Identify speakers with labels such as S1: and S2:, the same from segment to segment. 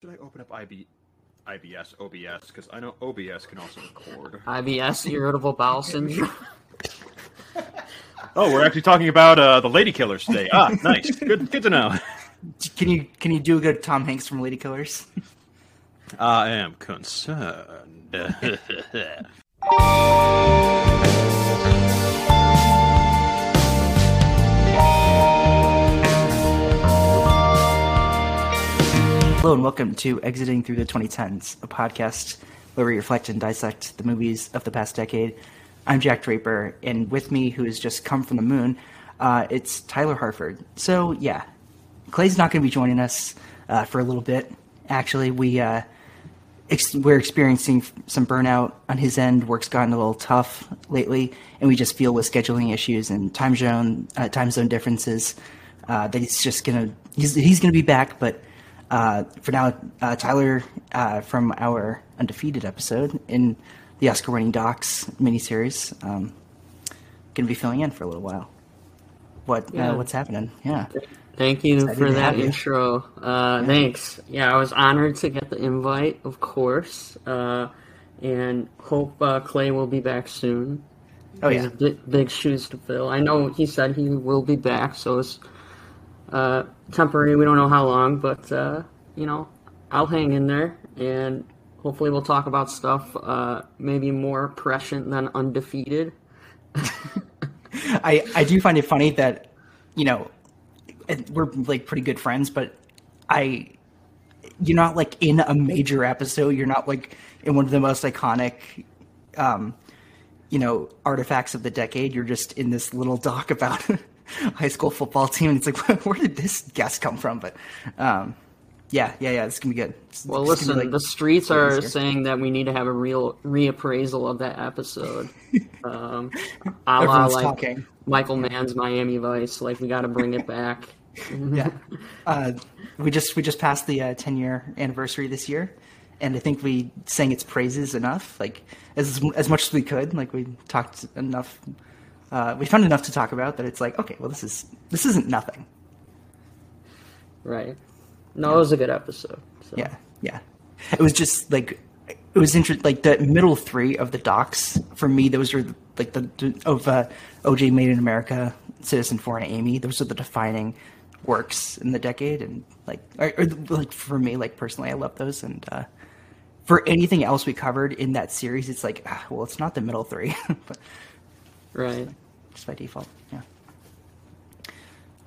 S1: Should I open up IB, IBS, OBS? Because I know OBS can also record.
S2: IBS, irritable bowel syndrome.
S1: Oh, we're actually talking about uh, the Lady Killers today. Ah, nice. Good, good to know.
S3: Can you can you do a good Tom Hanks from Lady Killers?
S1: I am concerned.
S3: Hello and welcome to Exiting Through the 2010s, a podcast where we reflect and dissect the movies of the past decade. I'm Jack Draper, and with me, who has just come from the moon, uh, it's Tyler Harford. So yeah, Clay's not going to be joining us uh, for a little bit. Actually, we uh, ex- we're experiencing some burnout on his end. Work's gotten a little tough lately, and we just feel with scheduling issues and time zone uh, time zone differences uh, that he's just gonna he's he's gonna be back. But uh, for now, uh, Tyler uh, from our undefeated episode in the Oscar-winning Docs miniseries, um, gonna be filling in for a little while. What
S2: Yeah.
S3: uh, what's happening? Yeah.
S2: Thank you
S3: Excited
S2: for that
S3: you.
S2: intro. Uh, Thanks. Yeah, I was honored to get the invite, of course, uh, and hope uh, Clay will be back soon.
S3: Oh
S2: He
S3: yeah.
S2: has big, big shoes to fill. I know he said he will be back, so it's uh, temporary. We don't know how long, but uh, you know, I'll hang in there, and hopefully we'll talk about stuff uh, maybe more prescient than undefeated.
S3: I, I do find it funny that, you know, we're like pretty good friends, but I, you're not like in a major episode. You're not like in one of the most iconic, um, you know, artifacts of the decade. You're just in this little doc about high school football team. And it's like, where did this guest come from? But, um, yeah, yeah, yeah, it's gonna be good. It's-
S2: Well,
S3: it's
S2: listen,
S3: be,
S2: the streets are
S3: here.
S2: saying that we need to have a real reappraisal of that episode. Um, a la like
S3: talking.
S2: Michael Mann's Miami Vice. Like we got to bring it back.
S3: yeah. Uh, we just we just passed the uh, 10 year anniversary this year, and I think we sang its praises enough, like as as much as we could. Like we talked enough. Uh, we found enough to talk about that it's like okay, well this is this isn't nothing.
S2: Right. No, it was a good episode. So.
S3: Yeah, yeah. It was just like it was interesting. Like the middle three of the docs for me, those are like the of uh, OJ Made in America, Citizenfour, and Amy. Those are the defining works in the decade, and like, or, or like for me, like personally, I love those. And uh, for anything else we covered in that series, it's like, ah, well, it's not the middle three, but
S2: Right.
S3: just by default, yeah.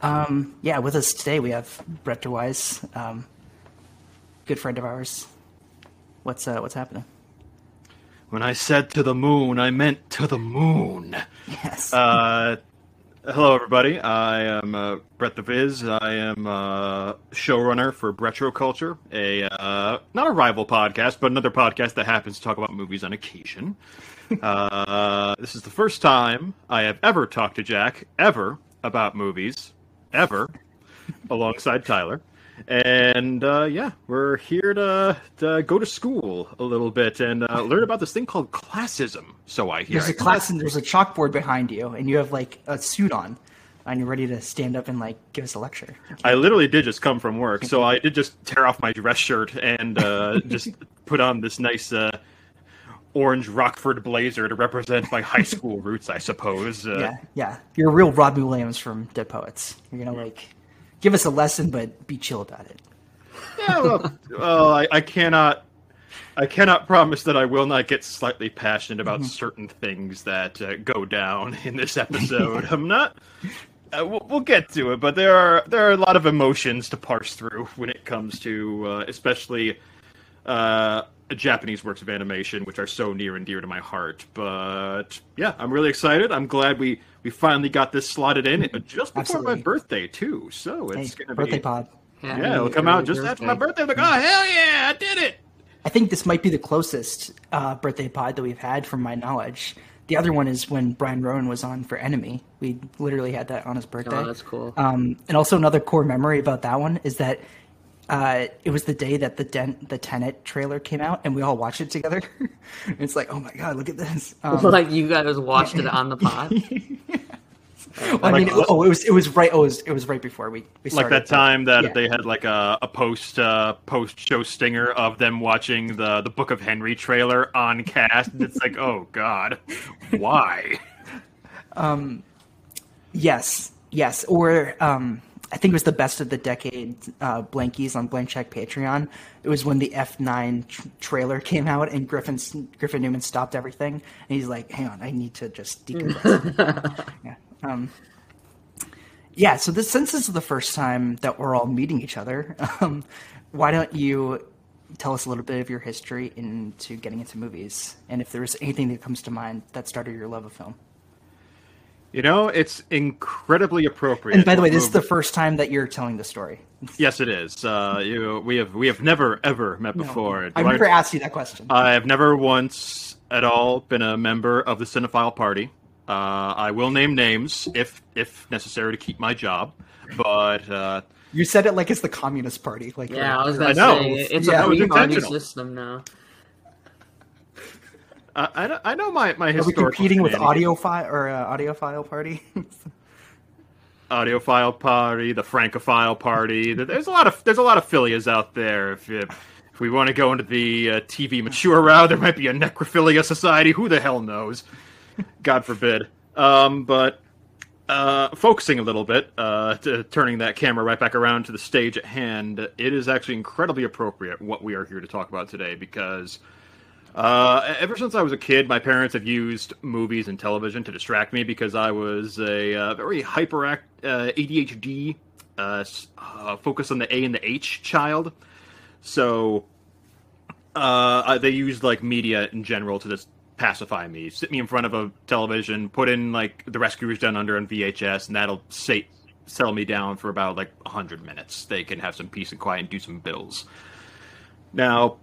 S3: Um, yeah, with us today we have Brett der Wiese, um, good friend of ours. What's uh, what's happening?
S1: when I said to the moon, I meant to the moon.
S3: Yes.
S1: Uh, hello, everybody. I am uh, Brett the Viz. I am uh, showrunner for Brettroculture, a uh, not a rival podcast, but another podcast that happens to talk about movies on occasion. Uh, this is the first time I have ever talked to Jack ever about movies, ever, alongside Tyler. And uh, yeah, we're here to, to go to school a little bit and uh, learn about this thing called classism. So I hear.
S3: there's a class and there's a chalkboard behind you, and you have like a suit on, and you're ready to stand up and like give us a lecture.
S1: I literally did just come from work, so I did just tear off my dress shirt and uh, just put on this nice uh, orange Rockford blazer to represent my high school roots, I suppose. Uh,
S3: Yeah, yeah. You're a real Robin Williams from Dead Poets. You're gonna like give us a lesson, but be chill about it.
S1: yeah, well, well I, I cannot. I cannot promise that I will not get slightly passionate about certain things that uh, go down in this episode. I'm not. Uh, we'll, we'll get to it, but there are there are a lot of emotions to parse through when it comes to, uh, especially uh, Japanese works of animation, which are so near and dear to my heart. But yeah, I'm really excited. I'm glad we we finally got this slotted in just before
S3: Absolutely.
S1: my birthday too. So
S3: Hey,
S1: it's gonna
S3: birthday
S1: be
S3: pod.
S2: Happy
S1: yeah, it'll come out just after my
S2: birthday.
S1: birthday. I'm like, oh hell yeah, I did it.
S3: I think this might be the closest uh, birthday pod that we've had, from my knowledge. The other one is when Brian Rowan was on for Enemy. We literally had that on his birthday.
S2: Oh, that's cool.
S3: Um, and also another core memory about that one is that uh, it was the day that the Den- the Tenet trailer came out, and we all watched it together. it's like, oh my god, look at this! Um,
S2: like you guys watched it on the pod.
S3: Well, I mean,
S1: Like-
S3: oh, it was it was right. Oh, it was it was right before we, we started, like
S1: that time that
S3: Yeah.
S1: they had like a, a post uh, post show stinger of them watching the the Book of Henry trailer on cast. And it's like, oh god, why?
S3: Um, yes, yes. Or um, I think it was the best of the decade uh, blankies on Blank Check Patreon. It was when the F9 tr- trailer came out and Griffin Griffin Newman stopped everything, and he's like, "Hang on, I need to just decompress." yeah. Um, yeah. So this since this is the first time that we're all meeting each other, um, why don't you tell us a little bit of your history into getting into movies, and if there's anything that comes to mind that started your love of film?
S1: You know, it's incredibly appropriate.
S3: And by the way, this is the first time that you're telling the story.
S1: yes, it is. Uh, you, we have we have never ever met before.
S3: I've
S1: Do I-
S3: never asked you that question.
S1: I have never once at all been a member of the Cinephile Party. Uh, I will name names if if necessary to keep my job, but uh,
S3: you said it like it's the Communist Party. Like
S2: Yeah, I was gonna
S1: know.
S2: say it's
S3: Yeah,
S2: a
S3: it
S2: party system now.
S1: I, I know- I know my my
S3: are we competing with audiophile or uh, audiophile party?
S1: audiophile party, the francophile party. There's a lot of there's a lot of philias out there. If you, if we want to go into the uh, TV mature route, there might be a necrophilia society. Who the hell knows? God forbid. Um, but uh, focusing a little bit, uh, to, turning that camera right back around to the stage at hand, it is actually incredibly appropriate what we are here to talk about today because. Uh, ever since I was a kid, my parents have used movies and television to distract me because I was a uh, very hyperact uh, ADHD, uh, uh, focus on the A and the H child. So uh, they used like media in general to just pacify me. Sit me in front of a television, put in like The Rescuers Down Under on VHS, and that'll say, settle me down for about like hundred minutes. They can have some peace and quiet and do some bills. Now,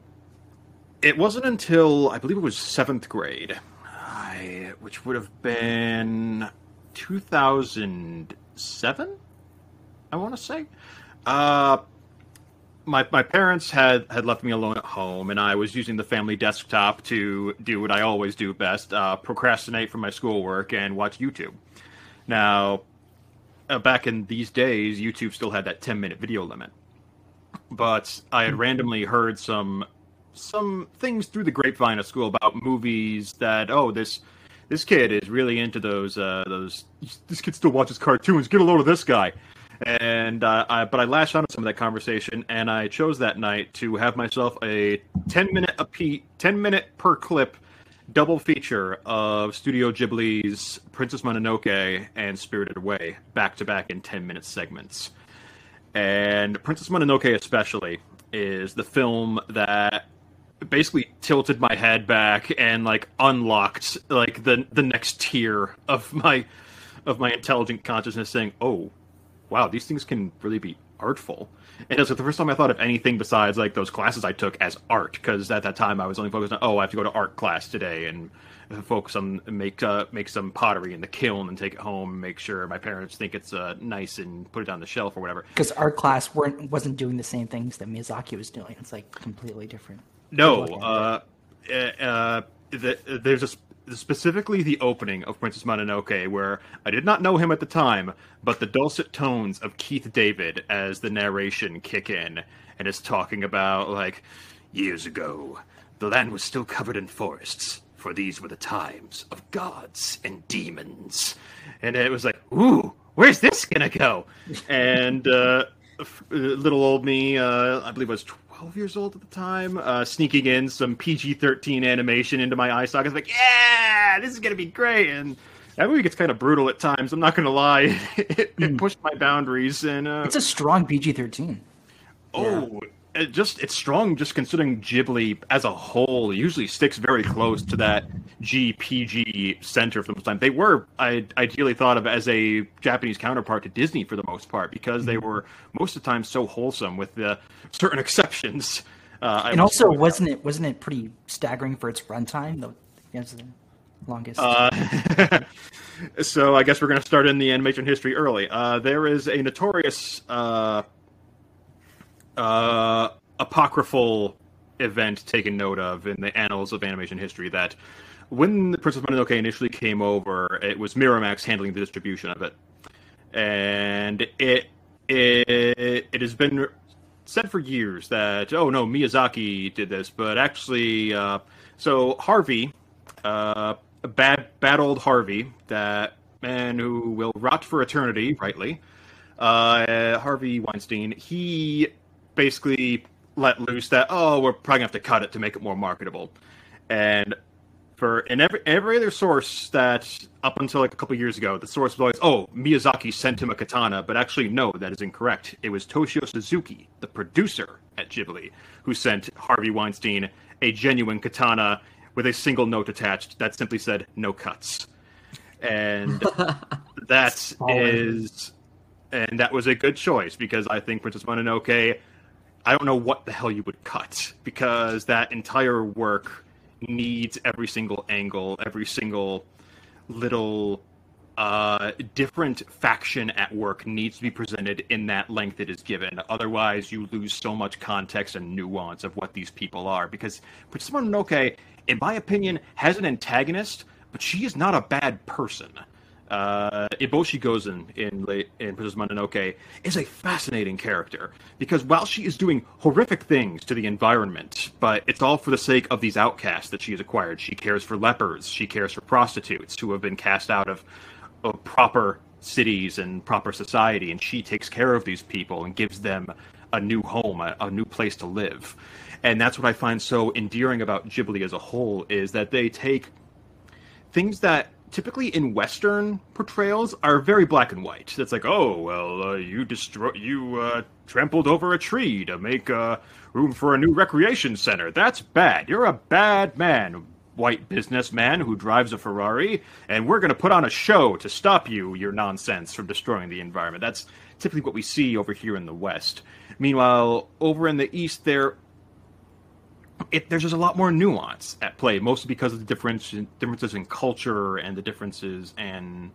S1: it wasn't until I believe it was seventh grade, I, which would have been 2007. I want to say. Uh, my my parents had had left me alone at home, and I was using the family desktop to do what I always do best: uh, procrastinate from my schoolwork and watch YouTube. Now, uh, back in these days, YouTube still had that 10 minute video limit, but I had randomly heard some some things through the grapevine at school about movies that oh this this kid is really into those uh, those this kid still watches cartoons. Get a load of this guy. And uh, I, but I latched onto some of that conversation, and I chose that night to have myself a ten minute a pe- ten minute per clip double feature of Studio Ghibli's Princess Mononoke and Spirited Away back to back in ten minute segments. And Princess Mononoke especially is the film that basically tilted my head back and like unlocked like the the next tier of my of my intelligent consciousness saying, "Oh, wow, these things can really be artful." And it was like the first time I thought of anything besides like those classes I took as art, because at that time I was only focused on, oh, I have to go to art class today and focus on make uh, make some pottery in the kiln and take it home and make sure my parents think it's uh, nice and put it on the shelf or whatever.
S3: Because art class weren't wasn't doing the same things that Miyazaki was doing. It's like completely different.
S1: No, uh, uh, uh, the, there's a specifically the opening of Princess Mononoke where I did not know him at the time, but the dulcet tones of Keith David as the narration kick in and is talking about like years ago, the land was still covered in forests. For these were the times of gods and demons, and it was like, ooh, where's this gonna go? And uh, uh, little old me, uh, I believe I was 12 years old at the time, uh, sneaking in some PG 13 animation into my eye sockets, like, yeah, this is going to be great. And that movie gets kind of brutal at times. I'm not going to lie. it, it pushed my boundaries. And, uh,
S3: It's a strong PG thirteen.
S1: oh, it just, it's strong just considering Ghibli as a whole usually sticks very close to that GPG center for the most time. They were, I ideally thought of as a Japanese counterpart to Disney for the most part because they were most of the time so wholesome with the certain exceptions. Uh,
S3: And also, wasn't it wasn't it pretty staggering for its runtime? The it's the longest.
S1: Uh, so I guess we're going to start in the animation history early. Uh, there is a notorious uh, apocryphal event taken note of in the annals of animation history that when the Princess Mononoke initially came over, it was Miramax handling the distribution of it, and it it it has been said for years that oh no Miyazaki did this, but actually, uh, so Harvey, uh, bad bad old Harvey, that man who will rot for eternity, rightly, uh, Harvey Weinstein, he basically let loose that oh we're probably gonna have to cut it to make it more marketable, and for in every every other source that up until like a couple years ago, the source was always, "Oh, Miyazaki sent him a katana," but actually, no, that is incorrect. It was Toshio Suzuki, the producer at Ghibli, who sent Harvey Weinstein a genuine katana with a single note attached that simply said "no cuts," and that is, and that was a good choice because I think Princess Mononoke. I don't know what the hell you would cut because that entire work needs every single angle, every single little uh, different faction at work needs to be presented in that length it is given. Otherwise, you lose so much context and nuance of what these people are. Because Princess Mononoke, in my opinion, has an antagonist, but she is not a bad person uh, Eboshi Gozen in in Princess Mononoke is a fascinating character because while she is doing horrific things to the environment, but it's all for the sake of these outcasts that she has acquired. She cares for lepers, she cares for prostitutes who have been cast out of, of proper cities and proper society, and she takes care of these people and gives them a new home, a, a new place to live. And that's what I find so endearing about Ghibli as a whole is that they take things that typically in Western portrayals are very black and white. It's like, oh well, uh, you destroy, you uh, trampled over a tree to make uh, room for a new recreation center. That's bad. You're a bad man, white businessman who drives a Ferrari, and we're going to put on a show to stop you, your nonsense, from destroying the environment. That's typically what we see over here in the West. Meanwhile, over in the East, there it, there's just a lot more nuance at play, mostly because of the difference, differences in culture and the differences and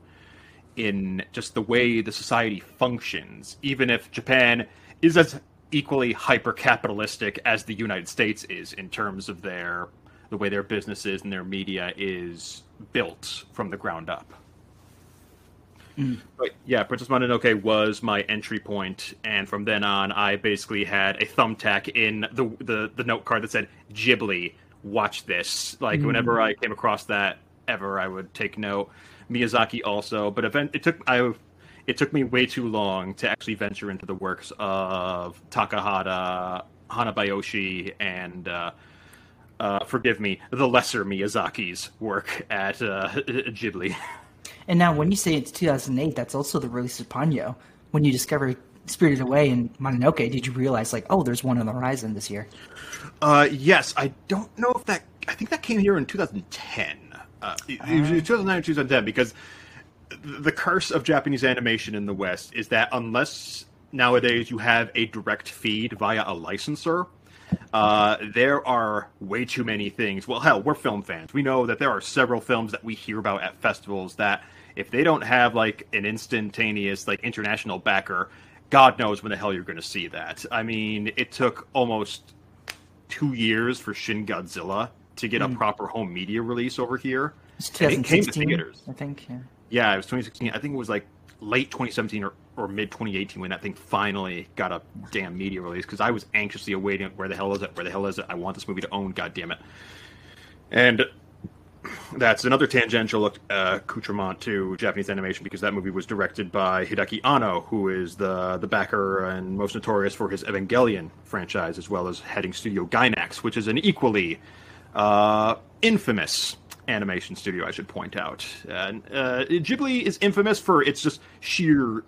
S1: in just the way the society functions. Even if Japan is as equally hyper capitalistic as the United States is in terms of their the way their businesses and their media is built from the ground up. Mm. But yeah, Princess Mononoke was my entry point, and from then on, I basically had a thumbtack in the the, the note card that said Ghibli. Watch this. Like mm. whenever I came across that ever, I would take note. Miyazaki also, but event it took I it took me way too long to actually venture into the works of Takahata, Yonebayashi, and uh, uh, forgive me, the lesser Miyazaki's work at uh, Ghibli.
S3: And now, when you say it's 2008, that's also the release of Ponyo. When you discover Spirited Away and Mononoke, did you realize like, oh, there's one on the horizon this year?
S1: Uh, yes, I don't know if that. I think that came here in 2010. Uh, it, it was 2009 or 2010 because the curse of Japanese animation in the West is that unless nowadays you have a direct feed via a licensor, uh, there are way too many things. Well, hell, we're film fans. We know that there are several films that we hear about at festivals that if they don't have like an instantaneous like international backer, God knows when the hell you're going to see that. I mean, it took almost two years for Shin Godzilla to get mm. a hmm. proper home media release over here.
S3: It came to theaters. I think. Yeah.
S1: yeah, it was 2016. I think it was like late 2017 or, or mid 2018 when that thing finally got a damn media release because I was anxiously awaiting where the hell is it? Where the hell is it? I want this movie to own. God damn it! And that's another tangential uh, accoutrement to Japanese animation because that movie was directed by Hideaki Anno, who is the the backer and most notorious for his Evangelion franchise, as well as heading Studio Gainax, which is an equally uh, infamous animation studio, I should point out. Uh, uh, Ghibli is infamous for its just sheer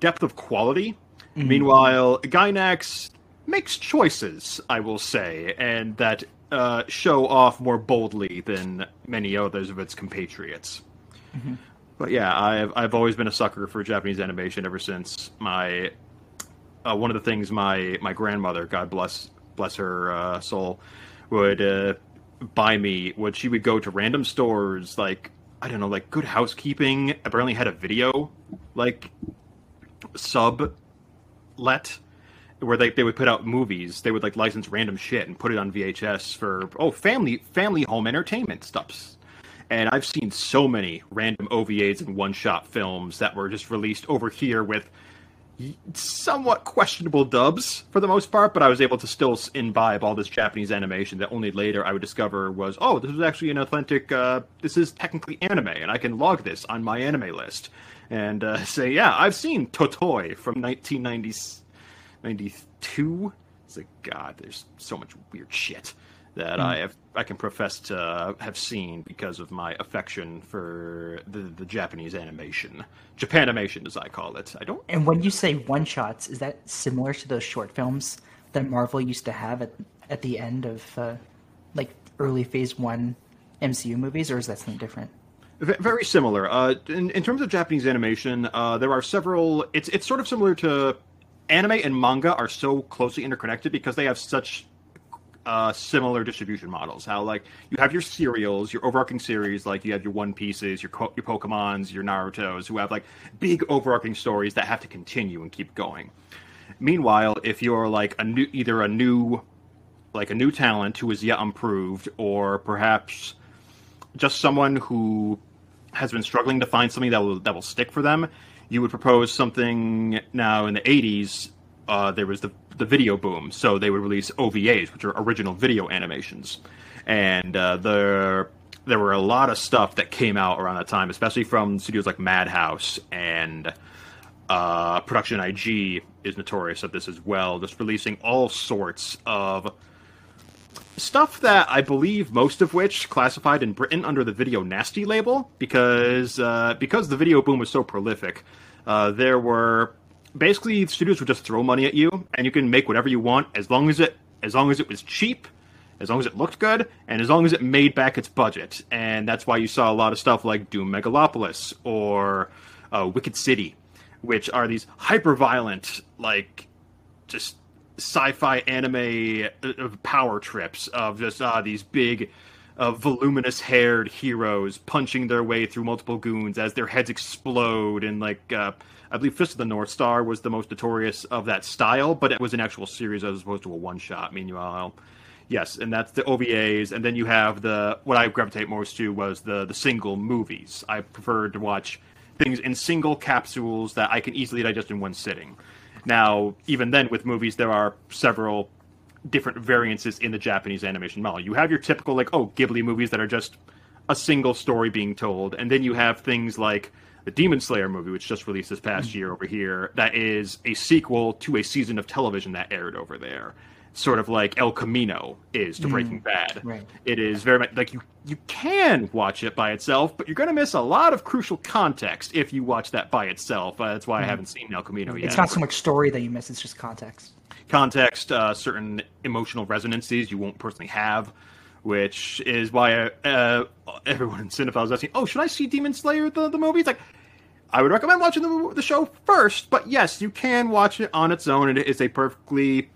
S1: depth of quality. Mm-hmm. Meanwhile, Gainax makes choices, I will say, and that uh, show off more boldly than many others of its compatriots. Mm-hmm. But yeah, I've I've always been a sucker for Japanese animation ever since my uh, one of the things my my grandmother, God bless bless her uh, soul, would uh, buy me. Would she would go to random stores like I don't know, like Good Housekeeping apparently had a video like sub let where they, they would put out movies. They would like license random shit and put it on VHS for oh family family home entertainment stuffs. And I've seen so many random OVAs and one shot films that were just released over here with somewhat questionable dubs for the most part, but I was able to still imbibe all this Japanese animation that only later I would discover was, oh, this is actually an authentic, uh, this is technically anime, and I can log this on my anime list. And uh, say, yeah, I've seen Totoi from 1992. It's like, God, there's so much weird shit that mm. I have I can profess to have seen because of my affection for the the Japanese animation, Japanimation as I call it. I don't.
S3: And when you say one shots, is that similar to those short films that Marvel used to have at at the end of uh, like early Phase One MCU movies, or is that something different?
S1: Very similar. Uh, in, in terms of Japanese animation, uh, there are several. It's it's sort of similar to anime and manga are so closely interconnected because they have such uh, similar distribution models. How like you have your serials, your overarching series, like you have your One Pieces, your your Pokemon's, your Naruto's, who have like big overarching stories that have to continue and keep going. Meanwhile, if you're like a new, either a new, like a new talent who is yet improved, or perhaps just someone who has been struggling to find something that will that will stick for them, you would propose something now in the 80s uh, there was the the video boom, so they would release OVAs, which are original video animations, and uh, there there were a lot of stuff that came out around that time, especially from studios like Madhouse and uh, Production IG is notorious of this as well, just releasing all sorts of stuff that I believe most of which classified in Britain under the video nasty label because uh, because the video boom was so prolific. Uh, there were basically studios would just throw money at you and you can make whatever you want as long as it as long as it was cheap as long as it looked good and as long as it made back its budget and that's why you saw a lot of stuff like doom megalopolis or uh, wicked city which are these hyper violent like just sci-fi anime uh, power trips of just uh, these big uh, voluminous haired heroes punching their way through multiple goons as their heads explode and like uh, I believe Fist of the North Star was the most notorious of that style, but it was an actual series as opposed to a one shot. Meanwhile, yes, and that's the OVAs, and then you have the what I gravitate most to was the the single movies. I preferred to watch things in single capsules that I can easily digest in one sitting. Now, even then, with movies, there are several different variances in the Japanese animation model. You have your typical like oh Ghibli movies that are just a single story being told, and then you have things like the Demon Slayer movie, which just released this past mm-hmm. year over here, that is a sequel to a season of television that aired over there. Sort of like El Camino is to Breaking mm, Bad.
S3: Right.
S1: It is very much like you you can watch it by itself, but you're going to miss a lot of crucial context if you watch that by itself. Uh, that's why mm. I haven't seen El Camino yet.
S3: It's not so much story that you miss; it's just context.
S1: Context, uh, certain emotional resonances you won't personally have which is why uh, everyone in cinephiles is asking, "Oh, should I see Demon Slayer the the movie?" It's like I would recommend watching the the show first, but yes, you can watch it on its own, and it is a perfectly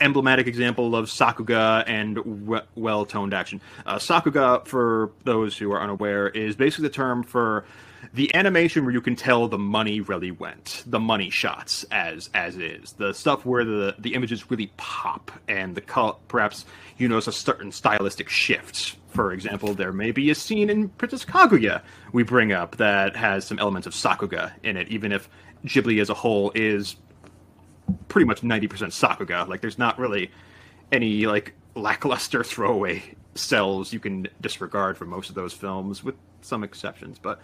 S1: emblematic example of sakuga and w- well toned action. Uh, sakuga, for those who are unaware, is basically the term for the animation where you can tell the money really went, the money shots as as is, the stuff where the the images really pop and the color, perhaps you notice a certain stylistic shift. For example, there may be a scene in Princess Kaguya we bring up that has some elements of Sakuga in it, even if Ghibli as a whole is pretty much 90% Sakuga. Like, there's not really any, like, lackluster throwaway cells you can disregard for most of those films, with some exceptions. But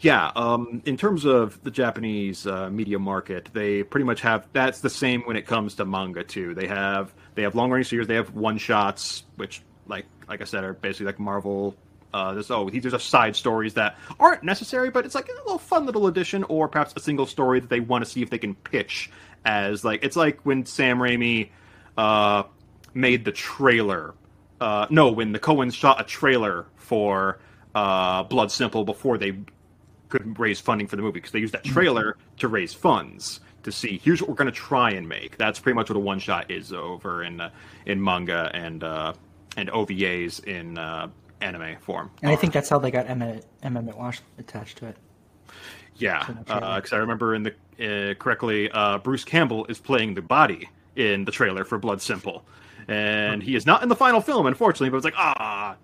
S1: yeah, um, in terms of the Japanese uh, media market, they pretty much have that's the same when it comes to manga too. They have they have long running series, they have one shots, which like like I said are basically like Marvel. Uh, there's oh these are just side stories that aren't necessary, but it's like a little fun little addition, or perhaps a single story that they want to see if they can pitch as like it's like when Sam Raimi uh, made the trailer. Uh, no, when the Coens shot a trailer for uh, Blood Simple before they could raise funding for the movie because they used that mm-hmm. trailer to raise funds to see here's what we're going to try and make. That's pretty much what a one shot is over in uh, in manga and uh, and OVAs in uh, anime form.
S3: And I think that's how they got M. Emmet Walsh attached to it.
S1: Yeah, because uh, I remember in the uh, correctly, uh, Bruce Campbell is playing the body in the trailer for Blood Simple, and he is not in the final film, unfortunately. But it's like ah,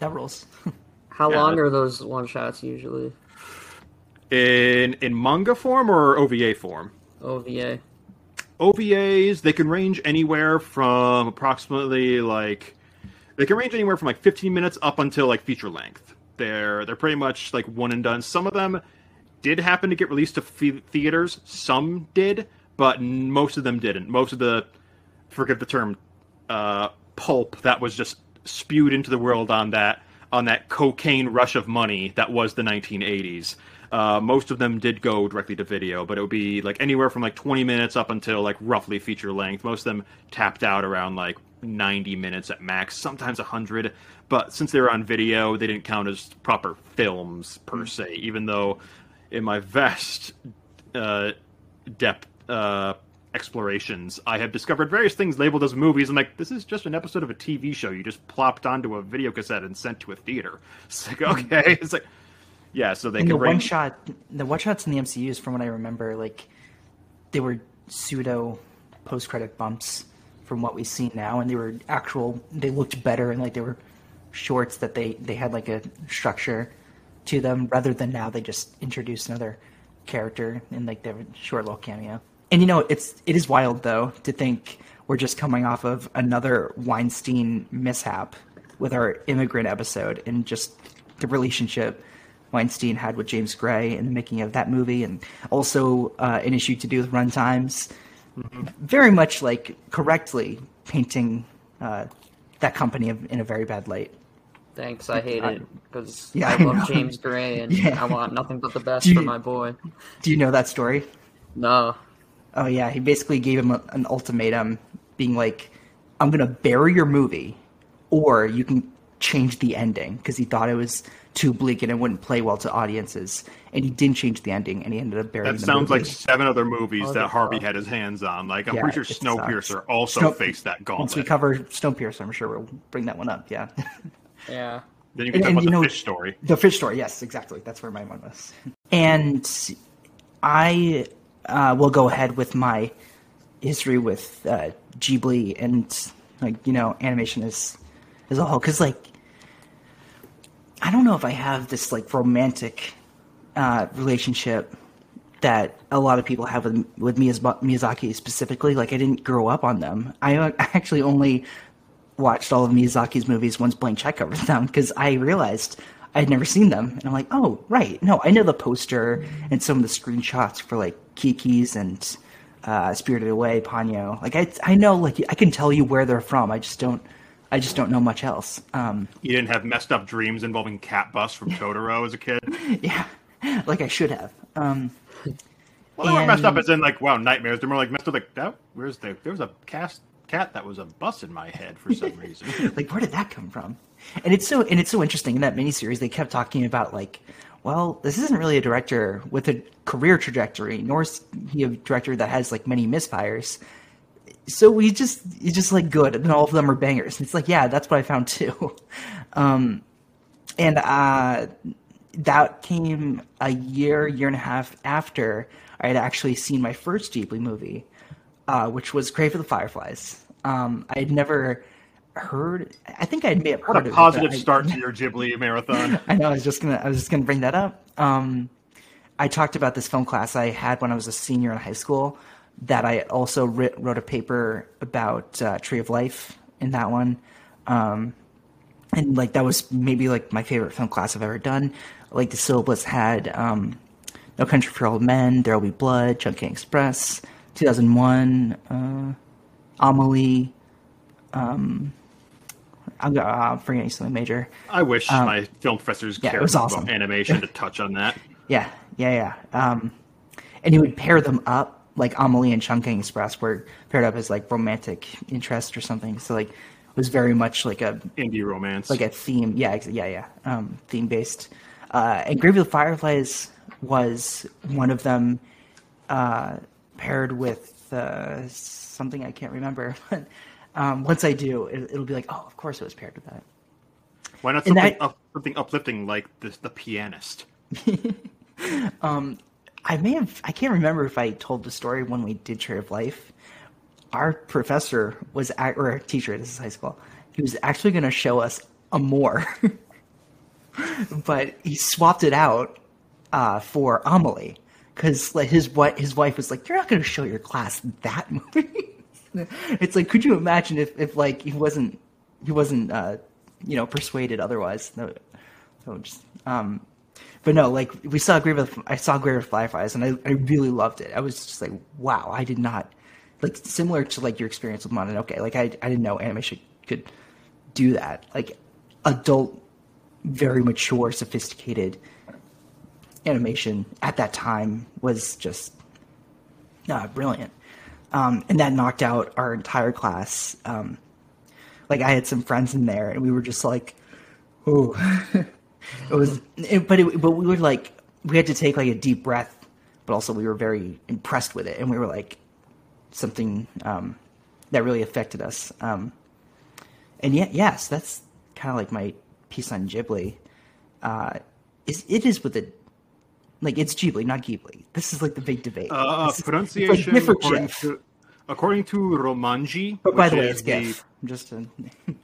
S3: That rules.
S2: How
S1: Yeah.
S2: long are those one shots usually?
S1: in in manga form or OVA form.
S2: OVA.
S1: OVAs they can range anywhere from approximately like they can range anywhere from like 15 minutes up until like feature length. They're they're pretty much like one and done. Some of them did happen to get released to the- theaters. Some did, but n- most of them didn't. Most of the forget the term uh, pulp that was just spewed into the world on that on that cocaine rush of money that was the 1980s. Uh, most of them did go directly to video, but it would be like anywhere from like 20 minutes up until like roughly feature length. Most of them tapped out around like 90 minutes at max, sometimes 100. But since they were on video, they didn't count as proper films per se. Even though, in my vast uh, depth uh, explorations, I have discovered various things labeled as movies. I'm like, this is just an episode of a TV show you just plopped onto a video cassette and sent to a theater. It's like, okay, it's like, yeah. So they
S3: And
S1: can
S3: the one shot, the one shots in the MCU's, from what I remember, like they were pseudo post credit bumps from what we see now, and they were actual. They looked better, and like they were shorts that they they had like a structure to them, rather than now they just introduce another character in like their short little cameo. And you know, it's it is wild though to think we're just coming off of another Weinstein mishap with our immigrant episode and just the relationship Weinstein had with James Gray in the making of that movie, and also uh, an issue to do with runtimes. Very much like correctly painting uh, that company in a very bad light.
S2: Thanks, I hate it because
S3: Yeah,
S2: I
S3: I
S2: love
S3: know.
S2: James Gray and
S3: Yeah.
S2: I want nothing but the best
S3: you-
S2: for my boy.
S3: Do you know that story?
S2: No,
S3: Oh yeah, he basically gave him a, an ultimatum, being like, "I'm gonna bury your movie, or you can change the ending," because he thought it was too bleak and it wouldn't play well to audiences. And he didn't change the ending, and he ended up burying
S1: That
S3: the
S1: sounds
S3: movie.
S1: like seven other movies
S2: Oh,
S1: that Harvey
S2: tough.
S1: had his hands on. Like I'm
S3: Yeah,
S1: pretty sure Snowpiercer
S3: sucks.
S1: also
S3: Snow-
S1: faced that gauntlet.
S3: Once we cover Snowpiercer, I'm sure we'll bring that one up. Yeah,
S2: yeah.
S1: then you can
S3: and-
S1: talk
S3: and
S1: about
S3: you
S1: the
S3: know-
S1: fish story.
S3: the fish story. Yes, exactly. That's where my one was. And I uh, will go ahead with my history with uh, Ghibli and like you know animation as as a whole because like I don't know if I have this like romantic uh, relationship that a lot of people have with with Miyazaki specifically. Like I didn't grow up on them. I uh, actually only watched all of Miyazaki's movies once Blank Check covered them because I realized I had never seen them, and I'm like, oh right, no, I know the poster and some of the screenshots for like Kiki's and uh, Spirited Away, Ponyo. Like I, I know, like I can tell you where they're from. I just don't, I just don't know much else. Um,
S1: You didn't have messed up dreams involving Cat Bus from Totoro as a kid.
S3: yeah, like I should have. Um,
S1: Well, they weren't messed up as in like wow nightmares. They're more like messed up like that. Where's the there was a cast cat that was a bus in my head for some reason.
S3: like where did that come from? And it's so and it's so interesting in that miniseries they kept talking about like well this isn't really a director with a career trajectory nor is he a director that has like many misfires. So we just he's just like good and then all of them are bangers. And it's like yeah that's what i found too. Um and uh that came a year year and a half after i had actually seen my first ghibli movie uh, which was Grave for the Fireflies. Um, I had never heard. I think I may have
S1: What a positive
S3: it, but I-
S1: start to your Ghibli marathon.
S3: I know. I was just gonna. I was just gonna bring that up. Um, I talked about this film class I had when I was a senior in high school. That I also writ, wrote a paper about uh, Tree of Life in that one, um, and like that was maybe like my favorite film class I've ever done. Like the syllabus had um, No Country for Old Men, There Will Be Blood, Chungking Express, 2001, uh, Amelie. Um, I'm, uh, I'm forgetting something major.
S1: I wish my film professors
S3: Um, yeah, it
S1: cared
S3: was
S1: about animation to touch on that.
S3: Yeah, yeah, yeah. Um, and he would pair them up, like Amelie and Chungking Express were paired up as like romantic interest or something. So like it was very much like a
S1: Indie romance.
S3: like a theme. Yeah, ex- yeah, yeah. Um, theme based. Uh, and Grave of the Fireflies was one of them, uh, paired with uh, something I can't remember. But um, once I do, it, it'll be like, oh, of course it was paired with that.
S1: Why not something,
S3: that-
S1: up, something uplifting like this, the pianist?
S3: I may have. I can't remember if I told the story when we did Tree of Life. Our professor was, at, or our teacher. This is high school. He was actually going to show us Amour, but he swapped it out uh, for Amelie because like his wife, his wife was like, "You're not going to show your class that movie." it's like, could you imagine if, if like he wasn't he wasn't uh, you know persuaded otherwise? No, just um, but no, like we saw Grave I saw Grave of Fireflies and I, I really loved it. I was just like, wow, I did not like similar to like your experience with Mononoke. Like I I didn't know animation could do that. Like adult, very mature, sophisticated animation at that time was just uh, brilliant. Um, and that knocked out our entire class. Um, like I had some friends in there, and we were just like, "Ooh." it was, it, but it, but we were like, we had to take like a deep breath, but also we were very impressed with it, and we were like, something um, that really affected us. Um, and yet, yes, that's kind of like my piece on Ghibli. Uh, is it is with the like it's Ghibli, not Ghibli. This is like the big debate.
S1: Uh,
S3: is-
S1: pronunciation
S3: like
S1: according
S3: Gif.
S1: to, according to Romanji.
S3: But by the way, it's GIF. Just a...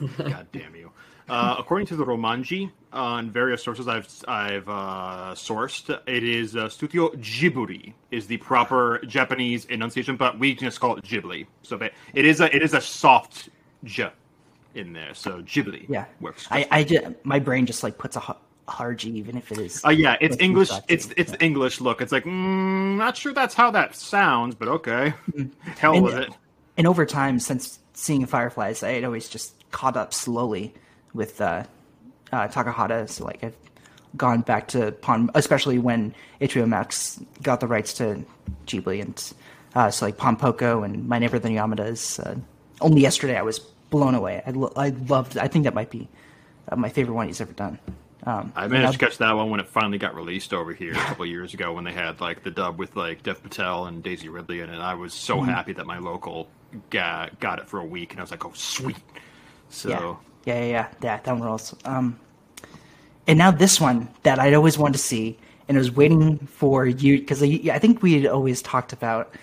S1: God damn you. Uh, according to the Romanji, on various sources I've I've uh, sourced, it is uh, Studio Ghibli is the proper Japanese enunciation, but we just call it Ghibli. So it is a it is a soft j in there. So Ghibli,
S3: yeah,
S1: works.
S3: I, I just, my brain just like puts a G, even if it is.
S1: Uh, yeah, it's English. It's it's
S3: Yeah.
S1: English look. It's like mm, not sure that's how that sounds, but okay, hell
S3: And-
S1: with it.
S3: and over time, since seeing Fireflies, I had always just caught up slowly with uh, uh, Takahata. So like I've gone back to Pon, especially when HBO Max got the rights to Ghibli, and uh, so like Pom Poko and My Neighbor the Yamadas. Uh, only yesterday, I was blown away. I, lo- I loved. I think that might be uh, my favorite one he's ever done. Um,
S1: I managed to catch that one when it finally got released over here a couple years ago when they had like the dub with like Dev Patel and Daisy Ridley in it. I was so
S3: Mm-hmm.
S1: happy that my local got got it for a week, and I was like, oh sweet. So
S3: Yeah, yeah, yeah, yeah. yeah that one rules. Um, and now this one that I'd always wanted to see, and I was waiting for you because I, I think we had always talked about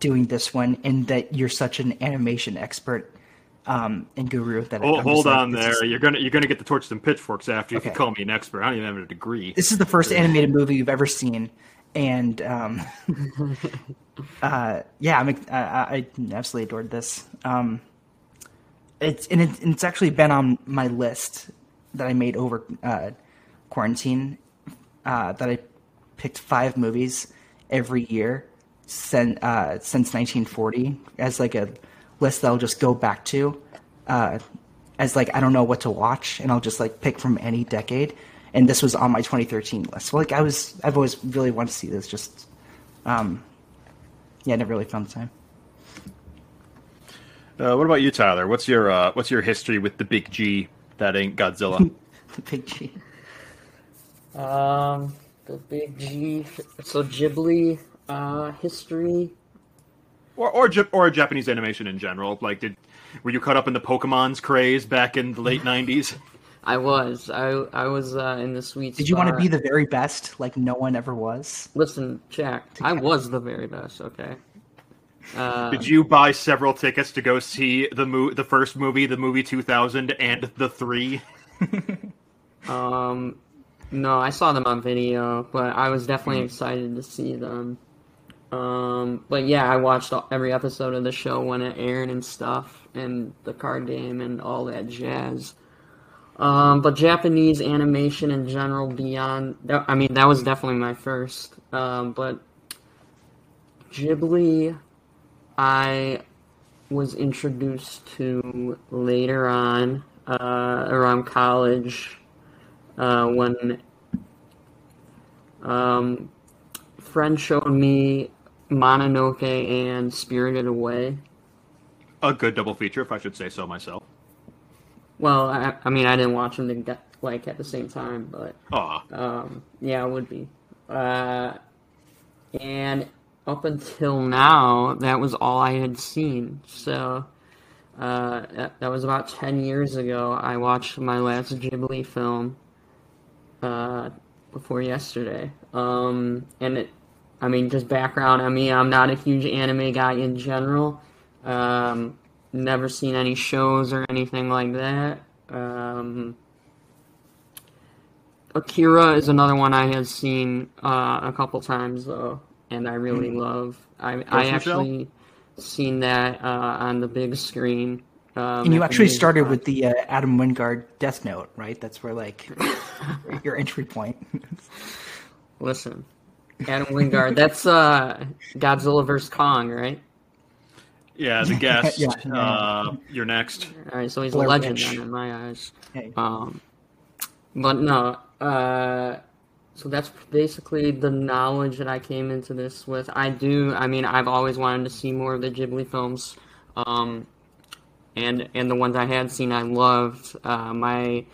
S3: doing this one, and that you're such an animation expert um, and guru that
S1: Hold, hold
S3: like,
S1: on
S3: this
S1: there.
S3: is-
S1: You're gonna you're gonna get the torches and pitchforks after you
S3: Okay.
S1: can call me an expert. I don't even have a degree.
S3: This is the first animated movie you've ever seen, and um, uh, yeah, I'm, I, I absolutely adored this. Um, it's and, it, and it's actually been on my list that I made over uh, quarantine. Uh, that I picked five movies every year since uh, since 1940 as like a list that I'll just go back to. Uh, as like I don't know what to watch, and I'll just like pick from any decade. And this was on my 2013 list. So like I was, I've always really wanted to see this. Just, um, yeah, never really found the time.
S1: Uh, what about you, Tyler? What's your uh, what's your history with the big G that ain't Godzilla?
S3: The big G.
S2: Um, the big G. So Ghibli uh, history.
S1: Or or, or Japanese animation in general? Like, did were you caught up in the Pokemon's craze back in the late '90s?
S2: I was. I I was uh, in the sweet.
S3: Did you want to be the very best, like no one ever was?
S2: Listen, Jack. I was the very best. Okay. Uh,
S1: Did you buy several tickets to go see the mo- the first movie, the movie 2000, and the three?
S2: Um, no, I saw them on video, but I was definitely excited to see them. Um, but yeah, I watched every episode of the show when it aired and stuff, and the card game and all that jazz. Um, but Japanese animation in general, beyond I mean, that was definitely my first. Um, but Ghibli, I was introduced to later on, uh, around college uh, when um, friend showed me Mononoke and Spirited Away.
S1: A good double feature, if I should say so myself.
S2: Well, I, I mean, I didn't watch them to like at the same time, but um, yeah, it would be. Uh, and up until now, that was all I had seen. So uh, that, that was about ten years ago. I watched my last Ghibli film uh, before yesterday, um, and it I mean, just background on me, I'm not a huge anime guy in general. Um, never seen any shows or anything like that. Um, Akira is another one I have seen uh, a couple times though, and I really love. I I actually seen that uh, on the big screen. Um,
S3: And you actually started
S2: spot.
S3: with the uh, Adam Wingard Death Note, right? That's where like your entry point.
S2: Listen, Adam Wingard. That's uh, Godzilla vs Kong, right?
S1: Yeah, the guest.
S3: Yeah.
S1: Uh, you're next.
S2: All right, so he's
S3: Blair
S2: a legend then in my eyes.
S3: Hey.
S2: Um, but no, uh, so that's basically the knowledge that I came into this with. I do, I mean, I've always wanted to see more of the Ghibli films, um, and and the ones I had seen, I loved. Uh, my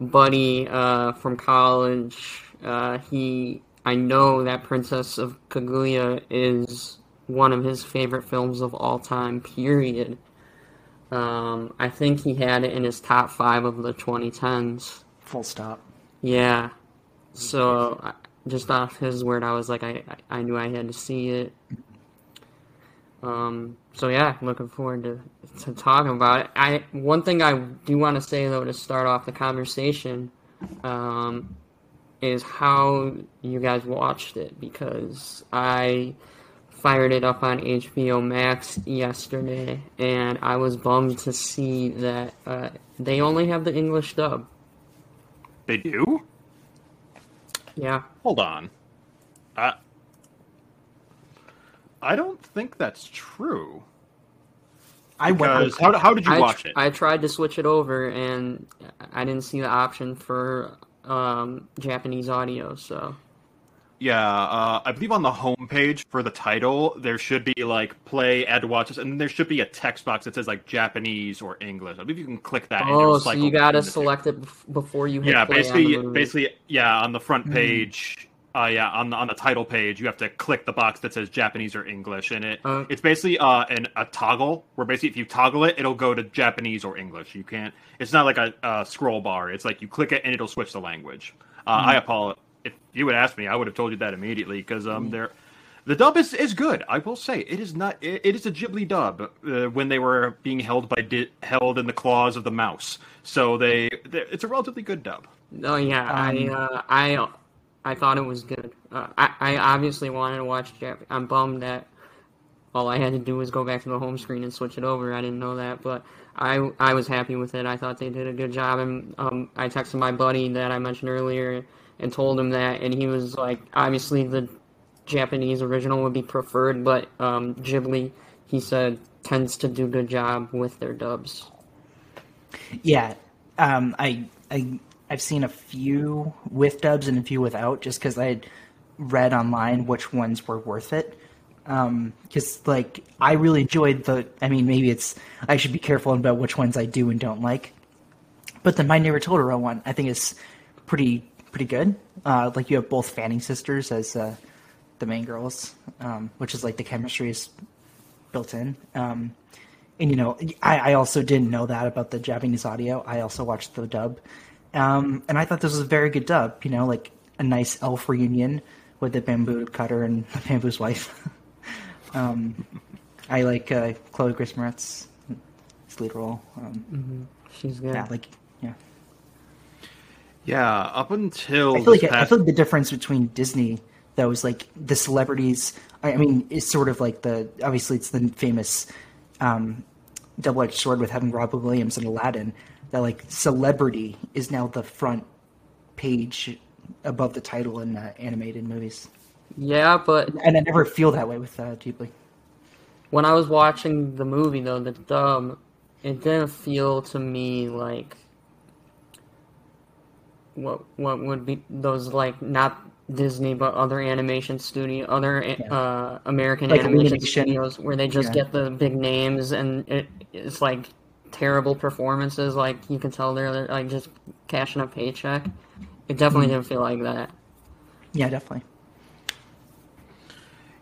S2: buddy uh, from college, uh, he, I know that Princess of Kaguya is one of his favorite films of all time. Period. Um, I think he had it in his top five of the 2010s.
S3: Full stop.
S2: Yeah. So I- just off his word, I was like, I, I I knew I had to see it. Um. So yeah, looking forward to to talking about it. I one thing I do want to say though to start off the conversation, um, is how you guys watched it because I fired it up on HBO Max yesterday, and I was bummed to see that uh, they only have the English dub.
S1: They do?
S2: Yeah.
S1: Hold on. I I don't think that's true.
S3: I went.
S1: How, how did you
S2: I,
S1: watch
S2: tr-
S1: it?
S2: I tried to switch it over, and I didn't see the option for um, Japanese audio. So
S1: Yeah, uh, I believe on the homepage for the title there should be like play, add to watch this, and then there should be a text box that says like Japanese or English. I believe you can click that. and
S2: oh,
S1: it'll
S2: so you gotta
S1: between the
S2: select it before you hit
S1: Yeah,
S2: play on
S1: basically,
S2: the movie.
S1: basically, yeah, on the
S3: Hmm.
S1: front page. Uh, yeah, on the on the title page, you have to click the box that says Japanese or English, and it
S2: Uh.
S1: it's basically uh an, a toggle where basically if you toggle it, it'll go to Japanese or English. You can't. It's not like a, a scroll bar. It's like you click it and it'll switch the language. Uh,
S3: Hmm.
S1: I apologize. If you would ask me, I would have told you that immediately because um there. The dub is, is good. I will say it is not. It, it is a Ghibli dub uh, when they were being held by di- held in the claws of the mouse. So they, they it's a relatively good dub.
S2: Oh yeah, I
S3: Um,
S2: uh, I I thought it was good. Uh, I I obviously wanted to watch Jap. I'm bummed that all I had to do was go back to the home screen and switch it over. I didn't know that, but I I was happy with it. I thought they did a good job, and um, I texted my buddy that I mentioned earlier and told him that, and he was like, obviously the Japanese original would be preferred, but um, Ghibli, he said, tends to do a good job with their dubs.
S3: Yeah, um, I I I've seen a few with dubs and a few without, just because I read online which ones were worth it. Because like I really enjoyed the. I mean, maybe it's I should be careful about which ones I do and don't like. But the My Neighbor Totoro one, I think is pretty pretty good. Uh, like you have both Fanning sisters as uh, the main girls, um, which is like the chemistry is built in. Um, and you know, I, I also didn't know that about the Japanese audio. I also watched the dub, um, and I thought this was a very good dub. You know, like a nice elf reunion with the bamboo cutter and bamboo's wife. um, I like uh, Chloe Grace Moretz, lead role. Um,
S2: She's good.
S3: Yeah, like yeah.
S1: Yeah, up until
S3: I feel
S1: this
S3: like I feel like the difference between Disney though is like the celebrities. I, I mean, it's sort of like the obviously it's the famous um, double-edged sword with having Robin Williams and Aladdin. That like celebrity is now the front page above the title in uh, animated movies,
S2: Yeah, but
S3: and I never feel that way with uh, Ghibli.
S2: when I was watching the movie though, the dub, it didn't feel to me like what what would be those like not Disney but other animation studio, other uh, American
S3: Like
S2: animation
S3: Illumination.
S2: studios where they just
S3: Yeah.
S2: get the big names and it, it's like terrible performances. Like you can tell they're like just cashing a paycheck. It definitely didn't feel like that.
S3: Yeah, definitely.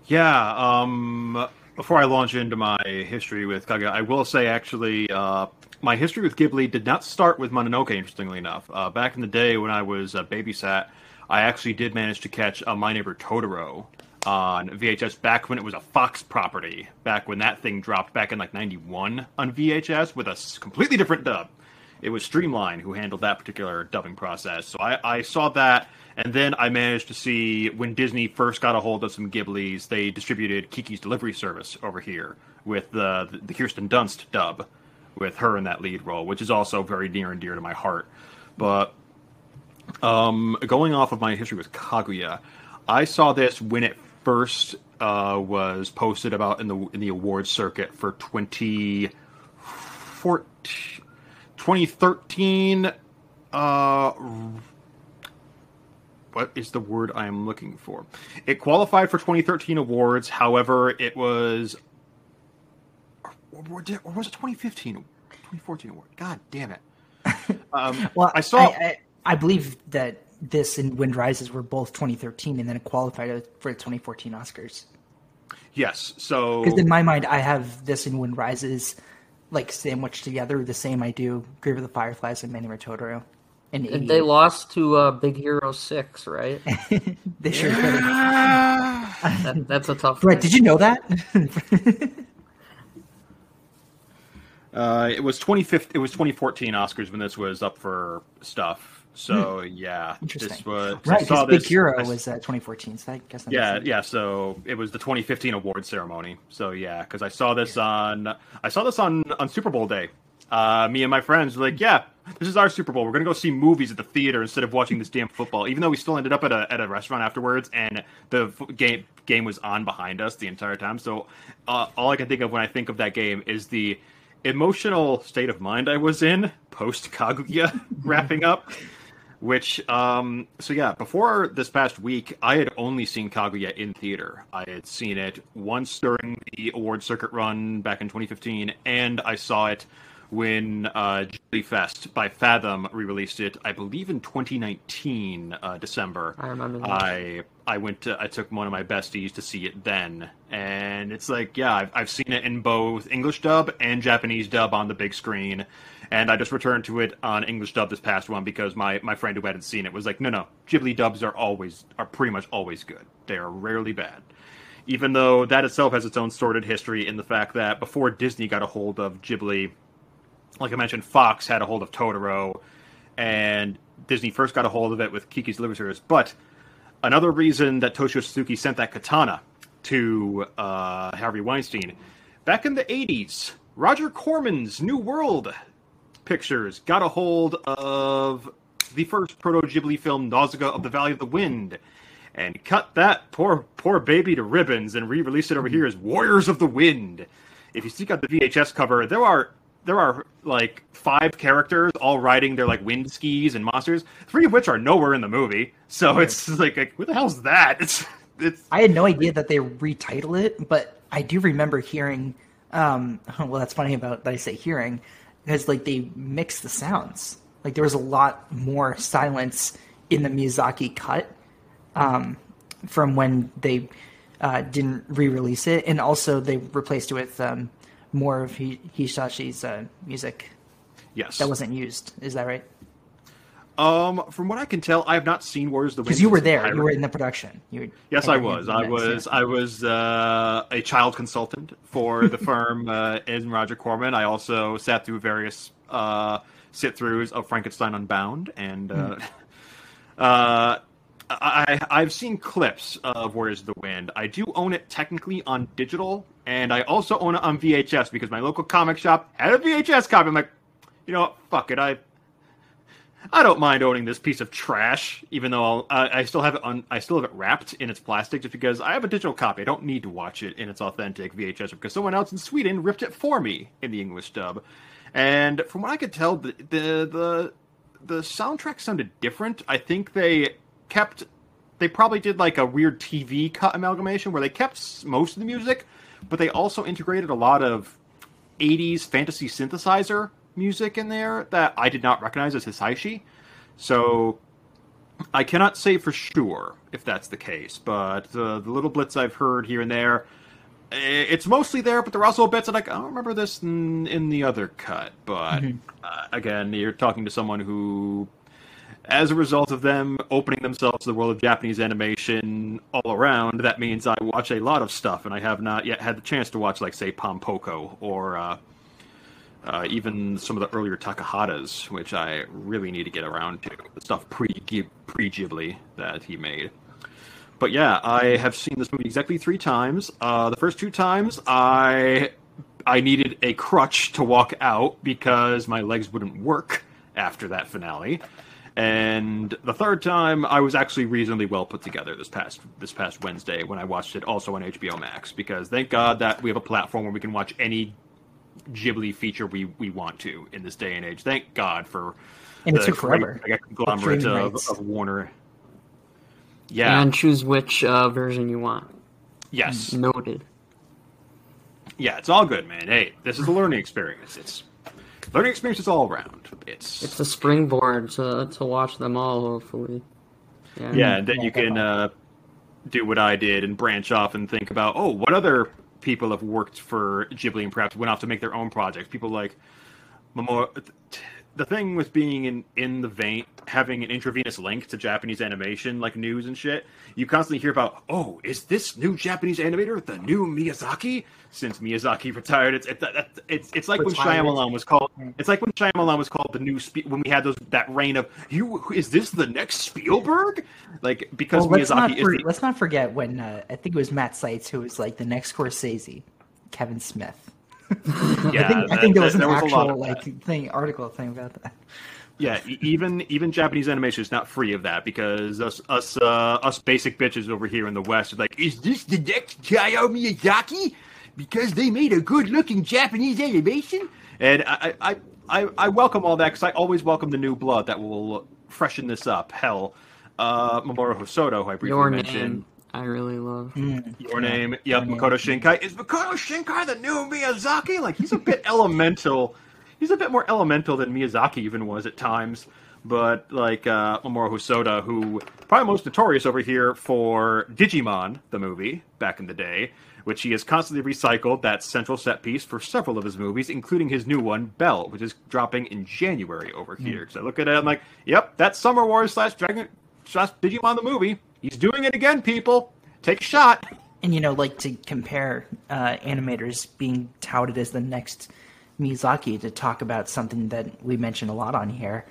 S1: Yeah, um, before I launch into my history with Kaga, I will say actually, uh, my history with Ghibli did not start with Mononoke, interestingly enough. Uh, back in the day when I was uh, babysat, I actually did manage to catch uh, My Neighbor Totoro on VHS back when it was a Fox property, back when that thing dropped back in like 91 on VHS with a completely different dub. It was Streamline who handled that particular dubbing process. So I, I saw that, and then I managed to see when Disney first got a hold of some Ghibli's, they distributed Kiki's Delivery Service over here with the, the Kirsten Dunst dub, with her in that lead role, which is also very near and dear to my heart. But um, going off of my history with Kaguya, I saw this when it first uh, was posted about in the in the awards circuit for 2014, 2013. Uh, what is the word I am looking for? It qualified for 2013 awards. However, it was or, or did- or was it 2015 2014 award? God damn it. Um,
S3: Well,
S1: I saw.
S3: I, I, I believe that this and Wind Rises were both 2013, and then it qualified for the 2014 Oscars.
S1: yes. So
S3: Because in my mind, I have this and Wind Rises like sandwiched together the same I do Grave of the Fireflies and Manny Totoro. And
S2: And they lost to uh, Big Hero Six, right?
S3: they sure did.
S2: That, that's a tough.
S3: Brett,
S2: one.
S3: did you know that?
S1: Uh, it was 2015. It was 2014 Oscars when this was up for stuff. So yeah,
S3: Interesting.
S1: this was I
S3: right,
S1: saw
S3: because Big
S1: this-
S3: Hero
S1: I-
S3: was uh, 2014, so I guess
S1: yeah, yeah. So it was the 2015 award ceremony. So yeah, because I saw this on I saw this on on Super Bowl day. Uh, me and my friends were like, yeah, this is our Super Bowl. We're gonna go see movies at the theater instead of watching this damn football. Even though we still ended up at a at a restaurant afterwards, and the f- game game was on behind us the entire time. So uh, all I can think of when I think of that game is the emotional state of mind I was in post Kaguya wrapping up. Which, um, so yeah, before this past week, I had only seen Kaguya in theater. I had seen it once during the award circuit run back in 2015, and I saw it when uh, Ghibli Fest by Fathom re-released it. I believe in 2019 uh, December.
S2: I remember that.
S1: I I went to I took one of my besties to see it then, and it's like yeah, I've, I've seen it in both English dub and Japanese dub on the big screen, and I just returned to it on English dub this past one because my my friend who hadn't seen it was like, no no, Ghibli dubs are always are pretty much always good. They are rarely bad. Even though that itself has its own sordid history in the fact that before Disney got a hold of Ghibli, like I mentioned, Fox had a hold of Totoro, and Disney first got a hold of it with Kiki's Delivery Service. But another reason that Toshio Suzuki sent that katana to uh, Harvey Weinstein back in the 80s, Roger Corman's New World Pictures got a hold of the first proto Ghibli film, Nausicaa of the Valley of the Wind. And cut that poor poor baby to ribbons and re-released it over here as Warriors of the Wind. If you seek out the VHS cover, there are there are like five characters all riding their like wind skis and monsters, three of which are nowhere in the movie. So it's like, like what the hell's that? It's it's
S3: I had no idea that they retitle it, but I do remember hearing. Um, well, that's funny about that I say hearing, because like they mix the sounds. Like there was a lot more silence in the Miyazaki cut um, from when they uh, didn't re-release it, and also they replaced it with um, more of Hi- Hisaishi's uh, music
S1: yes.
S3: that wasn't used. Is that right?
S1: Um from what I can tell, I have not seen Warriors of the Wind.
S3: Because you were there, you were in the production. You were,
S1: Yes, I was. I was. I was uh, a child consultant for the firm uh, in Roger Corman. I also sat through various uh, sit-throughs of Frankenstein Unbound, and uh, uh, I, I've seen clips of Warriors of the Wind. I do own it technically on digital, and I also own it on VHS because my local comic shop had a VHS copy. I'm like, you know, what? fuck it. I I don't mind owning this piece of trash, even though I, still have it on. I still have it wrapped in its plastic, just because I have a digital copy. I don't need to watch it in its authentic VHS because someone else in Sweden ripped it for me in the English dub. And from what I could tell, the the the, the soundtrack sounded different. I think they kept. They probably did like a weird TV cut amalgamation where they kept most of the music, but they also integrated a lot of 80s fantasy synthesizer music in there that I did not recognize as Hisaishi. So I cannot say for sure if that's the case, but uh, the little blitz I've heard here and there, it's mostly there, but there are also bits that like, I don't remember this in, in the other cut. But uh, again, you're talking to someone who as a result of them opening themselves to the world of Japanese animation all around, that means I watch a lot of stuff, and I have not yet had the chance to watch, like, say, Pom Poko or uh, uh, even some of the earlier Takahatas, which I really need to get around to. The stuff pre pre Ghibli that he made. But yeah, I have seen this movie exactly three times. Uh, the first two times, I I needed a crutch to walk out because my legs wouldn't work after that finale. And the third time, I was actually reasonably well put together this past this past Wednesday when I watched it also on HBO Max. Because thank God that we have a platform where we can watch any Ghibli feature we, we want to in this day and age. Thank God for
S3: and it took forever.
S1: conglomerate of, of, Warner. Yeah,
S2: and choose which uh, version you want.
S1: Yes,
S2: noted.
S1: Yeah, it's all good, man. Hey, this is a learning experience. It's learning experiences all around. It's
S2: it's a springboard to to watch them all. Hopefully,
S1: yeah. Yeah, and then you can uh, do what I did and branch off and think about oh, what other people have worked for Ghibli and perhaps went off to make their own projects. People like Mamoru the thing with being in in the vein having an intravenous link to Japanese animation like news and shit, you constantly hear about, oh, is this new Japanese animator the new Miyazaki? Since Miyazaki retired, it's it's it's, it's like when Shyamalan was called. It's like when Shyamalan was called the new when we had those that reign of you. Is this the next Spielberg? Like because well, let's Miyazaki
S3: not
S1: for,
S3: the, let's not forget when uh, I think it was Matt Seitz who was like the next Scorsese, Kevin Smith
S1: yeah,
S3: I think,
S1: that,
S3: I think there was an there actual like thing article thing about that.
S1: Yeah, even even Japanese animation is not free of that because us us uh, us basic bitches over here in the West are like, is this the next Hayao Miyazaki? Because they made a good looking Japanese animation, and I I, I, I welcome all that because I always welcome the new blood that will freshen this up. Hell, uh, Mamoru Hosoda, who I briefly Your mentioned. Name.
S2: I really love.
S1: Mm. Your name, yep, Makoto Shinkai. Is Makoto Shinkai the new Miyazaki? Like he's a bit elemental. He's a bit more elemental than Miyazaki even was at times. But like uh, Mamoru Hosoda, who probably most notorious over here for Digimon, the movie back in the day, which he has constantly recycled that central set piece for several of his movies, including his new one, Belle, which is dropping in January over mm. here. So I look at it, I'm like, yep, that's Summer Wars slash Dragon slash Digimon the movie. He's doing it again, people. Take a shot.
S3: And you know, like to compare uh, animators being touted as the next Miyazaki to talk about something that we mentioned a lot on here.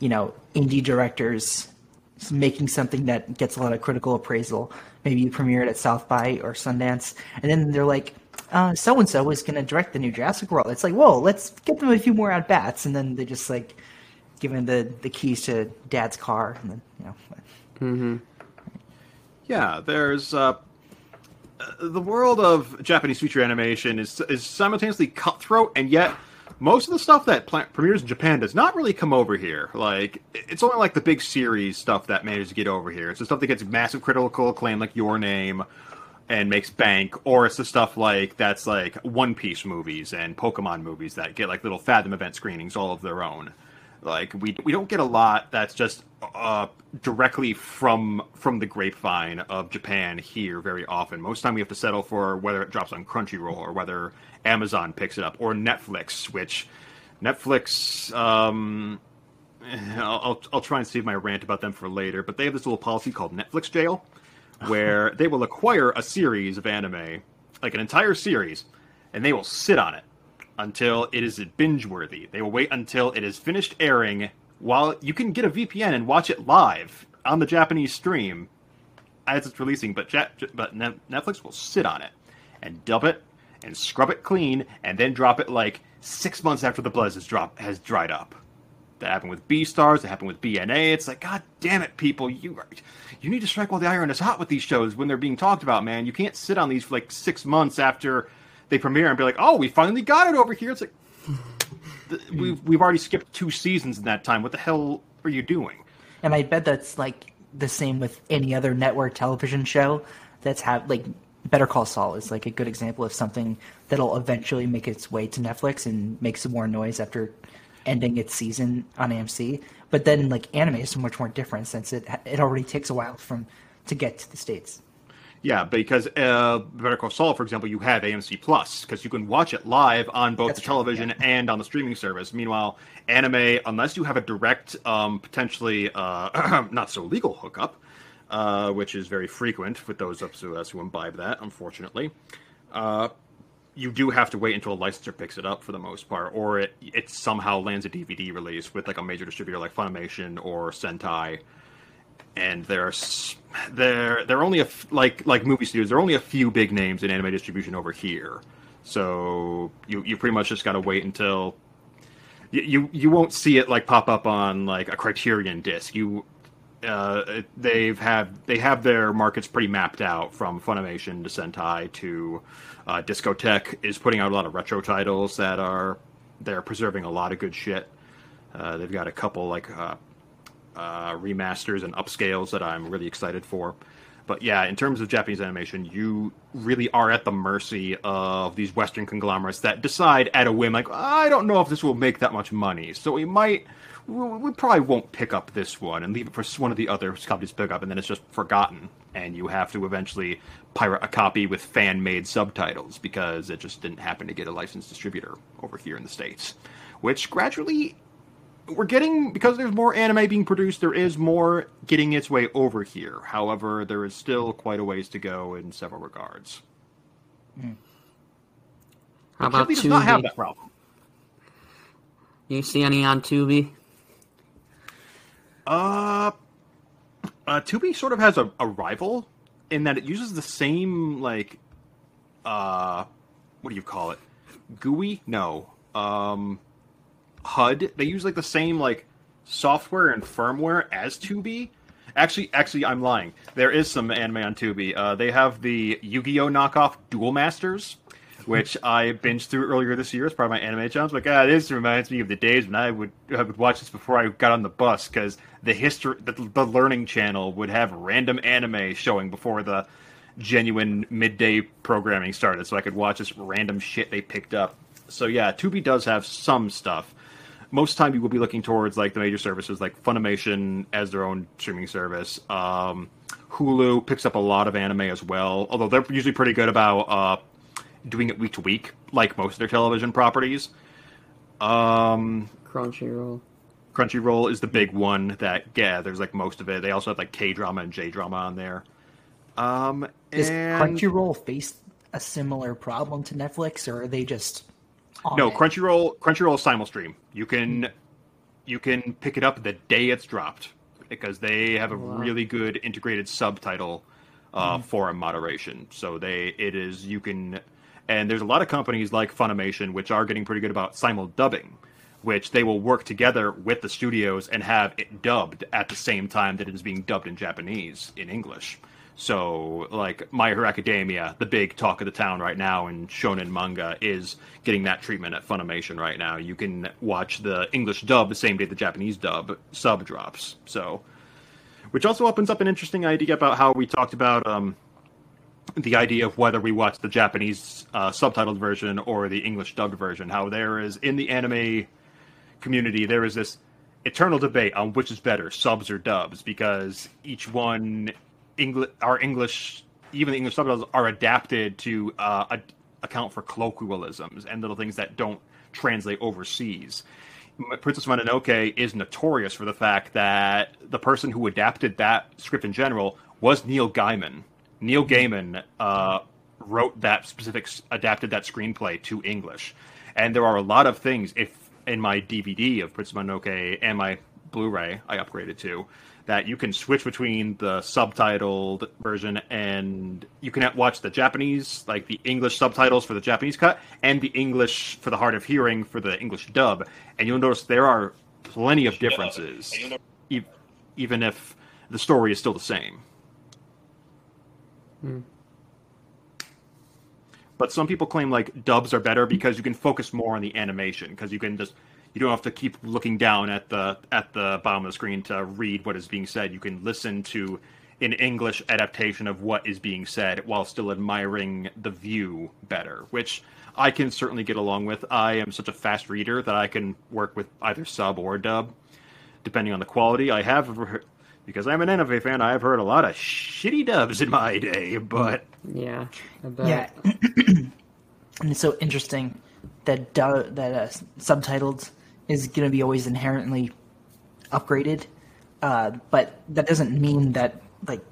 S3: You know, indie directors making something that gets a lot of critical appraisal. Maybe you premiere it at South by or Sundance, and then they're like, so and so is going to direct the new Jurassic World. It's like, whoa, let's get them a few more at bats, and then they just like giving the the keys to Dad's car, and then you know.
S2: Mm-hmm.
S1: Yeah, there's uh, the world of Japanese feature animation is is simultaneously cutthroat and yet most of the stuff that premieres in Japan does not really come over here. Like it's only like the big series stuff that manages to get over here. It's the stuff that gets massive critical acclaim, like Your Name, and makes bank, or it's the stuff like that's like One Piece movies and Pokemon movies that get like little Fathom event screenings all of their own. Like we we don't get a lot that's just uh, directly from from the grapevine of Japan here very often. Most time we have to settle for whether it drops on Crunchyroll or whether Amazon picks it up or Netflix, which Netflix. Um, I'll, I'll, I'll try and save my rant about them for later, but they have this little policy called Netflix Jail, where they will acquire a series of anime, like an entire series, and they will sit on it until it is binge worthy. They will wait until it is finished airing. While you can get a VPN and watch it live on the Japanese stream as it's releasing, but but Netflix will sit on it and dub it and scrub it clean and then drop it like six months after the buzz has has dried up. That happened with B stars. That happened with BNA. It's like, God damn it, people! You you need to strike while the iron is hot with these shows when they're being talked about, man. You can't sit on these for like six months after they premiere and be like, "Oh, we finally got it over here." It's like we've we've already skipped two seasons in that time. What the hell are you doing?
S3: And I bet that's like the same with any other network television show that's have like Better Call Saul is like a good example of something that'll eventually make its way to Netflix and make some more noise after ending its season on AMC. But then like anime is so much more different since it it already takes a while from to get to the states.
S1: Yeah, because uh, Better Call Saul, for example, you have AMC Plus because you can watch it live on both
S3: That's
S1: the television
S3: yeah.
S1: and on the streaming service. Meanwhile, anime, unless you have a direct, um, potentially uh, not so legal hookup, uh, which is very frequent with those of us who imbibe that, unfortunately, uh, you do have to wait until a licensor picks it up for the most part, or it it somehow lands a DVD release with like a major distributor like Funimation or Sentai and there's there there are only a f- like like movie studios. There are only a few big names in anime distribution over here, so you you pretty much just got to wait until you, you you won't see it like pop up on like a Criterion disc. You uh, they've have they have their markets pretty mapped out from Funimation to Sentai to uh, Discotek is putting out a lot of retro titles that are they're preserving a lot of good shit. Uh, they've got a couple like uh, remasters and upscales that I'm really excited for. But yeah, in terms of Japanese animation, you really are at the mercy of these Western conglomerates that decide at a whim, like, I don't know if this will make that much money, so we might, we, probably won't pick up this one and leave it for one of the other companies to pick up, and then it's just forgotten, and you have to eventually pirate a copy with fan-made subtitles because it just didn't happen to get a licensed distributor over here in the states, which gradually we're getting because there's more anime being produced there is more getting its way over here. However there is still quite a ways to go in several regards.
S2: How about
S1: Chile does not have that problem.
S2: You see any on Tubi?
S1: uh, uh tubi sort of has a, a rival in that it uses the same like uh what do you call it? GUI no. Um HUD. They use like the same like software and firmware as Tubi. Actually, actually, I'm lying. There is some anime on Tubi. Uh, they have the Yu-Gi-Oh knockoff Duel Masters, which I binged through earlier this year as part of my anime challenge. Like, ah, this reminds me of the days when I would I would watch this before I got on the bus because the history, the, the Learning Channel would have random anime showing before the genuine midday programming started, so I could watch this random shit they picked up. So yeah, Tubi does have some stuff most time you will be looking towards like the major services like Funimation as their own streaming service. Um, Hulu picks up a lot of anime as well, although they're usually pretty good about uh, doing it week to week, like most of their television properties. Um,
S2: Crunchyroll.
S1: Crunchyroll is the big one that yeah, there's like most of it. They also have like K drama and J drama on there. Um,
S3: Does
S1: and-
S3: Crunchyroll face a similar problem to Netflix, or are they just
S1: No? Crunchyroll Crunchyroll is simulstream. You can you can pick it up the day it's dropped because they have a
S2: Wow.
S1: really good integrated subtitle uh, for moderation. So they it is you can and there's a lot of companies like Funimation which are getting pretty good about simul dubbing, which they will work together with the studios and have it dubbed at the same time that it is being dubbed in Japanese in English. So, like My Hero Academia, the big talk of the town right now in shonen manga, is getting that treatment at Funimation right now. You can watch the English dub the same day the Japanese dub sub drops. So, which also opens up an interesting idea about how we talked about um, the idea of whether we watch the Japanese uh, subtitled version or the English dubbed version. How there is in the anime community there is this eternal debate on which is better, subs or dubs, because each one English our English even the English subtitles are adapted to uh, account for colloquialisms and little things that don't translate overseas. Princess Mononoke is notorious for the fact that the person who adapted that script in general was Neil Gaiman. Neil Gaiman uh, wrote that specific, adapted that screenplay to English, and there are a lot of things. If in my DVD of Princess Mononoke and my Blu-ray, I upgraded to that you can switch between the subtitled version and you can watch the Japanese, like the English subtitles for the Japanese cut, and the English for the hard of hearing for the English dub, and you'll notice there are plenty of differences, e- even if the story is still the same. Hmm. But some people claim like dubs are better because you can focus more on the animation because you can just you don't have to keep looking down at the at the bottom of the screen to read what is being said. You can listen to an English adaptation of what is being said while still admiring the view better, which I can certainly get along with. I am such a fast reader that I can work with either sub or dub, depending on the quality. I have because I'm an anime fan, I've heard a lot of shitty dubs in my day, but
S2: Yeah, I.
S3: Yeah, and it's so interesting that du- that uh, subtitled is going to be always inherently upgraded, uh, but that doesn't mean that like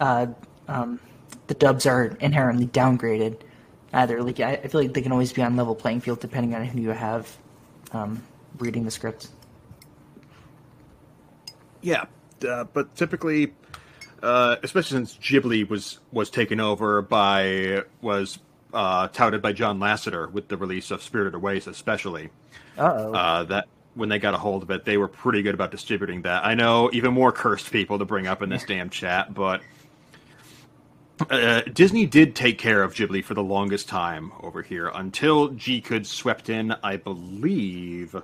S3: uh, um, the dubs are inherently downgraded either. Like I, I feel like they can always be on level playing field depending on who you have um, reading the script.
S1: Yeah, uh, but typically, uh, especially since Ghibli was was taken over by was uh, touted by John Lasseter with the release of Spirited Away, especially. Uh, that when they got a hold of it, they were pretty good about distributing that. I know even more cursed people to bring up in this damn chat, but uh, Disney did take care of Ghibli for the longest time over here until G Kids swept in. I believe.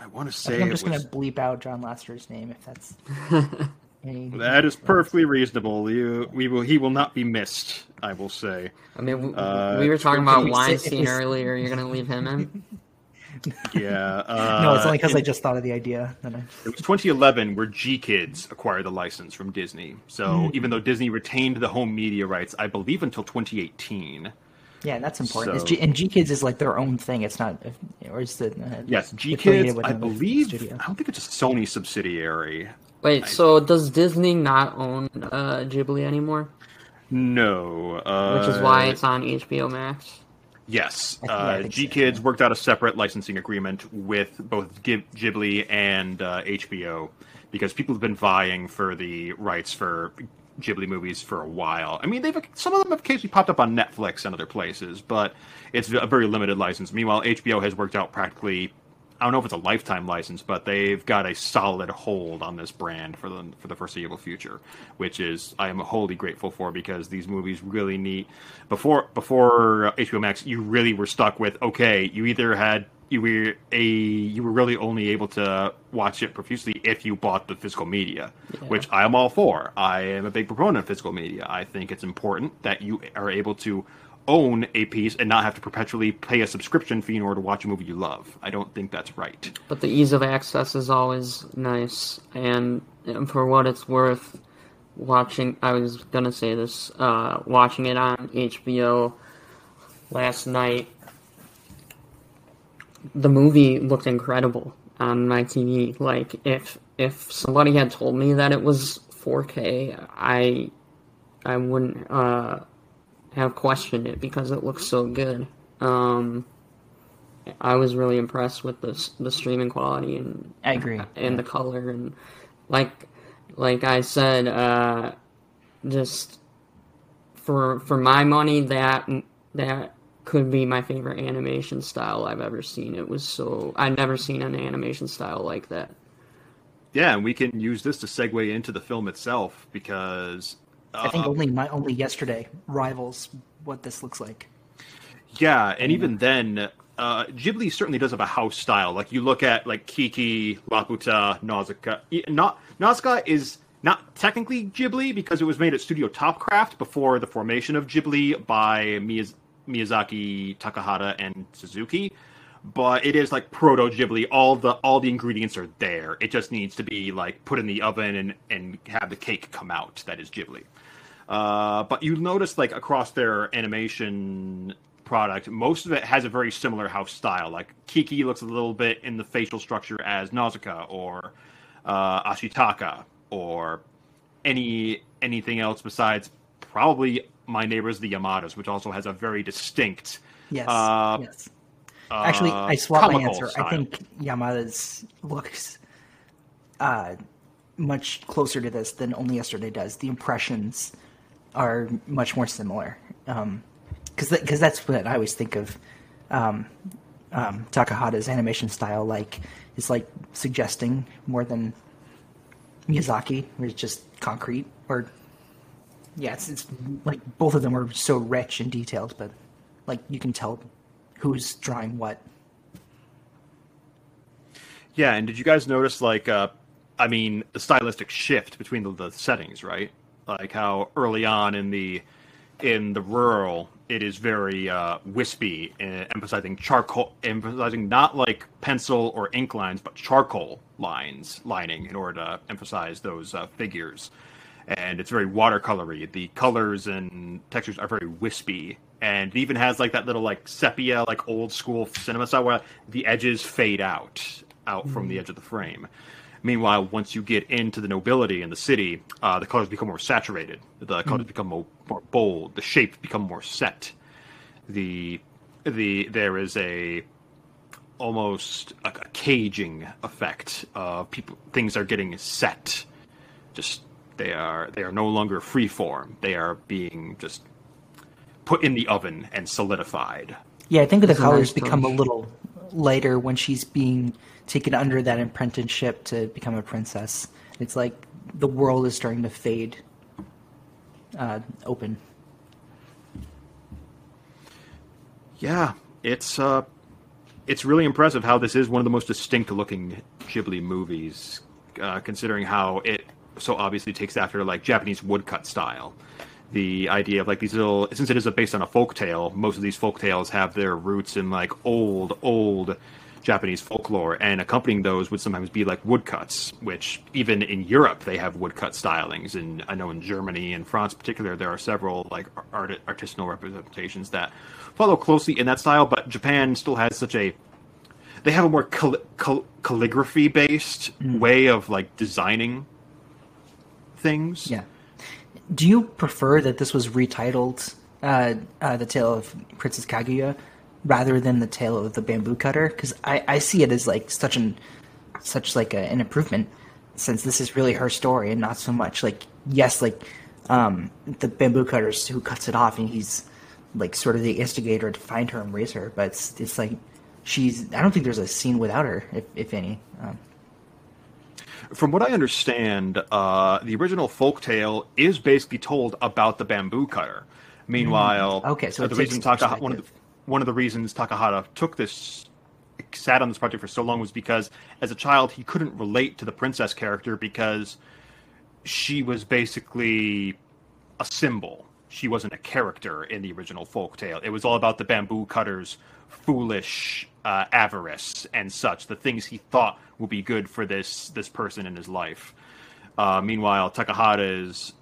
S1: I want to
S3: I
S1: say
S3: think I'm just
S1: was-
S3: going to bleep out John Lasseter's name if that's. any-
S1: That is perfectly reasonable. You, we will. He will not be missed. I will say.
S2: I mean, we,
S1: Uh,
S2: we were talking about
S3: we
S2: Weinstein earlier. You're gonna leave him in?
S1: Yeah. Uh,
S3: no, it's only because I just thought of the idea. Then I...
S1: it was 2011 where G Kids acquired the license from Disney. So even though Disney retained the home media rights, I believe until 2018.
S3: Yeah, that's important.
S1: So-
S3: G- and G Kids is like their own thing. It's not, or is the uh,
S1: Yes, G Kids. I believe. I don't think it's a Sony subsidiary.
S2: Wait, so does Disney not own uh, Ghibli anymore?
S1: No. Uh,
S2: Which is why it's on HBO Max.
S1: Yes,
S3: I think- yeah, I
S1: uh, G Kids worked out a separate licensing agreement with both Gib- Ghibli and uh, HBO because people have been vying for the rights for Ghibli movies for a while. I mean, they've some of them have occasionally popped up on Netflix and other places, but it's a very limited license. Meanwhile, HBO has worked out practically. I don't know if it's a lifetime license, but they've got a solid hold on this brand for the for the foreseeable future, which is I am wholly grateful for because these movies really need before before uh, HBO Max you really were stuck with okay you either had you were a you were really only able to watch it profusely if you bought the physical media, which I am all for. I am a big proponent of physical media. I think it's important that you are able to own a piece and not have to perpetually pay a subscription fee in order to watch a movie you love. I don't think that's right.
S2: But the ease of access is always nice, and, for what it's worth, watching I was gonna say this, uh, watching it on HBO last night. The movie looked incredible on my TV. Like if if somebody had told me that it was 4K, I I wouldn't uh, have questioned it because it looks so good. Um, I was really impressed with the the streaming quality and
S3: I agree.
S2: and the color and like like I said, uh, just for for my money, that that could be my favorite animation style I've ever seen. It was so I've never seen an animation style like that.
S1: Yeah, and we can use this to segue into the film itself because
S3: I think
S1: uh,
S3: only my only yesterday rivals what this looks like.
S1: Yeah, and even then, uh, Ghibli certainly does have a house style. Like you look at like Kiki, Laputa, Nausicaa. Na- Nausicaa is not technically Ghibli because it was made at Studio Topcraft before the formation of Ghibli by Miyaz- Miyazaki, Takahata, and Suzuki. But it is like proto Ghibli. All the all the ingredients are there. It just needs to be like put in the oven and and have the cake come out. That is Ghibli. Uh, but you notice like across their animation product, most of it has a very similar house style. Like Kiki looks a little bit in the facial structure as Nausicaa or uh, Ashitaka or any anything else besides probably My Neighbors the Yamadas, which also has a very distinct.
S3: Yes.
S1: Uh,
S3: yes. Actually,
S1: uh,
S3: I swap my answer.
S1: style.
S3: I think Yamada's looks uh, much closer to this than Only Yesterday does. The impressions are much more similar. Because because that's what I always think of um, um, Takahata's animation style. Like is like suggesting more than Miyazaki, where it's just concrete. Or yeah, it's, it's like both of them are so rich and detailed, but like you can tell who's drawing what.
S1: Yeah, and did you guys notice like uh I mean the stylistic shift between the, the settings, right? Like how early on in the in the rural it is very uh, wispy, uh, emphasizing charcoal, emphasizing not like pencil or ink lines, but charcoal lines lining in order to emphasize those uh, figures. And it's very watercolory. The colors and textures are very wispy, and it even has like that little like sepia, like old school cinema style where the edges fade out out from the edge of the frame. Meanwhile, once you get into the nobility and the city, uh, the colors become more saturated. The colors become more, more bold. The shapes become more set. The the there is a almost a, a caging effect of people. Things are getting set. Just they are they are no longer free form. They are being just put in the oven and solidified.
S3: Yeah, I think the
S2: That's a
S3: colors
S2: nice
S3: become a little lighter when she's being taken under that apprenticeship to become a princess. It's like the world is starting to fade uh, open.
S1: Yeah, it's uh, it's really impressive how this is one of the most distinct looking Ghibli movies, uh, considering how it so obviously takes after like Japanese woodcut style. The idea of like these little, since it is based on a folk tale, most of these folk tales have their roots in like old, old Japanese folklore, and accompanying those would sometimes be like woodcuts, which even in Europe they have woodcut stylings. And I know in Germany and France, in particular, there are several like art, artisanal representations that follow closely in that style. But Japan still has such a they have a more cal- cal- calligraphy based way of like designing things.
S3: Yeah. Do you prefer that this was retitled uh, uh, "The Tale of Princess Kaguya" rather than "The Tale of the Bamboo Cutter"? Because I, I see it as like such an such like a, an improvement since this is really her story and not so much like yes like um, the bamboo cutters who cuts it off and he's like sort of the instigator to find her and raise her but it's, it's like she's i don't think there's a scene without her if, if any um,
S1: From what I understand, uh, the original folk tale is basically told about the bamboo cutter. Meanwhile,
S3: Mm. Okay, so
S1: uh, the reason Taka- one of the. One of the reasons Takahata took this sat on this project for so long was because as a child he couldn't relate to the princess character because she was basically a symbol. She wasn't a character in the original folk tale. It was all about the bamboo cutter's foolish uh, avarice and such, the things he thought would be good for this this person in his life. Uh, meanwhile, Takahata's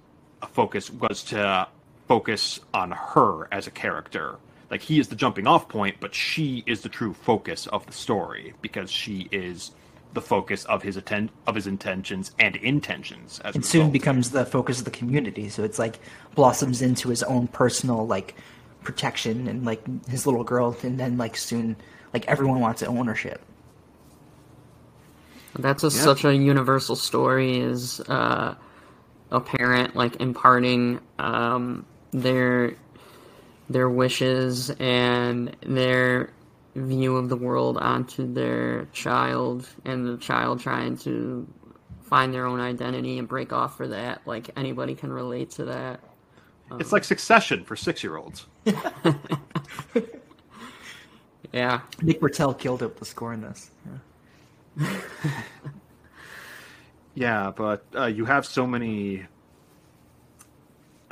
S1: focus was to focus on her as a character. Like he is the jumping off point, but she is the true focus of the story because she is the focus of his atten- of his intentions and intentions. As a
S3: and soon becomes the focus of the community. So it's like blossoms into his own personal like protection and like his little girl, and then like soon like everyone wants ownership.
S2: That's a, such a universal story. Is uh, a parent like imparting um, their their wishes and their view of the world onto their child, and the child trying to find their own identity and break off for that. Like anybody can relate to that.
S1: It's like Succession for six year olds.
S2: Yeah,
S3: Nick Britell killed it with the score in this. Yeah.
S1: Yeah, but uh, you have so many.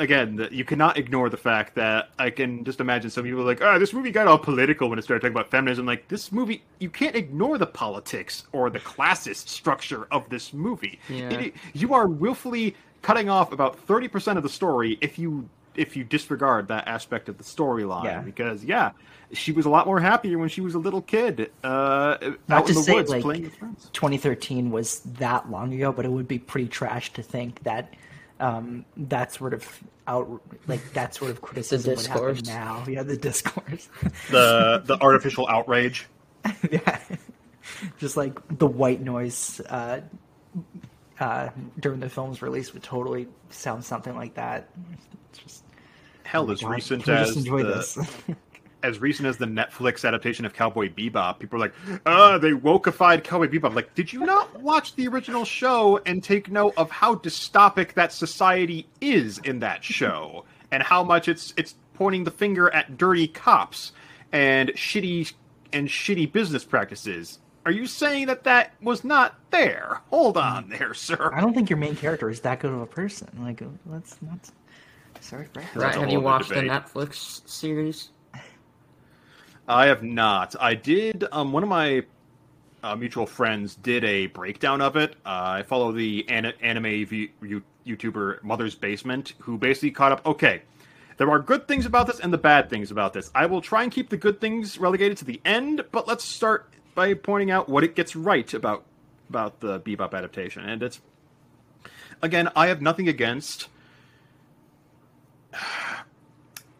S1: Again, the, you cannot ignore the fact that I can just imagine some people like, "Ah, this movie got all political when it started talking about feminism." Like this movie, you can't ignore the politics or the classist structure of this movie.
S2: Yeah.
S1: It- you are willfully cutting off about thirty percent of the story if you if you disregard that aspect of the storyline.
S3: Yeah.
S1: Because yeah, she was a lot more happier when she was a little kid, uh,
S3: Not
S1: out
S3: to
S1: in the
S3: say
S1: woods
S3: like
S1: playing with friends.
S3: 2013 was that long ago, but it would be pretty trash to think that um, that sort of out like that sort of criticism would happen
S2: discourse.
S3: now. Yeah, the discourse.
S1: The the artificial outrage.
S3: yeah, just like the white noise uh, uh, during the film's release would totally sound something like that. It's just
S1: Hell, as
S3: God,
S1: recent as
S3: just enjoy
S1: the,
S3: this.
S1: as recent as the Netflix adaptation of Cowboy Bebop, people are like, "Ah, they wokeified Cowboy Bebop." Like, did you not watch the original show and take note of how dystopic that society is in that show, and how much it's it's pointing the finger at dirty cops and shitty and shitty business practices? Are you saying that that was not there? Hold on, there, sir.
S3: I don't think your main character is that good of a person. Like, let's not. Sorry, Brett.
S2: Right, have you
S1: other
S2: watched the. Netflix series?
S1: I have not. I did. Um, one of my uh, mutual friends did a breakdown of it. Uh, I follow the an- anime v- you- YouTuber Mother's Basement, who basically caught up. Okay, there are good things about this and the bad things about this. I will try and keep the good things relegated to the end, but let's start by pointing out what it gets right about about the Bebop adaptation. And it's again, I have nothing against.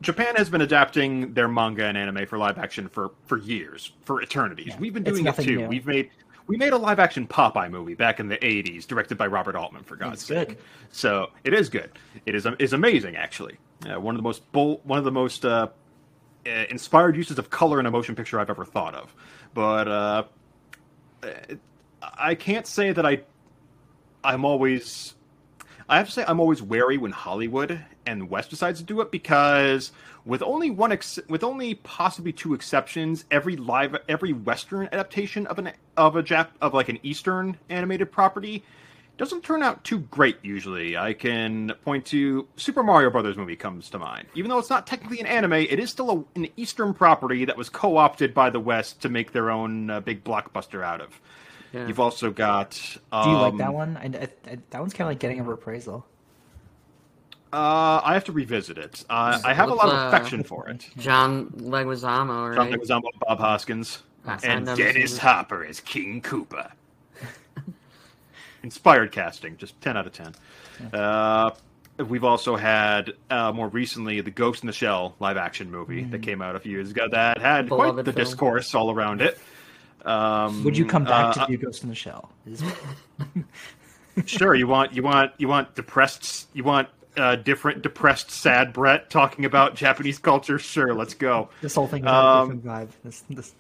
S1: Japan has been adapting their manga and anime for live action for, for years, for eternities.
S3: Yeah,
S1: We've been doing it too.
S3: new.
S1: We've made we made a live action Popeye movie back in the '80s, directed by Robert Altman. For God's sake,
S3: good.
S1: so it is good. It is is amazing, actually. Uh, one of the most bold, one of the most uh, uh, inspired uses of color in a motion picture I've ever thought of. But uh, I can't say that I I'm always I have to say I'm always wary when Hollywood and West decides to do it because with only one ex- with only possibly two exceptions, every live every Western adaptation of an of a Jap of like an Eastern animated property doesn't turn out too great usually. I can point to Super Mario Brothers movie comes to mind. Even though it's not technically an anime, it is still a, an Eastern property that was co-opted by the West to make their own uh, big blockbuster out of.
S2: Yeah.
S1: You've also got. Um,
S3: Do you like that one? I, I, I- that one's kind of like getting a reprisal.
S1: Uh, I have to revisit it. Uh, I have a lot
S2: What's,
S1: of
S2: uh,
S1: affection for it.
S2: John Leguizamo, right? John?
S1: Leguizamo, Bob Hoskins,
S2: I've
S1: and
S2: never
S1: Dennis
S2: seen it.
S1: Hopper as King Koopa. Inspired casting, just ten out of ten. Uh, we've also had uh, more recently the Ghost in the Shell live action movie that came out a few years ago that had quite
S2: Beloved
S1: the
S2: film.
S1: discourse all around it. Um,
S3: Would you come back
S1: uh,
S3: to do Ghost in the Shell? Is-
S1: sure you want you want you want depressed you want uh, different depressed sad Brett talking about Japanese culture sure let's go
S3: this whole thing a
S1: Um,
S3: different vibe. This, this,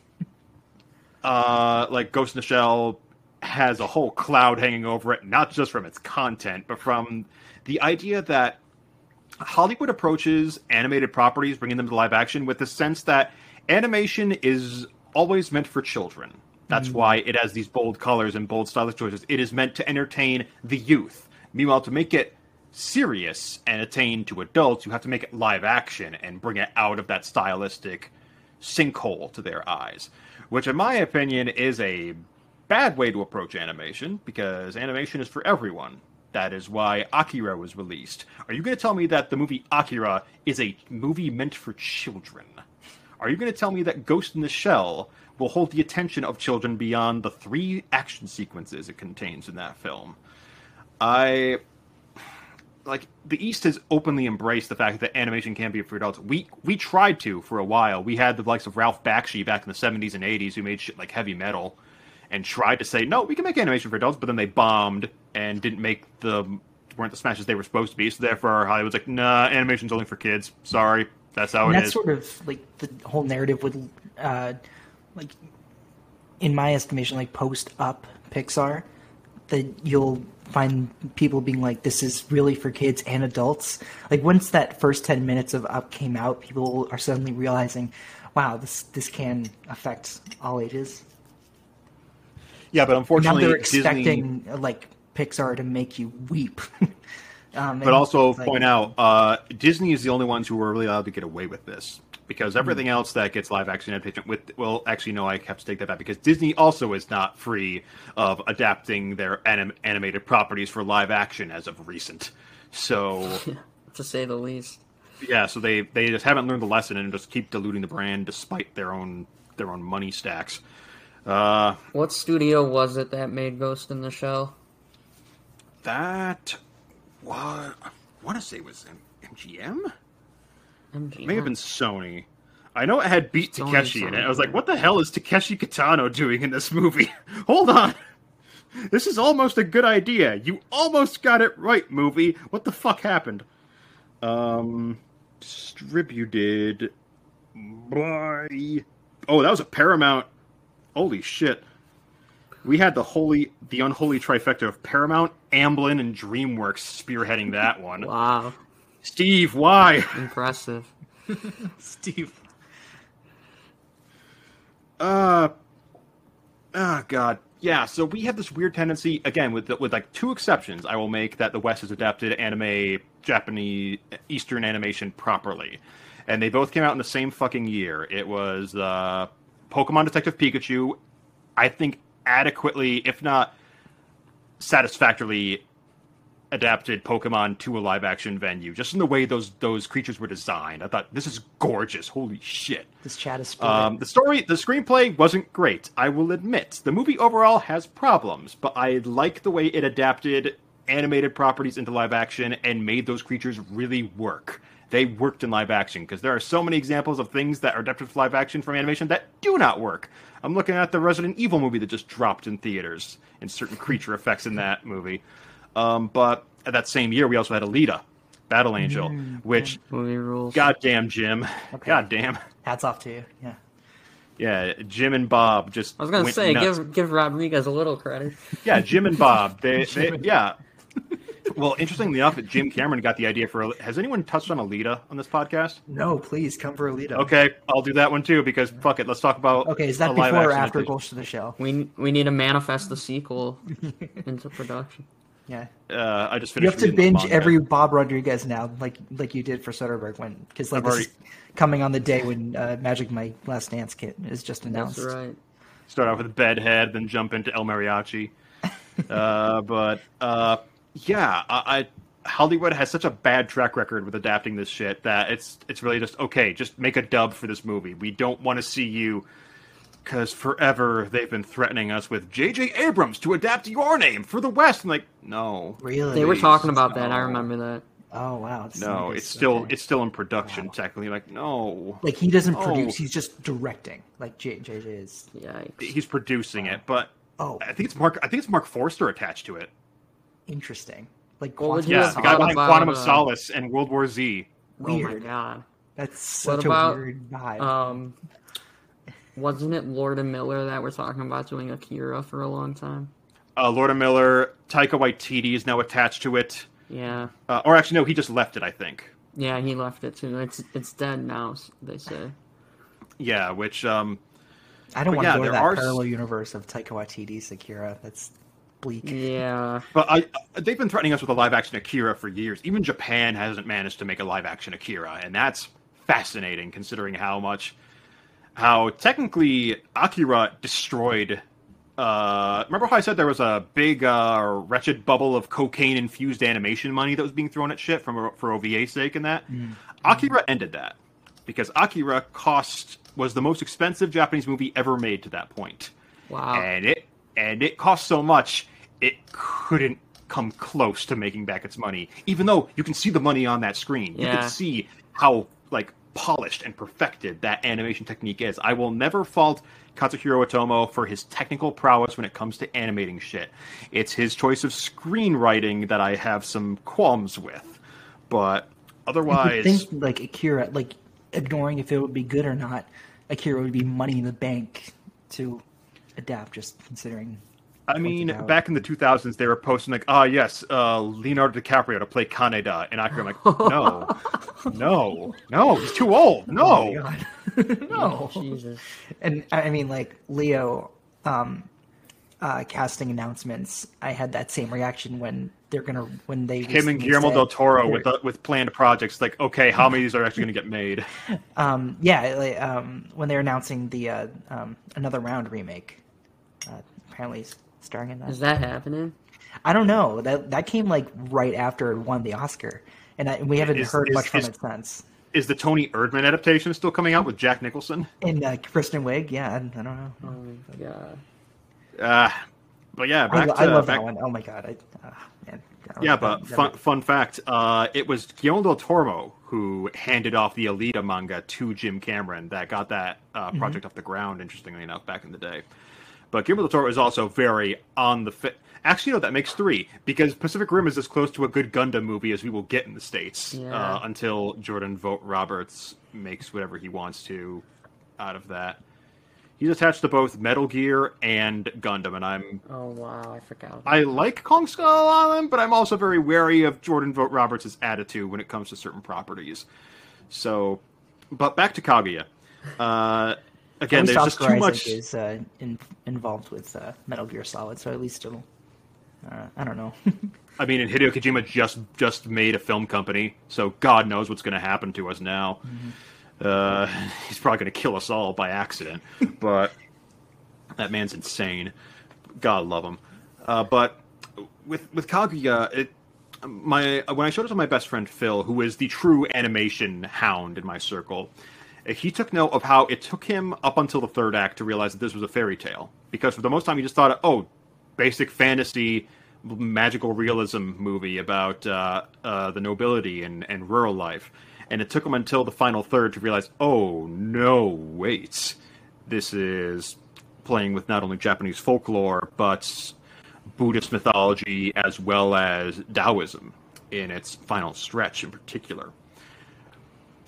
S1: uh like Ghost in the Shell has a whole cloud hanging over it not just from its content but from the idea that Hollywood approaches animated properties bringing them to live action with the sense that animation is always meant for children that's why it has these bold colors and bold stylish choices. It is meant to entertain the youth. Meanwhile, to make it serious and attain to adults, you have to make it live action and bring it out of that stylistic sinkhole to their eyes. Which, in my opinion, is a bad way to approach animation because animation is for everyone. That is why Akira was released. Are you going to tell me that the movie Akira is a movie meant for children? Are you going to tell me that Ghost in the Shell will hold the attention of children beyond the three action sequences it contains in that film? I like the East has openly embraced the fact that animation can be for adults. We we tried to for a while. We had the likes of Ralph Bakshi back in the seventies and eighties who made shit like heavy metal and tried to say, no, we can make animation for adults, but then they bombed and didn't make the weren't the smashes they were supposed to be. So therefore Hollywood's like, nah, animation's only for kids. Sorry. That's how
S3: and
S1: it
S3: that's
S1: is.
S3: sort of like the whole narrative with, uh, like, in my estimation, like post up Pixar, that you'll find people being like, "This is really for kids and adults." Like once that first ten minutes of Up came out, people are suddenly realizing, "Wow, this this can affect all ages."
S1: Yeah, but unfortunately, Now
S3: they're
S1: Disney-
S3: expecting like Pixar to make you weep. um,
S1: But also
S3: like,
S1: point out, uh, Disney is the only ones who are really allowed to get away with this because everything
S3: Hmm.
S1: else that gets live action adaptation with well, actually no, I have to take that back because Disney also is not free of adapting their anim- animated properties for live action as of recent. So
S2: to say the least.
S1: yeah, so they they just haven't learned the lesson and just keep diluting the brand despite their own their own money stacks. Uh,
S2: What studio was it that made Ghost in the Shell?
S1: that what I want to say was M- MGM.
S2: MGM.
S1: It may have been Sony. I know it had Beat
S2: Sony,
S1: Takeshi in it. I was like, what the hell is Takeshi Kitano doing in this movie? Hold on. This is almost a good idea. You almost got it right, movie. What the fuck happened? Um, distributed by. Oh, that was a Paramount. Holy shit. We had the holy, the unholy trifecta of Paramount, Amblin, and DreamWorks spearheading that one.
S2: Wow,
S1: Steve, why?
S2: impressive.
S3: Steve.
S1: Uh, oh god, yeah. So we have this weird tendency again with with like two exceptions. I will make that the West has adapted anime, Japanese, Eastern animation properly, and they both came out in the same fucking year. It was uh, Pokemon Detective Pikachu. I think adequately, if not satisfactorily, adapted Pokemon to a live action venue. Just in the way those those creatures were designed, I thought this is gorgeous. Holy shit!
S3: This chat is.
S1: Um, the story, the screenplay wasn't great. I will admit. The movie overall has problems, but I like the way it adapted animated properties into live action and made those creatures really work. They worked in live action because there are so many examples of things that are adapted to live action from animation that do not work. I'm looking at the Resident Evil movie that just dropped in theaters and certain creature effects in that movie. Um, but that same year, we also had Alita, Battle Angel, which
S2: Movie rules.
S1: goddamn Jim,
S3: Okay.
S1: goddamn.
S3: Hats off to you. Yeah.
S1: Yeah, Jim and Bob just.
S2: I was gonna
S1: went
S2: say,
S1: nuts.
S2: give give Rodriguez a little credit.
S1: Yeah, Jim and Bob. They, they yeah. Well, interestingly enough, Jim Cameron got the idea for. Has anyone touched on Alita on this podcast?
S3: No, please come for Alita.
S1: Okay, I'll do that one too because fuck it. Let's talk about.
S3: Okay, is that
S1: a live
S3: before or after. Ghost of the Shell?
S2: We we need to manifest the sequel into production.
S3: Yeah.
S1: Uh, I just
S3: You have to binge every Bob Rodriguez now, like like you did for Soderbergh when because like
S1: I've
S3: this is coming on the day when uh, Magic Mike Last Dance kit is just announced.
S2: That's right.
S1: Start off with Bedhead, then jump into El Mariachi. uh, but uh, yeah, I, I Hollywood has such a bad track record with adapting this shit that it's it's really just okay. Just make a dub for this movie. We don't want to see you because forever they've been threatening us with J.J. Abrams to adapt your name for the West. I'm like, no,
S3: Really?
S2: They were talking about that. I remember that.
S3: Oh wow. It's
S1: no,
S3: like
S1: it's still
S3: okay.
S1: it's still in production technically. Like, no,
S3: like he doesn't
S1: Oh.
S3: produce; he's just directing. Like J- JJ is.
S2: Yeah,
S1: he's producing it, but
S3: Oh,
S1: I think it's Mark. I think it's Marc Forster attached to it.
S3: interesting. Like
S2: What
S3: Quantum
S1: Yeah, the guy behind Quantum of
S2: uh,
S1: Solace and World War Z.
S2: Oh my
S3: Weird.
S2: god.
S3: That's
S2: What
S3: such
S2: about,
S3: a weird vibe.
S2: Um, wasn't it Lord and Miller that we're talking about doing Akira for a long time?
S1: Uh, Lord Miller, Taika Waititi is now attached to it.
S2: Yeah,
S1: Uh, or actually, no, he just left it. I think.
S2: yeah, he left it too. It's it's dead now. They say.
S1: Yeah, which um,
S3: I don't want
S1: yeah,
S3: to go to
S1: there
S3: that
S1: are
S3: parallel universe of Taika Waititi's Akira. That's bleak.
S2: Yeah,
S1: but I they've been threatening us with a live action Akira for years. Even Japan hasn't managed to make a live action Akira, and that's fascinating considering how much how technically Akira destroyed. Uh, remember how I said there was a big uh, wretched bubble of cocaine infused animation money that was being thrown at shit from for OVA's sake and that? Akira ended that because Akira cost was the most expensive Japanese movie ever made to that point
S2: wow.
S1: and it and it cost so much it couldn't come close to making back its money even though you can see the money on that screen you can see how like polished and perfected that animation technique is i will never fault katsuhiro otomo for his technical prowess when it comes to animating shit it's his choice of screenwriting that i have some qualms with but otherwise I
S3: think like Akira, like ignoring if it would be good or not, Akira would be money in the bank to adapt. Just considering.
S1: I mean, back in the 2000s, they were posting like, "Ah, yes, uh, Leonardo DiCaprio to play Kaneda," and I'm like, "No, no, no, he's too old.
S3: Oh
S1: No."
S3: God. no.
S2: Jesus.
S3: And I mean, like Leo, um, uh, casting announcements. I had that same reaction when they're gonna when they
S1: Him and Guillermo
S3: said
S1: del Toro with uh, with planned projects. Like, okay, how many of these are actually going to get made?
S3: um yeah like, um when they're announcing the uh, um another round remake. Uh, apparently starring in that.
S2: Is that happening?
S3: I don't know. That that came like right after it won the Oscar, and I, we haven't
S1: Is-
S3: heard
S1: is-
S3: much from
S1: is-
S3: it since.
S1: Is the Toni Erdmann adaptation still coming out with Jack Nicholson?
S3: And uh, Kristen Wiig, yeah, I, I don't know.
S2: Oh my god.
S1: Uh, but yeah, back
S3: lo-
S1: to
S3: I love
S1: back,
S3: that one. Oh my god, I, uh, man.
S1: Yeah, but fun, fun fact, uh, it was Guillermo del Toro who handed off the Alita manga to Jim Cameron that got that uh, project off the ground, interestingly enough, back in the day. But Guillermo del Toro is also very on the fit. Actually, no, that makes three, because Pacific Rim is as close to a good Gundam movie as we will get in the States
S2: Yeah.
S1: uh, until Jordan Vogt Roberts makes whatever he wants to out of that. He's attached to both Metal Gear and Gundam, and I'm
S2: Oh wow, I forgot.
S1: I like Kong Skull Island, but I'm also very wary of Jordan Vogt Roberts' attitude when it comes to certain properties. So, but back to Kaguya. Uh, again, there's just too much.
S3: is uh, in, involved with uh, Metal Gear Solid, so at least it'll. Uh, I don't know.
S1: I mean, and Hideo Kojima just just made a film company, so God knows what's going to happen to us now. Uh, he's probably going to kill us all by accident, but that man's insane. God love him. Uh, but with with Kaguya, it my when I showed it to my best friend Phil, who is the true animation hound in my circle, he took note of how it took him up until the third act to realize that this was a fairy tale. Because for the most time, he just thought, oh, basic fantasy, magical realism movie about uh, uh, the nobility and, and rural life. And it took him until the final third to realize, oh, no, wait. This is playing with not only Japanese folklore, but Buddhist mythology as well as Taoism in its final stretch in particular.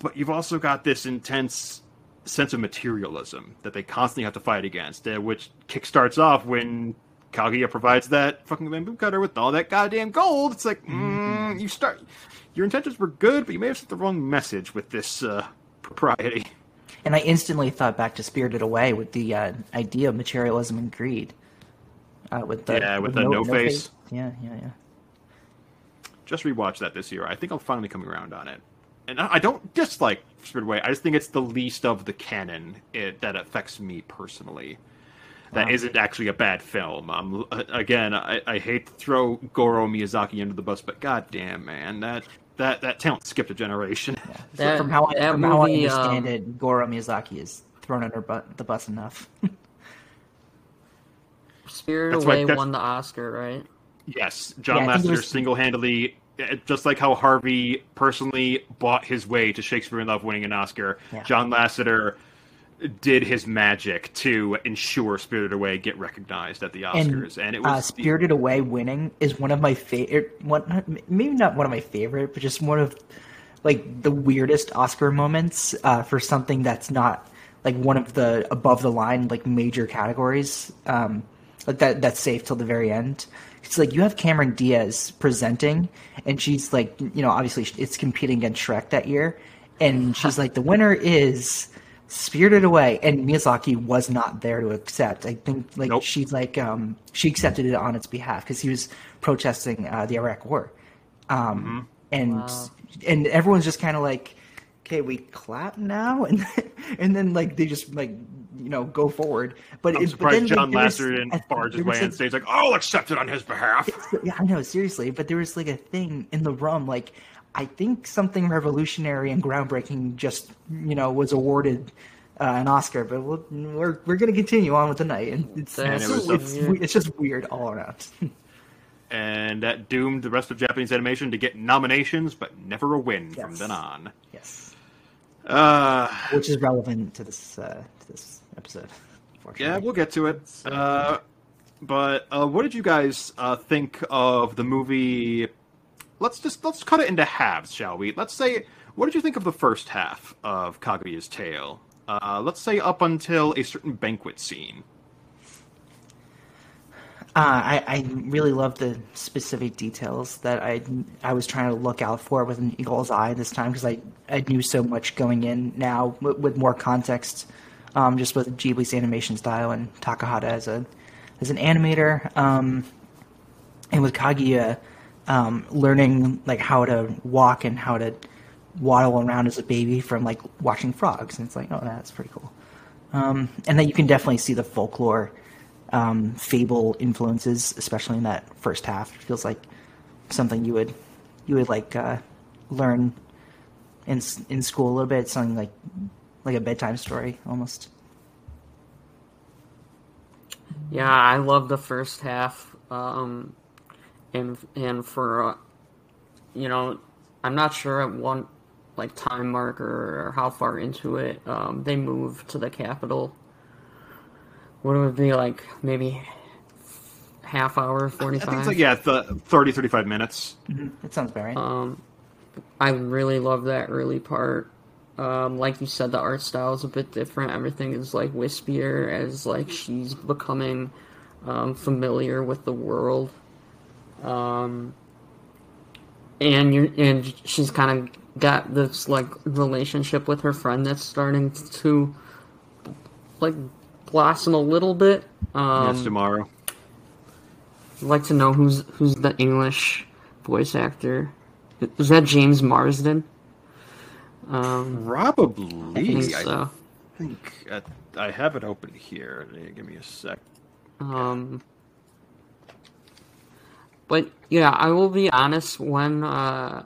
S1: But you've also got this intense sense of materialism that they constantly have to fight against, uh, which kickstarts off when Kaguya provides that fucking bamboo cutter with all that goddamn gold. It's like, mm, you start. Your intentions were good, but you may have sent the wrong message with this uh, propriety.
S3: and I instantly thought back to Spirited Away with the uh, idea of materialism and greed. Uh, with the
S1: Yeah, with the no face.
S3: Yeah, yeah, yeah.
S1: Just rewatched that this year. I think I'm finally coming around on it. And I I don't dislike Spirited Away. I just think it's the least of the canon it, that affects me personally. That
S3: Wow.
S1: not actually a bad film. Um, again, I, I hate to throw Goro Miyazaki under the bus, but goddamn, man, that that that talent skipped a generation.
S2: That-
S3: from how I,
S2: that
S3: from how I understand
S2: um,
S3: it, Goro Miyazaki is thrown under bu- the bus enough.
S2: Spirit
S1: That's
S2: Away
S1: that's-
S2: won the Oscar, right?
S1: Yes, John
S3: Yeah, I think it
S1: Lasseter
S3: was-
S1: single-handedly, just like how Harvey personally bought his way to Shakespeare in Love winning an Oscar,
S3: Yeah.
S1: John Lasseter did his magic to ensure Spirited Away get recognized at the Oscars, and, it
S3: uh,
S1: was
S3: Spirited Away winning is one of my favorite. One, maybe not one of my favorite, but just one of like the weirdest Oscar moments uh, for something that's not like one of the above the line like major categories. Um, like that that's safe till the very end. It's like you have Cameron Diaz presenting, and she's like, you know, obviously it's competing against Shrek that year, and she's like, the winner is Spirited Away, and Miyazaki was not there to accept. I think like
S1: Nope.
S3: she's like, um, she accepted it on its behalf because he was protesting uh, the Iraq War, um, and
S2: Wow.
S3: and everyone's just kind of like, okay, we clap now, and and then like they just like you know go forward. But
S1: I'm
S3: it, but then,
S1: John
S3: like, there was-
S1: Lasseter didn't
S3: I-
S1: barge his way
S3: a-
S1: on stage like, "I'll accept it on his behalf."
S3: yeah, I know, seriously. But there was like a thing in the room, like I think something revolutionary and groundbreaking just you know was awarded uh, an Oscar. But we'll, we're we're gonna continue on with the night, and it's
S2: And
S3: it's,
S1: it was
S3: it's, it's just weird all around.
S1: and that doomed the rest of Japanese animation to get nominations, but never a win from
S3: Yes.
S1: then on.
S3: yes,
S1: Uh,
S3: which is relevant to this uh, to this episode.
S1: Yeah, we'll get to it. Uh, but uh, what did you guys uh, think of the movie? Let's just let's cut it into halves, shall we? Let's say, what did you think of the first half of Kaguya's tale? Uh, let's say up until a certain banquet scene.
S3: Uh, I, I really love the specific details that I I was trying to look out for with an eagle's eye this time because I, I knew so much going in now with, with more context, um, just with Ghibli's animation style and Takahata as a as an animator, um, and with Kaguya um, learning like how to walk and how to waddle around as a baby from like watching frogs, and it's like oh that's pretty cool. Um, and then you can definitely see the folklore um, fable influences, especially in that first half. It feels like something you would you would like uh, learn in in school a little bit. Something like like a bedtime story almost.
S2: Yeah, I love the first half. Um, and and for uh, you know, I'm not sure at one like time marker or how far into it um, they move to the capital. What would it be like? Maybe half hour, forty five.
S1: I think it's like yeah, the 30, 35 minutes.
S3: That sounds about right.
S2: Um, I really love that early part. Um, like you said, the art style is a bit different. Everything is like wispier as like she's becoming um, familiar with the world. Um, and you and she's kind of got this like relationship with her friend that's starting to like blossom a little bit. Um,
S1: yes, tomorrow.
S2: I'd like to know who's who's the English voice actor. Is that James Marsden? Um,
S1: Probably.
S2: I think so.
S1: I think I have it open here. Give me a sec.
S2: Um, but yeah, I will be honest. When uh,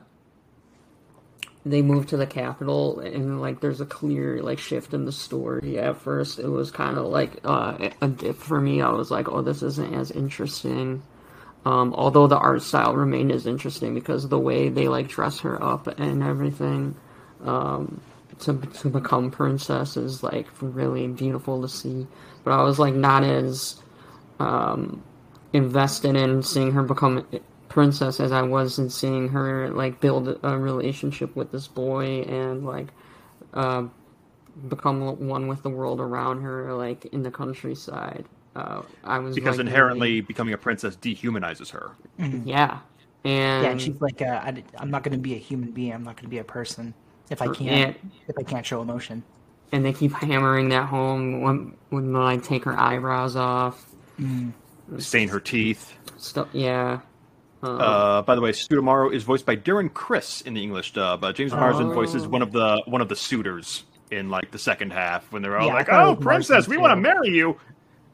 S2: they moved to the capital, and like there's a clear like shift in the story. At first, it was kind of like uh, a dip for me. I was like, oh, this isn't as interesting. Um, although the art style remained as interesting because of the way they like dress her up and everything. Um, to to become princess is like really beautiful to see. But I was like not as um, invested in seeing her become princess as I was in seeing her like build a relationship with this boy and like uh, become one with the world around her, like in the countryside. Uh, I was
S1: because
S2: like,
S1: inherently
S2: really-
S1: becoming a princess dehumanizes her.
S2: yeah, and
S3: Yeah, and she's like, uh, I, am not going to be a human being. I'm not going to be a person if I can't
S2: and-
S3: if I can't show emotion.
S2: and they keep hammering that home when when they like take her eyebrows off.
S1: Stain her teeth.
S2: Stuff, yeah. Um,
S1: Uh, by the way, Scudamaro is voiced by Darren Criss in the English dub. Uh, James Marsden
S2: Oh.
S1: voices one of the one of the suitors in like the second half when they're all
S3: Yeah,
S1: like, "Oh, princess, we want to marry you."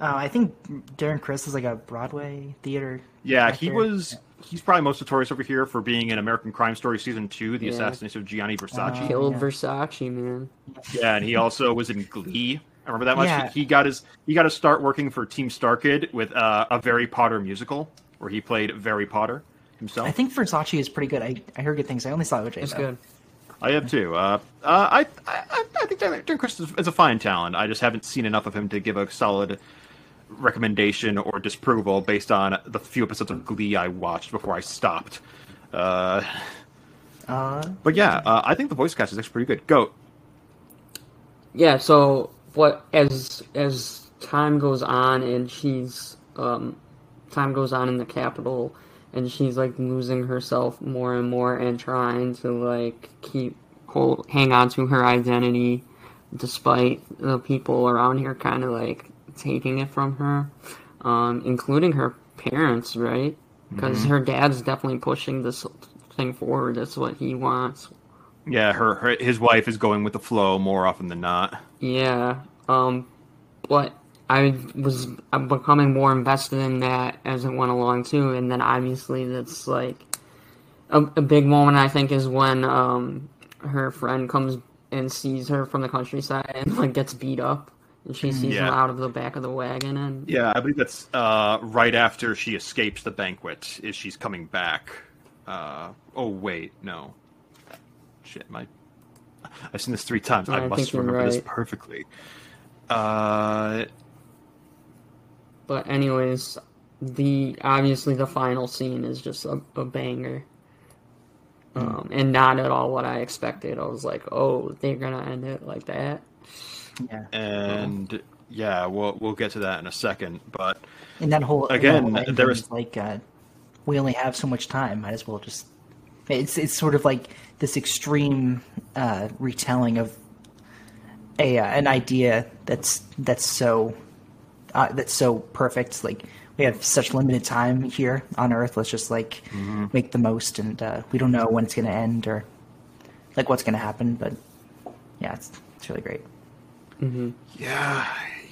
S3: Uh, I think Darren Criss is like a Broadway theater.
S1: Yeah, he
S3: actor.
S1: was. He's probably most notorious over here for being in American Crime Story season two, the
S2: Yeah.
S1: assassination of Gianni Versace.
S3: Uh,
S2: killed
S3: yeah.
S2: Versace, man.
S1: yeah, and he also was in Glee. I remember that much.
S3: Yeah.
S1: He got his he got to start working for Team Starkid with uh, a Very Potter musical where he played Harry Potter himself.
S3: I think Versace is pretty good. I, I heard good things. I only saw OJ.
S2: It's
S3: though.
S2: good.
S1: I have too. Uh, uh, I, I I think Darren Criss is, is a fine talent. I just haven't seen enough of him to give a solid recommendation or disapproval based on the few episodes of Glee I watched before I stopped. Uh,
S3: Uh,
S1: but yeah, uh, I think the voice cast is actually pretty good. Go.
S2: Yeah, so what as as time goes on and she's um time goes on in the capital and she's like losing herself more and more and trying to like keep hold hang on to her identity despite the people around here kind of like taking it from her um including her parents right? Because her dad's definitely pushing this thing forward. That's what he wants.
S1: Yeah, her, her his wife is going with the flow more often than not.
S2: Yeah, um, but I was I'm becoming more invested in that as it went along too, and then obviously that's like a, a big moment. I think is when um her friend comes and sees her from the countryside and like gets beat up, she sees him out of the back of the wagon, and
S1: Yeah, I believe that's uh, right after she escapes the banquet. Is she's coming back? Uh, oh wait, no. Shit, my. I've seen this three times. I,
S2: I
S1: must remember this perfectly. Uh,
S2: but anyways, the obviously the final scene is just a, a banger. Um, and not at all what I expected. I was like, "Oh, they're gonna end it like that."
S3: Yeah.
S1: and yeah, we'll we'll get to that in a second. But
S3: And that whole
S1: Again,
S3: that whole
S1: there is-
S3: like uh, we only have so much time. Might as well just. It's it's sort of like this extreme uh, retelling of a uh, an idea that's that's so uh, that's so perfect. Like we have such limited time here on Earth. Let's just like make the most, and uh, we don't know when it's going to end or like what's going to happen. But yeah, it's it's really great.
S1: Yeah,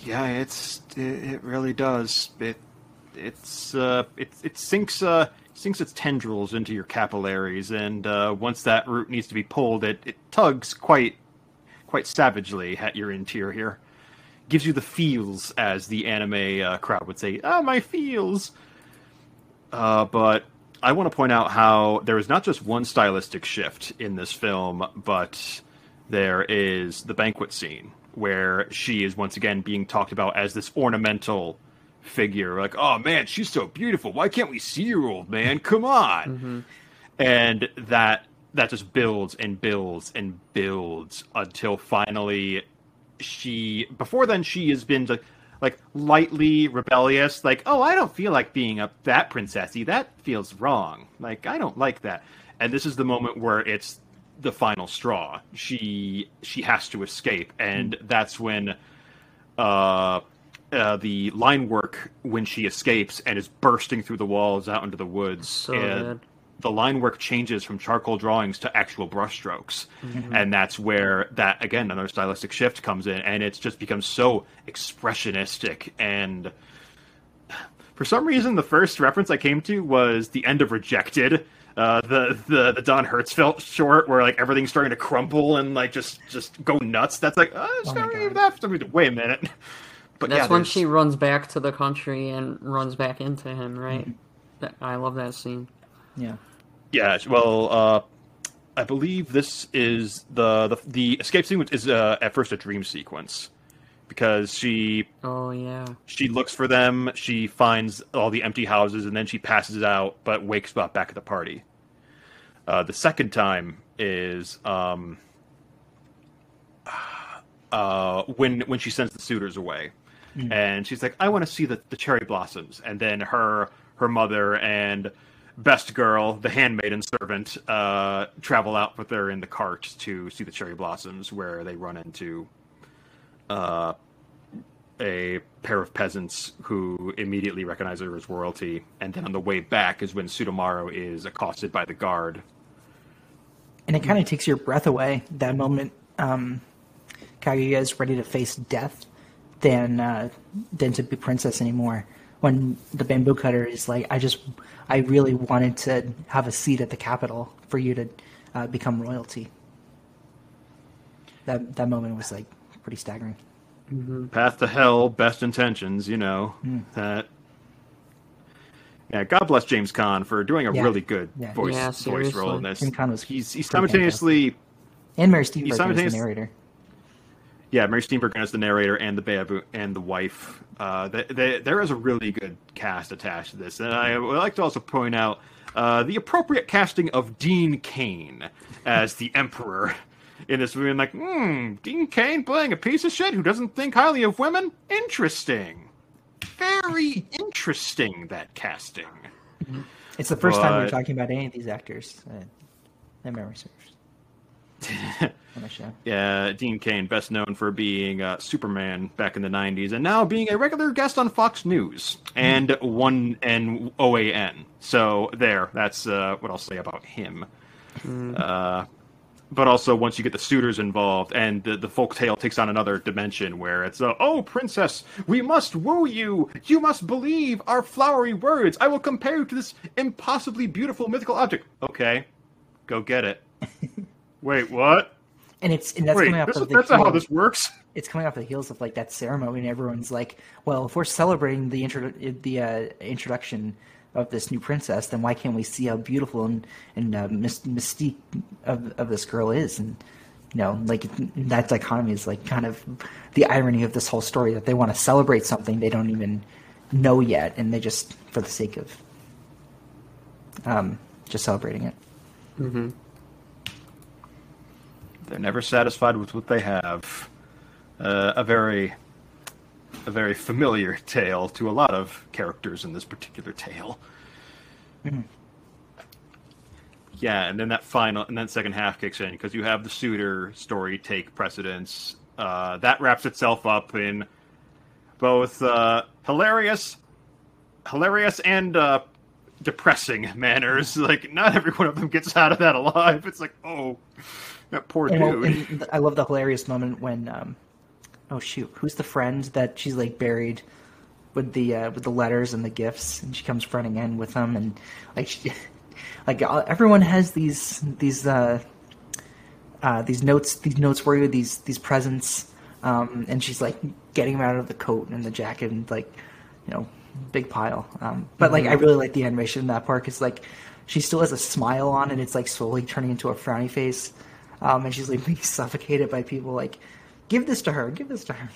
S1: yeah, it's it, it really does. It it's uh it it sinks uh sinks its tendrils into your capillaries, and uh, once that root needs to be pulled, it it tugs quite quite savagely at your interior. Gives you the feels, as the anime uh, crowd would say. Ah, my feels. Uh, but I want to point out how there is not just one stylistic shift in this film, but there is the banquet scene where she is once again being talked about as this ornamental figure. Like, oh man, she's so beautiful. Why can't we see her, old man? Come on. Mm-hmm. And that that just builds and builds and builds until finally she before then she has been like, like lightly rebellious like oh i don't feel like being a that princessy that feels wrong like i don't like that and this is the moment where it's the final straw she she has to escape and that's when uh, uh, the line work when she escapes and is bursting through the walls out into the woods.
S2: So
S1: and
S2: good.
S1: the line work changes from charcoal drawings to actual brushstrokes,
S2: Mm-hmm.
S1: and that's where that again another stylistic shift comes in, and it's just becomes so expressionistic and. For some reason, the first reference I came to was the end of Rejected, uh, the the the Don Hertzfeldt short where like everything's starting to crumple and like just just go nuts. That's like, oh, it's
S3: Oh my
S1: not really that. for some reason. Wait a minute. But
S2: That's
S1: yeah,
S2: when she runs back to the country and runs back into him, right?
S1: Mm-hmm.
S2: I love that scene.
S3: Yeah.
S1: Yeah, well, uh, I believe this is the the, the escape sequence is uh, at first a dream sequence because she
S2: Oh yeah.
S1: she looks for them, she finds all the empty houses, and then she passes out, but wakes up back at the party. Uh, the second time is um, uh, when when she sends the suitors away, and she's like, "I want to see the, the cherry blossoms," and then her her mother and best girl, the handmaiden servant, uh, travel out with her in the cart to see the cherry blossoms, where they run into uh, a pair of peasants who immediately recognize her as royalty, and then on the way back is when Sutemaru is accosted by the guard.
S3: and it kind of takes your breath away that moment um kaguya is ready to face death than uh than to be princess anymore when the bamboo cutter is like i just i really wanted to have a seat at the capital for you to uh, become royalty that that moment was like pretty staggering
S1: Path to hell, best intentions, you know. That. Yeah, God bless James Caan for doing a
S3: Yeah.
S1: really good
S3: Yeah.
S1: voice
S2: Yeah,
S1: voice role in this.
S3: James Caan was
S1: he's he's
S3: pretty
S1: simultaneously
S3: and mary steenburgen
S1: He's
S3: is the narrator
S1: yeah Mary Steenburgen as the narrator and the babu and the wife. Uh, they, they, there is a really good cast attached to this, and I would like to also point out uh, the appropriate casting of Dean Cain as the Emperor in this movie. I'm like, hmm, Dean Cain playing a piece of shit who doesn't think highly of women. Interesting, very interesting that casting.
S3: it's the first time we're talking about any of these actors uh, that memory serves on the show
S1: Yeah, Dean Cain, best known for being uh, Superman back in the '90s, and now being a regular guest on Fox News and one and OAN. So there, that's uh, what I'll say about him. Uh, but also, once you get the suitors involved, and the, the folk tale takes on another dimension where it's, uh, "Oh, princess, we must woo you. You must believe our flowery words. I will compare you to this impossibly beautiful mythical object." Okay, go get it. Wait, what?
S3: and it's and that's
S1: Wait,
S3: coming off
S1: this,
S3: of the
S1: that's not how this works.
S3: it's coming off the heels of like that ceremony and everyone's like well if we're celebrating the intro- the uh, introduction of this new princess then why can't we see how beautiful and and uh, mystique of, of this girl is? And you know like that dichotomy is like kind of the irony of this whole story that they want to celebrate something they don't even know yet and they just for the sake of um just celebrating it.
S1: They're never satisfied with what they have. Uh, a very, a very familiar tale to a lot of characters in this particular tale. Yeah, and then that final, and then second half kicks in because you have the suitor story take precedence. Uh, that wraps itself up in both uh, hilarious, hilarious and uh, depressing manners. Like not every one of them gets out of that alive. It's like, oh, that poor
S3: And, well,
S1: dude.
S3: and I love the hilarious moment when, um, oh shoot, who's the friend that she's like buried with the uh, with the letters and the gifts, and she comes running in with them, and like she, like everyone has these these uh, uh, these notes these notes for you these these presents, um, and she's like getting them out of the coat and the jacket and like you know big pile. Um, but like I really like the animation in that part because like she still has a smile on and it's like slowly turning into a frowny face, um, and she's like being suffocated by people like give this to her, give this to her.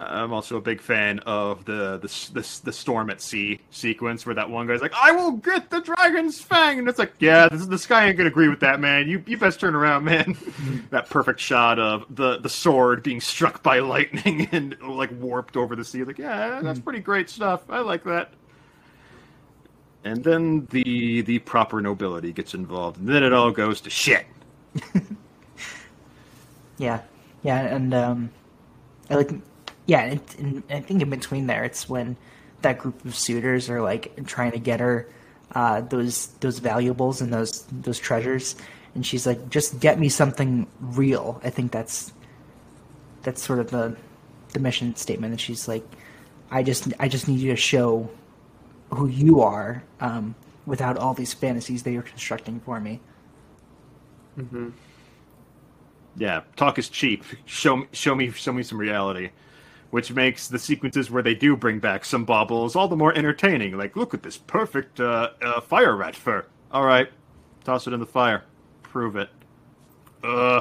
S1: I'm also a big fan of the, the the the storm at sea sequence where that one guy's like, "I will get the dragon's fang," and it's like, "Yeah, this, the sky ain't gonna agree with that, man. You you best turn around, man." that perfect shot of the the sword being struck by lightning and like warped over the sea. Like, yeah, that's hmm. pretty great stuff. I like that. And then the the proper nobility gets involved, and then it all goes to shit.
S3: Yeah, yeah, and um, I like, yeah, and, I think in between there, it's when that group of suitors are like trying to get her uh, those those valuables and those those treasures, and she's like, "Just get me something real." I think that's that's sort of the the mission statement. And she's like, "I just I just need you to show who you are um, without all these fantasies that you're constructing for me."
S1: Yeah, talk is cheap. Show me, show me, show me some reality, which makes the sequences where they do bring back some baubles all the more entertaining. Like, look at this perfect uh, uh, fire rat fur. All right, toss it in the fire. Prove it. Uh,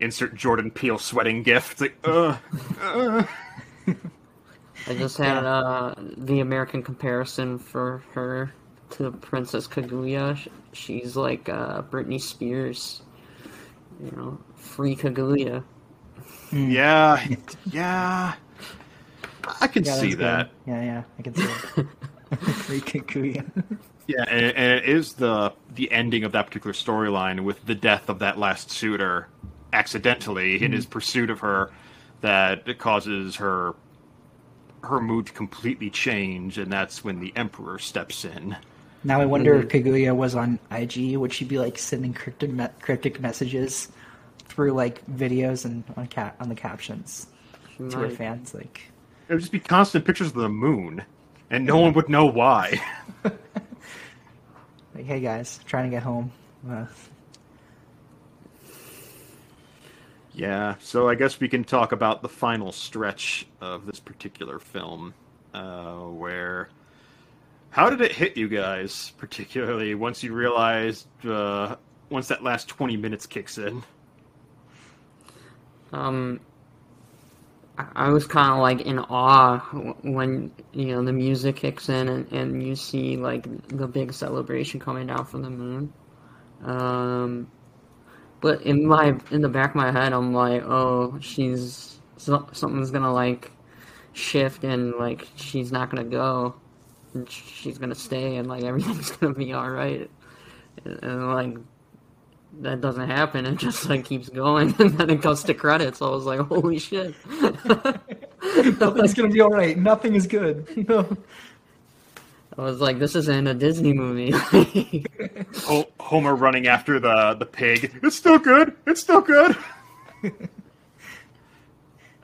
S1: insert Jordan Peele sweating gif. It's like, uh, uh.
S2: I just had uh, the American comparison for her to Princess Kaguya. She's like uh, Britney Spears, you know, free Kaguya. Hmm.
S1: yeah, yeah. I can
S3: Yeah,
S1: see that.
S3: good. Yeah, yeah, I can see it. Free Kaguya.
S1: Yeah, and, and it is the the ending of that particular storyline with the death of that last suitor accidentally in his hmm. pursuit of her that it causes her her mood to completely change, and that's when the emperor steps in.
S3: Now I wonder if mm-hmm. Kaguya was on IG. Would she be like sending cryptic me- cryptic messages through like videos and on ca- on the captions
S2: She
S3: to her fans? Like,
S1: It would just be constant pictures of the moon, and no one would know why.
S3: like, hey guys, trying to get home. Uh,
S1: Yeah, so I guess we can talk about the final stretch of this particular film, uh, where how did it hit you guys, particularly once you realized uh, once that last twenty minutes kicks in?
S2: Um, I- was kind of like in awe when you know the music kicks in and, and you see like the big celebration coming down from the moon. Um, but in my in the back of my head, I'm like, oh, she's something's gonna like shift and like she's not gonna go, she's gonna stay and like everything's gonna be all right. And, and like that doesn't happen. It just like keeps going, and then it goes to credits. I was like, "Holy shit!"
S3: Nothing's gonna be all right. Nothing is good. No.
S2: I was like, "This isn't a Disney movie."
S1: Homer running after the the pig. It's still good. It's still good.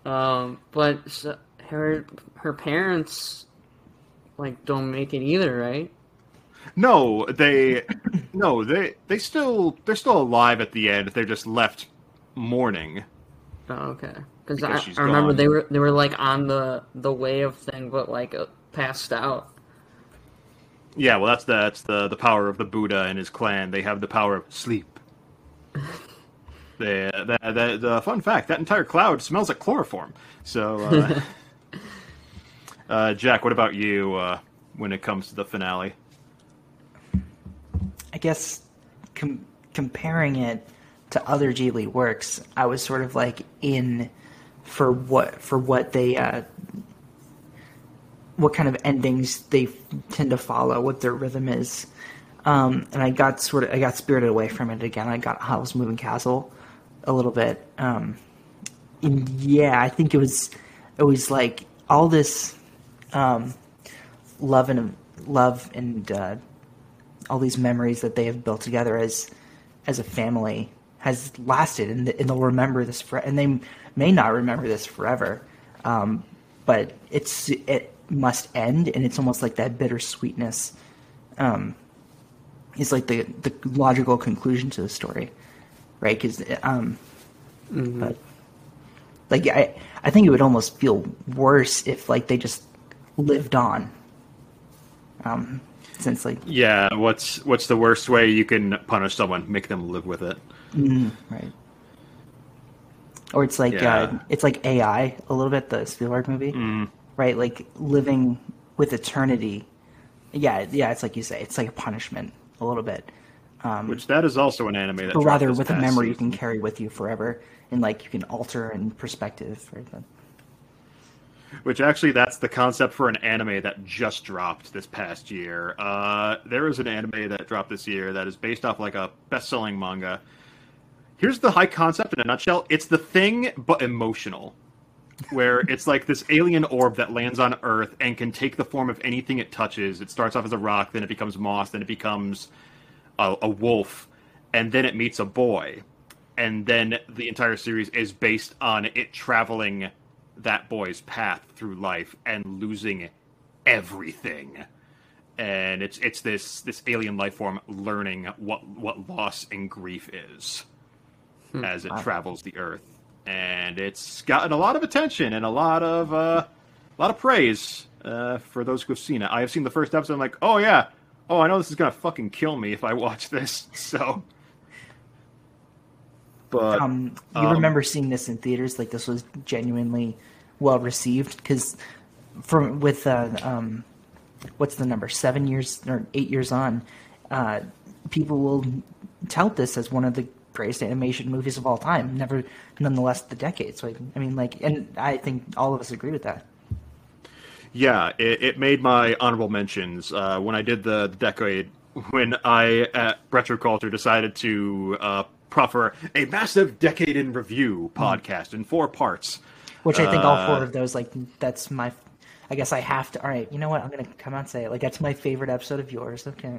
S2: um, but s her her parents like don't make it either, right?
S1: No, they no they they still they're still alive at the end. They're just left mourning.
S2: Oh, okay. Because
S1: Because
S2: I, I remember
S1: gone.
S2: they were they were like on the the wave thing, but like uh, passed out.
S1: Yeah, well, that's the that's the the power of the Buddha and his clan. They have the power of sleep. the, the, the, the fun fact that entire cloud smells like chloroform. So, uh, uh, Jack, what about you uh, when it comes to the finale?
S3: I guess com- comparing it to other Ghibli works, I was sort of like in for what for what they uh, what kind of endings they tend to follow, what their rhythm is. Um, and I got sort of I got spirited away from it again. I got Howl's Moving Castle a little bit. Um, yeah, I think it was it was like all this um, love and love and uh, all these memories that they have built together as as a family has lasted, and, and they'll remember this for, and they may not remember this forever. Um, but it's it must end, and it's almost like that bittersweetness. Um, is like the the logical conclusion to the story, right? Because um, but like I I think it would almost feel worse if like they just lived on. Um, since like
S1: Yeah, what's what's the worst way you can punish someone? Make them live with it.
S3: Mm, right, or it's like
S1: Yeah.
S3: uh, it's like AI a little bit the Spielberg movie, mm. right? Like living with eternity. Yeah, yeah, it's like you say, it's like a punishment a little bit.
S1: Um, Which that is also an anime that. dropped
S3: rather with a memory you can carry with you forever, and like you can alter in perspective. Right?
S1: Which actually, that's the concept for an anime that just dropped this past year. Uh, there is an anime that dropped this year that is based off like a best-selling manga. Here's the high concept in a nutshell: it's the thing, but emotional. where it's like this alien orb that lands on Earth and can take the form of anything it touches. It starts off as a rock, then it becomes moss, then it becomes a, a wolf, and then it meets a boy. And then the entire series is based on it traveling that boy's path through life and losing everything. And it's it's this this alien life form learning what what loss and grief is as it
S3: Wow.
S1: travels the earth. And it's gotten a lot of attention and a lot of uh, a lot of praise uh, for those who have seen it. I have seen the first episode. I'm like, oh yeah, oh I know this is gonna fucking kill me if I watch this. So, but
S3: Um, you
S1: Um,
S3: remember seeing this in theaters? Like this was genuinely well received because from with uh, um, what's the number? Seven years or eight years on, uh, people will tout this as one of the greatest animation movies of all time. Never, nonetheless, the decade. So I, mean, like, and I think all of us agree with that.
S1: Yeah, it, it made my honorable mentions uh, when I did the, the decade. When I at Brettroculture decided to uh, proffer a massive decade in review podcast in four parts.
S3: Which I think all
S1: Uh,
S3: four of those, like, that's my. I guess I have to. All right, you know what? I'm gonna come out and say it. Like, that's my favorite episode of yours. Okay,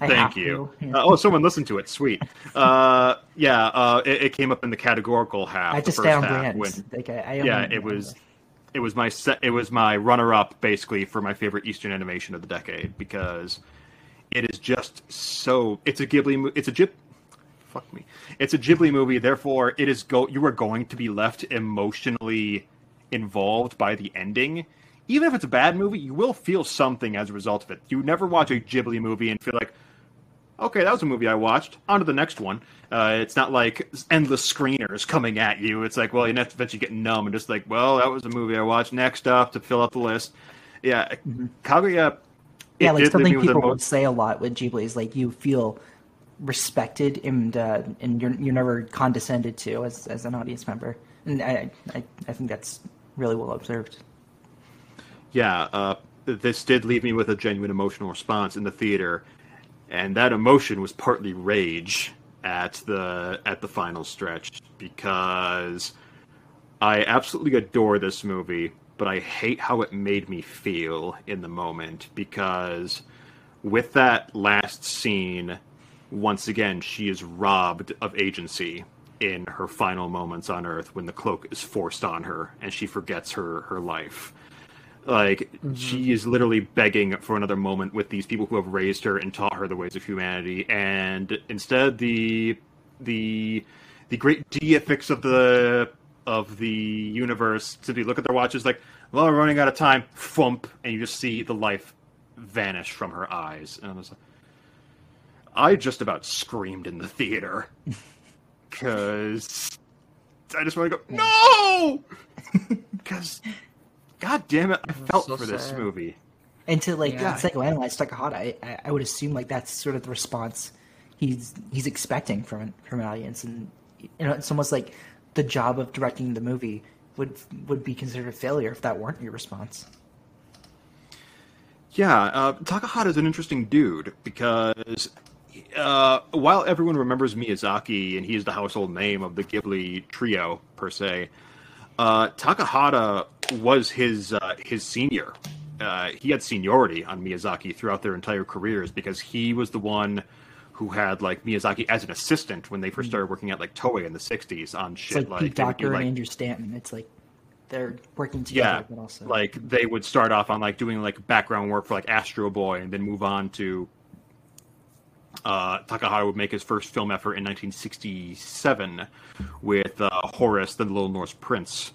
S3: I
S1: Thank you.
S3: Yeah.
S1: Uh, oh, someone listened to it. Sweet. Uh, yeah, uh, it, it came up in the categorical half.
S3: I just stay on brand.
S1: when-
S3: Like, I, I
S1: yeah, it was it was my se- it was my runner up basically for my favorite Eastern animation of the decade because it is just so it's a Ghibli mo- it's a Ghib fuck me it's a Ghibli movie therefore it is go you are going to be left emotionally involved by the ending even if it's a bad movie you will feel something as a result of it you never watch a Ghibli movie and feel like okay, that was a movie I watched. On to the next one. Uh, it's not like endless screeners coming at you. It's like, well, you eventually get numb and just like, well, that was a movie I watched. Next up to fill out the list. Yeah, Kaguya. it
S3: yeah, like something
S1: me with a
S3: people would say a lot with Ghibli is like you feel respected and uh, and you're you're never condescended to as as an audience member, and I I, I think that's really well observed.
S1: yeah, uh, this did leave me with a genuine emotional response in the theater, and that emotion was partly rage at the at the final stretch because I absolutely adore this movie, but I hate how it made me feel in the moment because with that last scene, once again, she is robbed of agency in her final moments on Earth when the cloak is forced on her and she forgets her her life. Like mm-hmm. she is literally begging for another moment with these people who have raised her and taught her the ways of humanity, and instead the the the great deifics of the of the universe simply look at their watches like, well, we're running out of time, thump, and you just see the life vanish from her eyes, and I was like, I just about screamed in the theater because I just want to go no, because God damn it, I felt
S2: so
S1: for this movie.
S3: And to like
S2: Yeah.
S3: psychoanalyze Takahata, I, I, I would assume like that's sort of the response he's he's expecting from from an audience, and you know it's almost like the job of directing the movie would would be considered a failure if that weren't your response.
S1: Yeah, uh, Takahata is an interesting dude because uh, while everyone remembers Miyazaki and he's the household name of the Ghibli trio per se, uh, Takahata was his uh, his senior. Uh, he had seniority on Miyazaki throughout their entire careers because he was the one who had like Miyazaki as an assistant when they first started working at like Toei in the '60s on
S3: It's
S1: shit
S3: like, Pete
S1: they would
S3: Docter
S1: like-
S3: and Andrew Stanton. It's like they're working together,
S1: yeah
S3: but also
S1: like they would start off on like doing like background work for like astro boy and then move on to uh, takahata would make his first film effort in 1967 with uh, Horus the little norse prince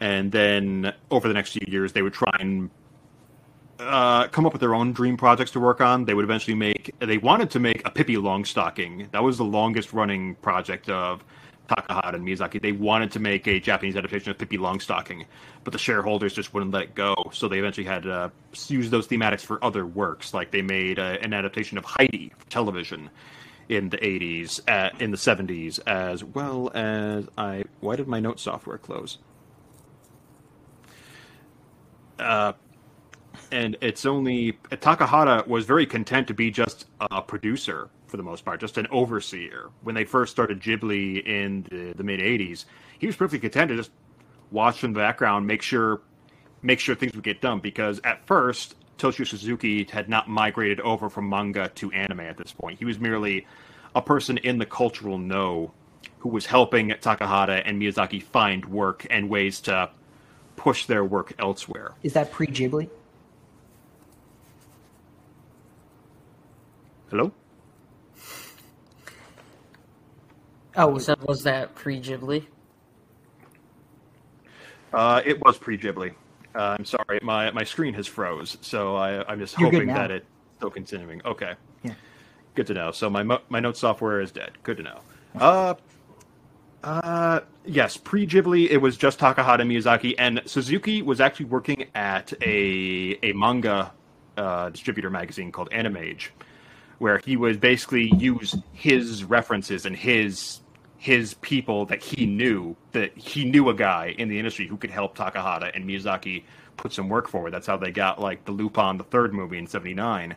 S1: and then over the next few years they would try and uh, come up with their own dream projects to work on. They would eventually make. They wanted to make a Pippi Longstocking. That was the longest running project of Takahata and Miyazaki. They wanted to make a Japanese adaptation of Pippi Longstocking, but the shareholders just wouldn't let it go. So they eventually had to use those thematics for other works. Like they made uh, an adaptation of Heidi for television in the 80s, uh, in the 70s, as well as I. Why did my note software close? And it's only Takahata was very content to be just a producer for the most part, just an overseer. When they first started Ghibli in the, the mid '80s, he was perfectly content to just watch from the background, make sure make sure things would get done. Because at first, Toshio Suzuki had not migrated over from manga to anime at this point. He was merely a person in the cultural know who was helping Takahata and Miyazaki find work and ways to push their work elsewhere.
S3: Is that pre Ghibli?
S1: Hello?
S3: Oh,
S2: So was that pre Ghibli?
S1: Uh, it was pre Ghibli. Uh, I'm sorry, my my screen has froze, so I, I'm just
S3: You're
S1: hoping that it's still continuing. Okay,
S3: yeah.
S1: good to know. So my mo- my note software is dead. Good to know. Uh, uh, yes, pre Ghibli, it was just Takahata Miyazaki, and Suzuki was actually working at a a manga uh, distributor magazine called Animage, where he would basically use his references and his his people that he knew that he knew a guy in the industry who could help Takahata and Miyazaki put some work forward. That's how they got like the Lupin the third movie in '79,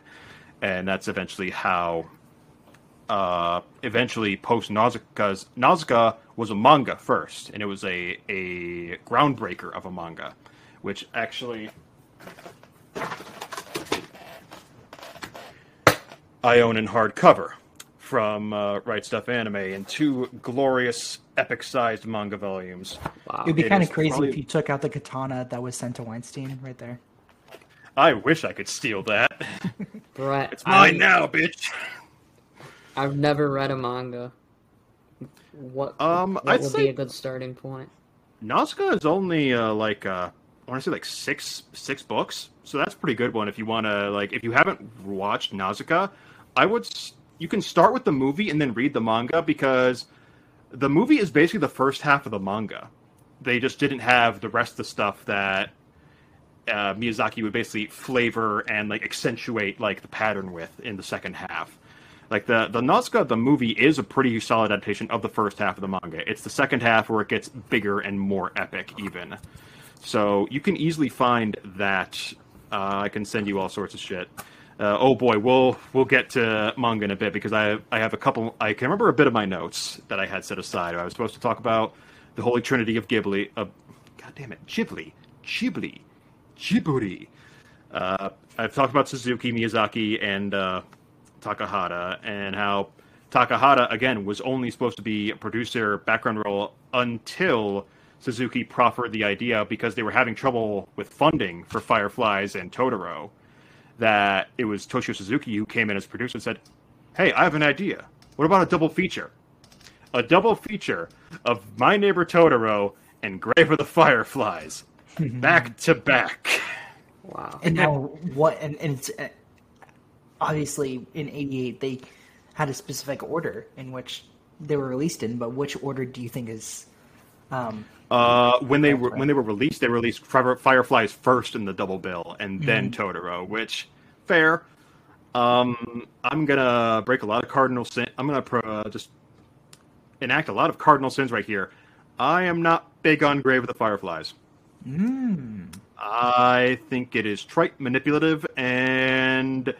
S1: and that's eventually how uh, eventually post Nausicaa's Nausicaa was a manga first, and it was a a groundbreaker of a manga, which actually I own in hardcover from uh, Right Stuf Anime in two glorious epic-sized manga volumes.
S2: Wow.
S3: It'd be kind of crazy
S1: probably-
S3: if you took out the katana that was sent to Weinstein right there.
S1: I wish I could steal that.
S2: Brett,
S1: It's mine
S2: I've,
S1: now, bitch.
S2: I've never read a manga. What,
S1: Um,
S2: what
S1: I'd
S2: would
S1: say-
S2: be a good starting point?
S1: Nausicaa is only uh, like uh, I want to say like six six books, so that's a pretty good one. If you want to like, if you haven't watched Nausicaa, I would you can start with the movie and then read the manga because the movie is basically the first half of the manga. They just didn't have the rest of the stuff that uh, Miyazaki would basically flavor and like accentuate like the pattern with in the second half. Like the the Nausicaa the movie is a pretty solid adaptation of the first half of the manga. It's the second half where it gets bigger and more epic even. So you can easily find that. Uh, I can send you all sorts of shit. Uh, oh boy, we'll we'll get to manga in a bit because I I have a couple. I can remember a bit of my notes that I had set aside. I was supposed to talk about the Holy Trinity of Ghibli. God damn it, Ghibli, Ghibli, Ghibli. Uh, I've talked about Suzuki, Miyazaki, and uh, Takahata, and how Takahata again was only supposed to be a producer background role until Suzuki proffered the idea because they were having trouble with funding for Fireflies and Totoro. That it was Toshio Suzuki who came in as producer and said, "Hey, I have an idea. What about a double feature? A double feature of My Neighbor Totoro and Grave of the Fireflies, back to back."
S2: Wow.
S3: And now what? And, and it's uh, obviously in '88 they had a specific order in which they were released in. But which order do you think is? Um,
S1: Uh, when they were when they were released, they released Fireflies first in the double bill, and then Totoro. Which fair. Um, I'm gonna break a lot of cardinal sin. I'm gonna pro- uh, just enact a lot of cardinal sins right here. I am not big on Grave of the Fireflies. I think it is trite, manipulative, and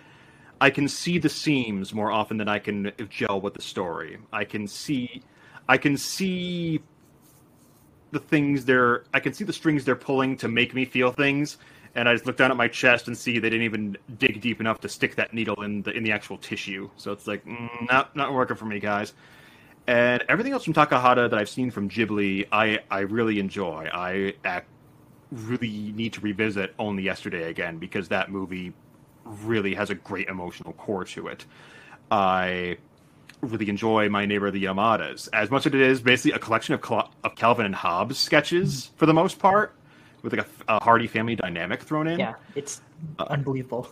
S1: I can see the seams more often than I can gel with the story. I can see, I can see the things they're, I can see the strings they're pulling to make me feel things, and I just look down at my chest and see they didn't even dig deep enough to stick that needle in the in the actual tissue. So it's like, mm, not not working for me, guys. And everything else from Takahata that I've seen from Ghibli, I I really enjoy. I act really need to revisit only yesterday again because that movie really has a great emotional core to it. I really enjoy My Neighbor the Yamadas as much as it is basically a collection of Cal- of Calvin and Hobbes sketches mm-hmm. for the most part, with like a, a Hardy family dynamic thrown in.
S3: yeah, it's uh, unbelievable.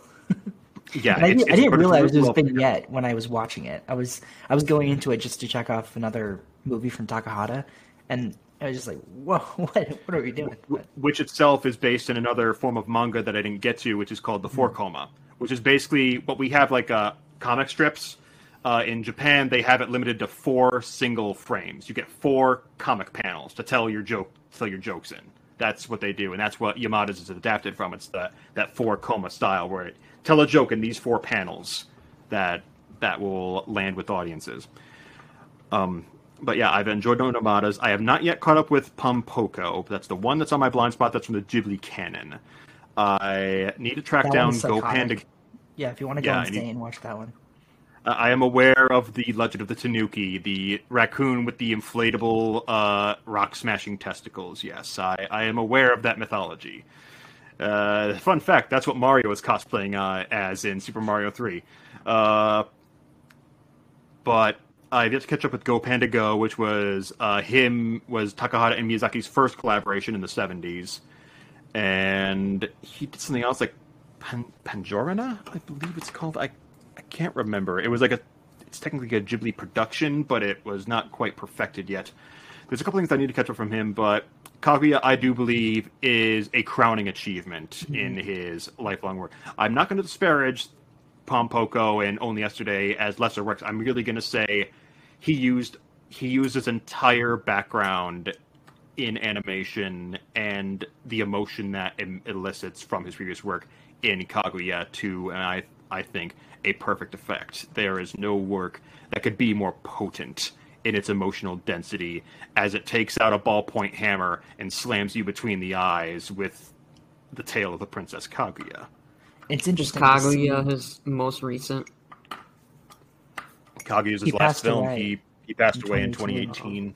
S1: yeah.
S3: I,
S1: it's-
S3: didn't- I didn't realize it was
S1: well
S3: yet when I was watching it. I was I was going into it just to check off another movie from Takahata, and I was just like, "Whoa, what what are we doing?"
S1: Which itself is based in another form of manga that I didn't get to, which is called the mm-hmm. Four Koma, which is basically what we have like uh, comic strips. Uh, in Japan, they have it limited to four single frames. You get four comic panels to tell your joke, tell your jokes in. That's what they do, and that's what Yamada's is adapted from. It's the, that four koma style where it tell a joke in these four panels that that will land with audiences. Um, but yeah, I've enjoyed No Nomadas. I have not yet caught up with Pom Poko. That's the one that's on my blind spot. That's from the Ghibli canon. I need to track
S3: That
S1: down Go. Panda.
S3: Yeah, if you want to go
S1: Yeah,
S3: insane,
S1: need-
S3: watch that one.
S1: Uh, I am aware of the Legend of the Tanuki, the raccoon with the inflatable uh, rock smashing testicles. Yes, I, I am aware of that mythology. Uh, fun fact: that's what Mario is cosplaying uh, as in Super Mario Three. Uh, but I did catch up with Go Panda Go, which was uh, him was Takahata and Miyazaki's first collaboration in the '70s, and he did something else like Pan- Panjorana, I believe it's called. I I can't remember. It was like a it's technically a Ghibli production, but it was not quite perfected yet. There's a couple things I need to catch up from him, but Kaguya, I do believe, is a crowning achievement mm-hmm. in his lifelong work. I'm not going to disparage Pom Pompoko and Only Yesterday as lesser works. I'm really going to say he used he used his entire background in animation and the emotion that elicits from his previous work in Kaguya to, and I I think a perfect effect. There is no work that could be more potent in its emotional density as it takes out a ballpoint hammer and slams you between the eyes with the tale of the Princess Kaguya.
S3: It's
S2: Just
S3: interesting.
S2: Kaguya, his most recent.
S1: Kaguya's
S3: He
S1: his last film.
S3: away
S1: He he passed
S3: in
S1: away in
S3: 2018.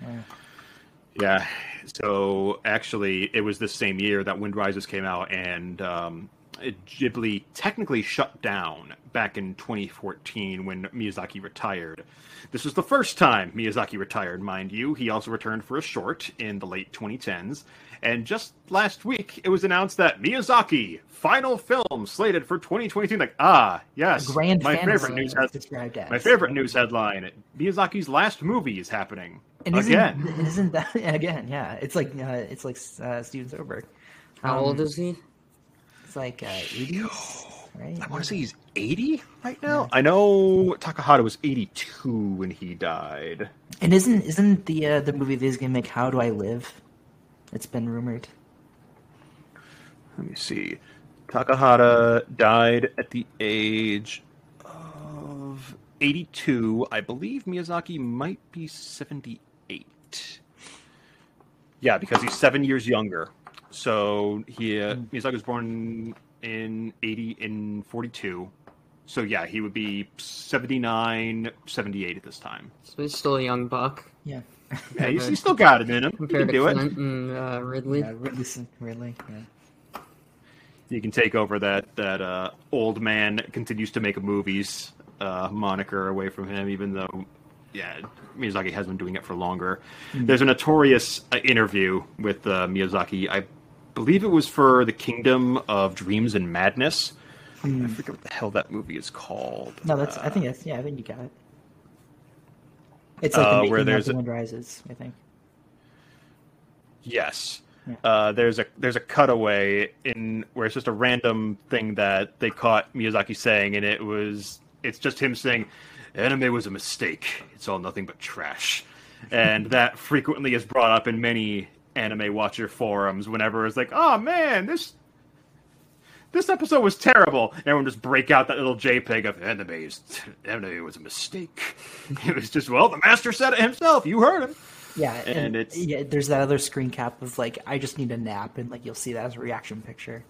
S1: 2018. Yeah. So actually, it was this same year that Wind Rises came out, and um, it- Ghibli technically shut down back in 2014 when Miyazaki retired. This was the first time Miyazaki retired, mind you. He also returned for a short in the late 2010s. And just last week, it was announced that Miyazaki final film slated for 2022. Like, ah, yes,
S3: Grand
S1: my favorite news
S3: it's
S1: has
S3: described as.
S1: my favorite news headline: Miyazaki's last movie is happening
S3: And isn't,
S1: again.
S3: Isn't that again? Yeah, it's like uh, it's like uh, Steven Soderbergh.
S2: How
S3: Um,
S2: old is he?
S3: It's like uh, 80s, right?
S1: I want to say he's 80 right now. I know Takahata was 82 when he died.
S3: And isn't isn't the uh, the movie they's gonna make How Do I Live? It's been rumored.
S1: Let me see. Takahata died at the age of 82. I believe Miyazaki might be 78. Yeah, because he's seven years younger. So he uh, Miyazaki was born in 80 in 42. So yeah, he would be 79, 78 at this time.
S2: So he's still a young buck
S3: Yeah.
S1: Yeah, he's, he's still got it in him. He can
S2: compared to
S1: do it.
S2: And uh, Ridley.
S3: yeah, Ridley, Ridley. Yeah.
S1: you can take over that that uh, old man continues to make movies uh, moniker away from him, even though yeah, Miyazaki has been doing it for longer. There's a notorious uh, interview with uh, Miyazaki. I believe it was for the Kingdom of Dreams and Madness. I forget what the hell that movie is called.
S3: No, that's.
S1: Uh,
S3: I think that's. Yeah, I think you got it. It's like
S1: Uh,
S3: the
S1: where there's
S3: the
S1: a-
S3: wind rises. I think.
S1: Yes.
S3: Yeah.
S1: Uh, there's a there's a cutaway in where it's just a random thing that they caught Miyazaki saying, and it was it's just him saying, "Anime was a mistake. It's all nothing but trash," and that frequently is brought up in many anime watcher forums. Whenever it's like, "Oh man, this." This episode was terrible. And everyone just break out that little JPEG of anime. Is, anime was a mistake. It was just well, the master said it himself. You heard him.
S3: Yeah,
S1: And
S3: and,
S1: it's-
S3: yeah. There's that other screen cap of like, I just need a nap, and like you'll see that as a reaction picture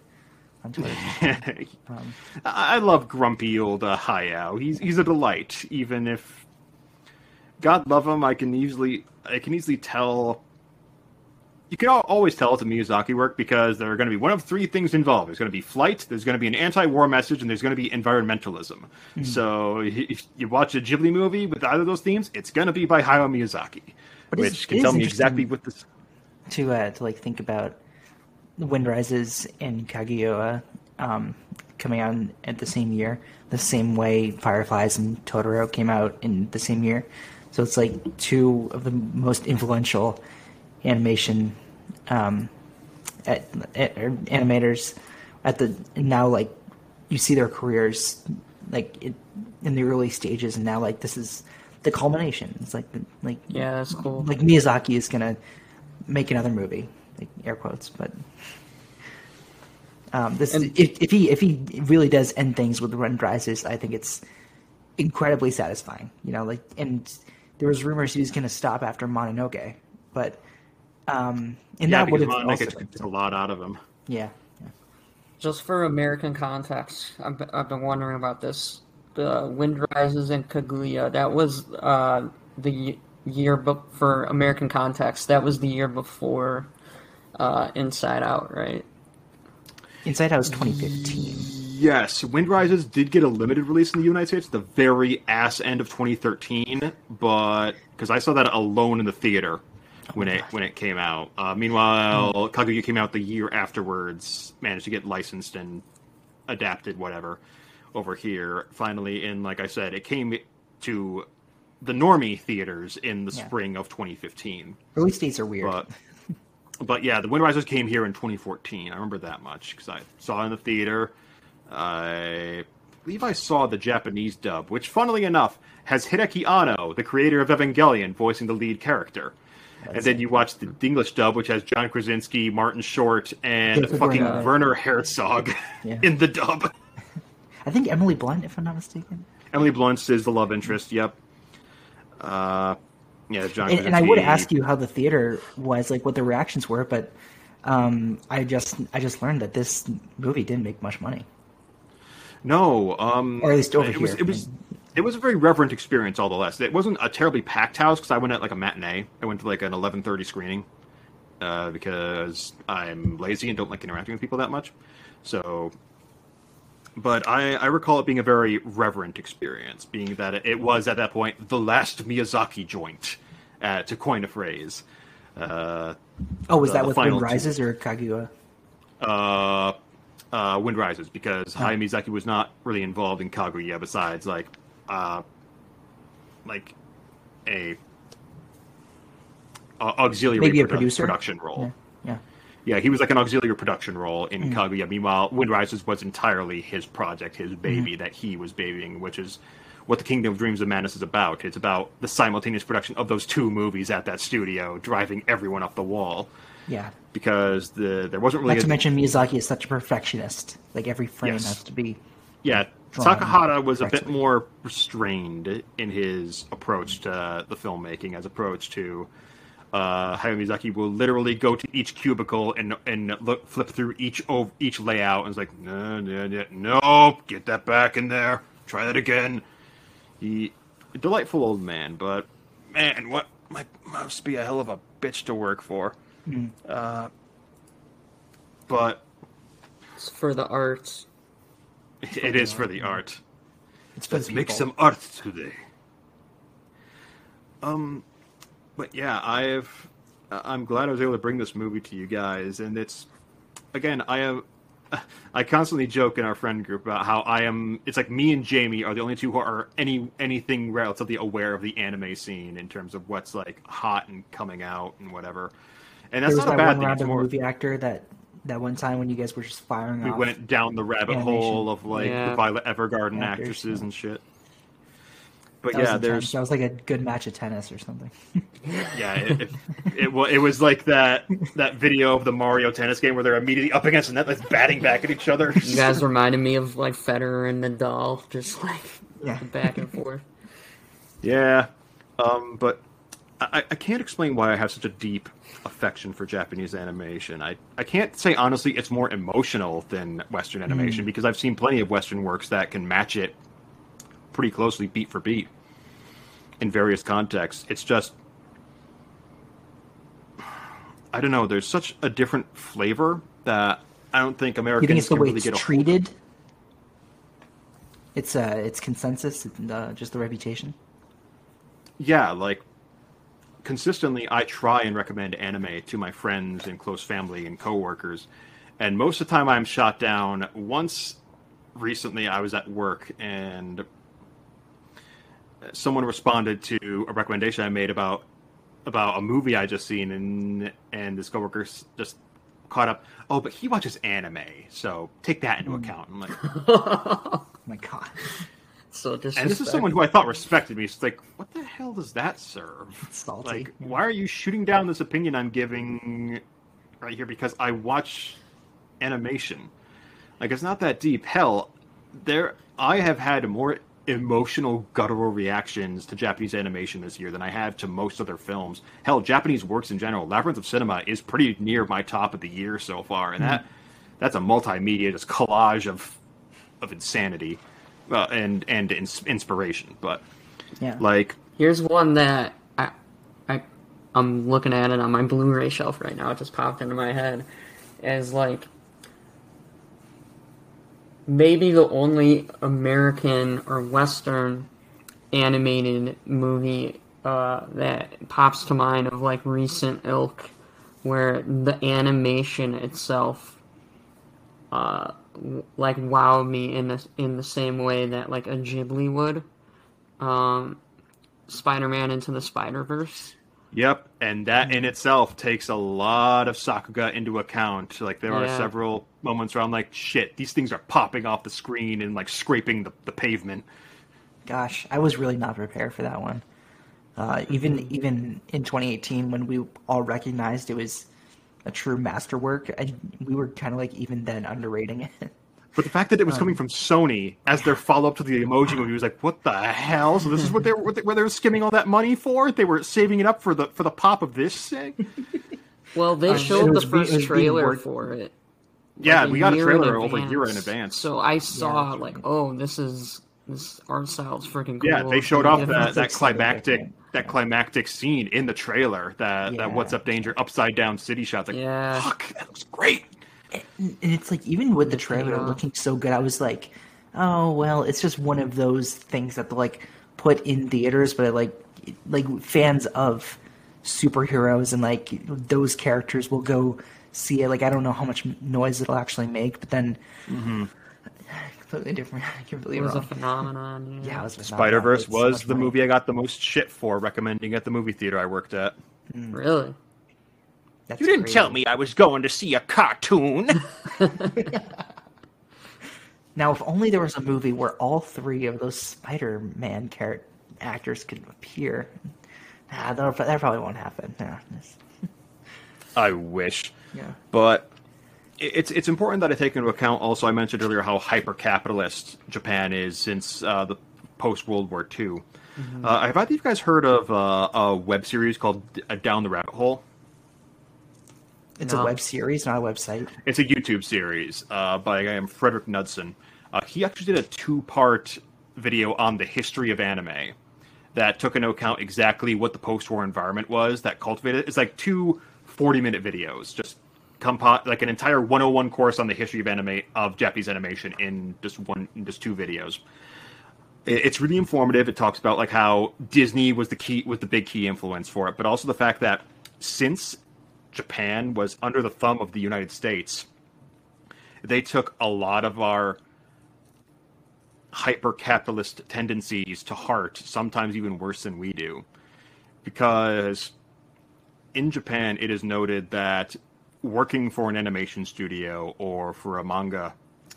S3: on Twitter. Um,
S1: I I love grumpy old uh, Hayao. He's he's a delight. Even if God love him, I can easily I can easily tell. You can always tell it's a Miyazaki work because there are going to be one of three things involved. There's going to be flight, there's going to be an anti-war message, and there's going to be environmentalism. So if you watch a Ghibli movie with either of those themes, it's going to be by Hayao Miyazaki,
S3: But
S1: which can tell me exactly what this.
S3: to uh, to like think about the Wind Rises and Kaguya um, coming out at the same year, the same way Fireflies and Totoro came out in the same year. So it's like two of the most influential animation um, at, at, or animators at the now like you see their careers like it, in the early stages, and now like this is the culmination. It's like the, like
S2: Yeah, that's cool.
S3: like Miyazaki is gonna make another movie, like air quotes, but um, this
S2: And-
S3: if, if he if he really does end things with Run Rises, I think it's incredibly satisfying. You know, like and there was rumors he was going to stop after Mononoke, but um, and
S1: yeah,
S3: that would
S1: because
S3: have also
S1: took
S3: been,
S1: a lot out of him.
S3: yeah. yeah.
S2: Just for American context, I've been, I've been wondering about this. The Wind Rises and Kaguya, that was uh, the year be- for American context. That was the year before uh, Inside Out, right?
S3: Inside Out was 2015.
S1: Yes, Wind Rises did get a limited release in the United States the very ass end of 2013, but because I saw that alone in the theater when it when it came out. Uh, meanwhile, Kaguya came out the year afterwards, managed to get licensed and adapted, whatever, over here. Finally, and like I said, it came to the normie theaters in the
S3: Yeah.
S1: spring of 2015.
S3: Release dates are weird.
S1: But but yeah, the Wind Rises came here in 2014. I remember that much because I saw it in the theater. I believe I saw the Japanese dub, which, funnily enough, has Hideaki Anno, the creator of Evangelion, voicing the lead character. And then you watch the English dub, which has John Krasinski, Martin Short, and
S3: David
S1: fucking
S3: Werner.
S1: Werner Herzog
S3: Yeah.
S1: in the dub.
S3: I think Emily Blunt, if I'm not mistaken.
S1: Emily Blunt is the love interest. Yep. Uh, yeah, John.
S3: And, and I would ask you how the theater was, like what the reactions were, but um, I just I just learned that this movie didn't make much money.
S1: No, um,
S3: Or at least over
S1: it was,
S3: here.
S1: It was it was a very reverent experience, all the less. It wasn't a terribly packed house because I went at like a matinee. I went to like an eleven thirty screening uh, because I'm lazy and don't like interacting with people that much. So, but I, I recall it being a very reverent experience, being that it, it was at that point the last Miyazaki joint, uh, to coin a phrase. Uh,
S3: Oh, was
S1: the-
S3: that
S1: the
S3: with Wind
S1: two.
S3: Rises or Kaguya?
S1: uh, uh, Wind Rises because Hayao Miyazaki was not really involved in Kaguya besides like uh, like a, a auxiliary
S3: Maybe a
S1: produ-
S3: producer?
S1: production role.
S3: Yeah, yeah.
S1: Yeah, he was like an auxiliary production role in
S3: Mm.
S1: Kaguya. Meanwhile, Wind Rises was entirely his project, his baby
S3: Mm-hmm.
S1: that he was babying, which is what the Kingdom of Dreams of Madness is about. It's about the simultaneous production of those two movies at that studio, driving everyone up the wall.
S3: Yeah.
S1: Because the there wasn't really
S3: Not
S1: a-
S3: to mention Miyazaki is such a perfectionist. Like every frame
S1: Yes.
S3: has to be.
S1: Yeah, Takahata was a bit more restrained in his approach to the filmmaking as approach to uh, Hayao Miyazaki will literally go to each cubicle and and look, flip through each ov- each layout and is like, no, no, no, nope, get that back in there, try that again. He, a delightful old man, but man, what might, must be a hell of a bitch to work for. Uh, but
S2: It's for the arts.
S1: It is for the art.
S3: It's for
S1: Let's
S3: the
S1: make some art today. Um, but yeah, I've I'm glad I was able to bring this movie to you guys, and it's again I have I constantly joke in our friend group about how I am. It's like me and Jamie are the only two who are any anything relatively aware of the anime scene in terms of what's like hot and coming out and whatever. And that's
S3: There was
S1: not a bad
S3: one
S1: thing.
S3: round
S1: It's more
S3: movie actor that that one time when you guys were just firing
S1: we
S3: off.
S1: went down the rabbit
S3: animation.
S1: hole of like
S2: Yeah.
S1: the Violet Evergarden
S3: Actors,
S1: actresses
S3: yeah.
S1: and shit. But
S3: That
S1: yeah,
S3: intense.
S1: there's
S3: that was like a good match of tennis or something.
S1: Yeah, it, it, it, it was like that that video of the Mario tennis game where they're immediately up against the net, like batting back at each other.
S2: You guys reminded me of like Federer and Nadal, just like
S3: Yeah.
S2: back and forth.
S1: yeah, um, but I, I can't explain why I have such a deep affection for Japanese animation. I, I can't say honestly it's more emotional than Western animation because I've seen plenty of Western works that can match it pretty closely, beat for beat, in various contexts. It's just I don't know. There's such a different flavor that I don't think Americans You
S3: think it's the way
S1: really
S3: it's treated? It's uh, it's consensus, uh, just the reputation.
S1: yeah, like consistently I try and recommend anime to my friends and close family and coworkers. And most of the time I'm shot down. Once recently I was at work and someone responded to a recommendation I made about about a movie I just seen and and this coworker just caught up, "Oh, but he watches anime." So take that into hmm. account. I'm like,
S3: Oh my god,
S2: So
S1: and this is someone who I thought respected me. It's like, what the hell does that serve?
S3: salty.
S1: Like, why are you shooting down this opinion I'm giving right here? Because I watch animation. Like, it's not that deep. Hell, there, I have had more emotional guttural reactions to Japanese animation this year than I have to most other films. Hell, Japanese works in general. Labyrinth of Cinema is pretty near my top of the year so far, and hmm. that that's a multimedia just collage of of insanity uh, and and ins- inspiration. But
S3: Yeah.
S1: like
S2: Here's one that I, I, I'm looking at it on my Blu-ray shelf right now. It just popped into my head as like maybe the only American or Western animated movie uh, that pops to mind of like recent ilk, where the animation itself, uh, w- like wowed me in the in the same way that like a Ghibli would. Um, Spider-Man into the Spider-Verse.
S1: Yep, and that in itself takes a lot of Sakuga into account. Like there are several moments where I'm like, shit, these things are popping off the screen and like scraping the, the pavement.
S3: Gosh, I was really not prepared for that one. Uh, even even in 2018, when we all recognized it was a true masterwork, I, we were kind of like even then underrating it.
S1: But the fact that it was coming from Sony as their follow up to the Emoji movie was like, what the hell? So this is what they were what they, where they were skimming all that money for? They were saving it up for the for the pop of this thing.
S2: Well, they
S3: Um,
S2: showed the
S3: was be- it
S2: first
S3: being
S2: trailer
S3: worked-
S2: for it.
S1: yeah,
S2: like,
S1: we got a trailer over a year in
S2: advance.
S1: advance.
S2: So I saw
S3: that's
S2: like, oh, this is this art style's freaking cool.
S1: yeah, they showed off that, that climactic
S3: different.
S1: that climactic scene in the trailer. That
S3: Yeah.
S1: that what's up danger upside down city shots. Like,
S2: Yeah.
S1: fuck, that looks great.
S3: and it's like even with the trailer
S2: Yeah.
S3: looking so good, I was like, oh well, it's just one of those things that they like put in theaters, but like like fans of superheroes and like those characters will go see it. Like I don't know how much noise it'll actually make, but then mm-hmm. Completely different. completely
S2: It was a phenomenon. Yeah.
S3: yeah, it was
S1: Spider Verse
S3: it's so
S1: was the
S3: money.
S1: movie I got the most shit for recommending at the movie theater I worked at. Mm.
S2: Really?
S3: That's
S1: You didn't
S3: crazy.
S1: tell me I was going to see a cartoon.
S3: Now, if only there was a movie where all three of those Spider-Man char- actors could appear. Nah, that, that probably won't happen. Nah,
S1: I wish.
S3: yeah.
S1: But it- it's it's important that I take into account. Also, I mentioned earlier how hyper capitalist Japan is since uh, the post World War II. Uh, have either of you guys heard of uh, a web series called uh, Down the Rabbit Hole?
S3: It's
S2: No.
S3: a web series, not a website.
S1: It's a YouTube series uh, by a guy named Fredrik Knudsen. Uh, he actually did a two-part video on the history of anime that took into account exactly what the post-war environment was that cultivated. It's like two 40-minute videos, just compo- like an entire 101 course on the history of anime of Japanese animation in just one, in just two videos. It- It's really informative. It talks about like how Disney was the key, was the big key influence for it, but also the fact that since Japan was under the thumb of the United States, they took a lot of our hyper capitalist tendencies to heart, sometimes even worse than we do. Because in Japan, it is noted that working for an animation studio or for a manga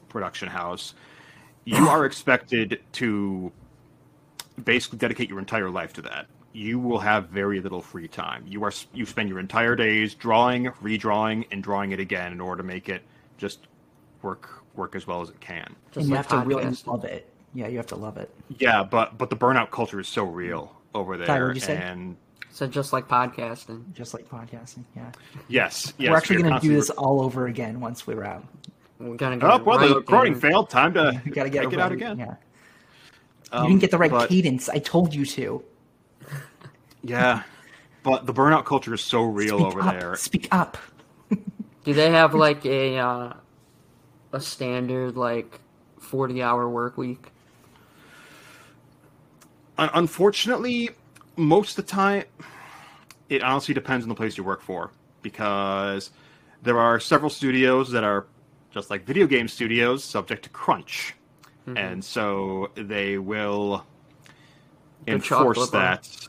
S1: production house, you are expected to basically dedicate your entire life to that. You will have very little free time. You are you spend your entire days drawing, redrawing, and drawing it again in order to make it just work work as well as it can.
S2: Just
S3: and you
S2: like
S3: have to really
S2: podcasting.
S3: love it. Yeah, you have to love it.
S1: Yeah, but but the burnout culture is so real over there,
S3: Sorry, what'd you say?
S1: and
S2: So just like podcasting.
S3: Just like podcasting. Yeah.
S1: yes, yes,
S3: we're actually going to do this all over again once we're out.
S2: We're gonna get
S1: Oh well,
S2: right,
S1: the recording
S2: dude.
S1: failed. Time to
S3: We got to get
S1: take
S3: it
S1: it out again.
S3: Yeah.
S1: Um,
S3: you didn't get the right
S1: but-
S3: cadence. I told you to.
S1: Yeah, but the burnout culture is so real
S3: Speak
S1: over
S3: up.
S1: there.
S3: Speak up.
S2: Do they have like a uh, a standard like forty hour work week?
S1: Unfortunately, most of the time, it honestly depends on the place you work for because there are several studios that are just like video game studios, subject to crunch, and so they will enforce
S2: chocolate bar.
S1: that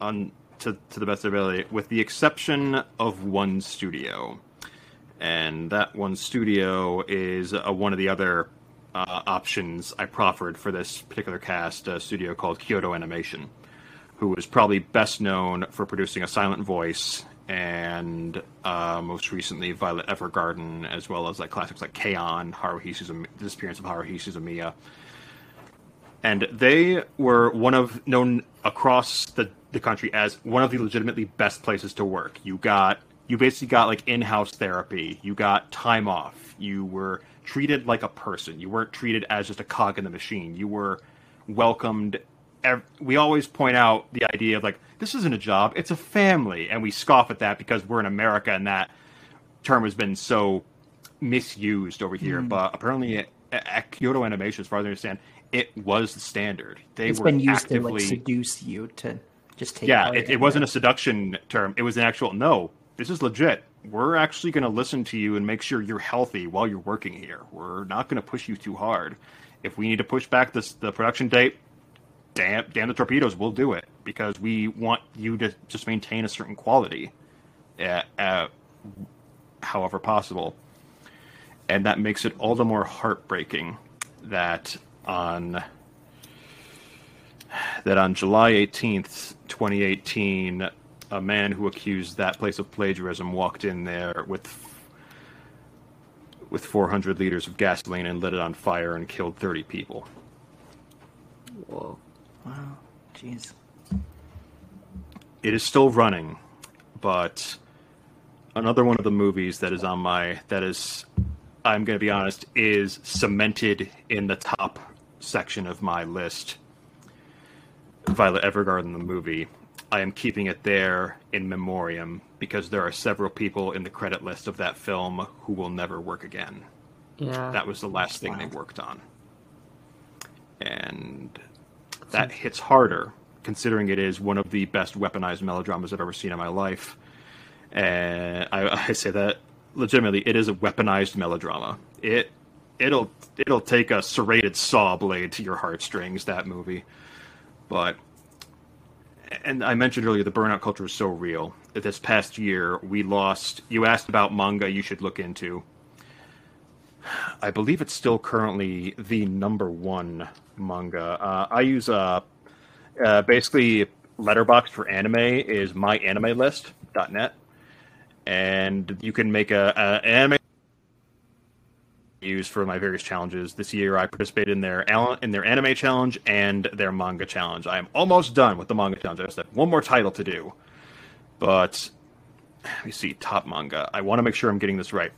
S1: on to, to the best of their ability, with the exception of one studio, and that one studio is uh, one of the other uh, options I proffered for this particular cast, a studio called Kyoto Animation, who is probably best known for producing a Silent Voice and uh, most recently Violet Evergarden, as well as like classics like K-On!, Haruhi Suzumiya, The Disappearance of Haruhi Suzumiya. and they were one of known across the, the country as one of the legitimately best places to work. You got you basically got like in-house therapy. You got time off. You were treated like a person. You weren't treated as just a cog in the machine. You were welcomed. We always point out the idea of like this isn't a job; it's a family, and we scoff at that because we're in America, and that term has been so misused over here. Mm. But apparently, at, at Kyoto Animation, as far as I understand, it was the standard. They
S3: it's
S1: were
S3: been used
S1: actively,
S3: to like seduce you to just take.
S1: Yeah, it, it wasn't a seduction term. It was an actual no. This is legit. We're actually going to listen to you and make sure you're healthy while you're working here. We're not going to push you too hard. If we need to push back this the production date, damn, damn the torpedoes, we'll do it because we want you to just maintain a certain quality, at, at however possible. And that makes it all the more heartbreaking that on that on July 18th, 2018, a man who accused that place of plagiarism walked in there with with 400 liters of gasoline and lit it on fire and killed 30 people.
S2: Whoa.
S3: Wow. Jeez.
S1: It is still running, but another one of the movies that is on my that is I'm going to be honest is cemented in the top section of my list. Violet Evergarden, the movie. I am keeping it there in memoriam because there are several people in the credit list of that film who will never work again.
S2: Yeah.
S1: That was the last thing they worked on. And that hits harder considering it is one of the best weaponized melodramas I've ever seen in my life. And I, I say that legitimately, it is a weaponized melodrama. It it'll it'll take a serrated saw blade to your heartstrings. That movie, but and I mentioned earlier the burnout culture is so real. This past year, we lost. You asked about manga you should look into. I believe it's still currently the number one manga. Uh, I use uh, uh, basically Letterboxd for anime is myanimelist.net, and you can make a, a anime use for my various challenges. This year, I participated in their in their anime challenge and their manga challenge. I am almost done with the manga challenge. I just have one more title to do, but let me see top manga. I want to make sure I'm getting this right.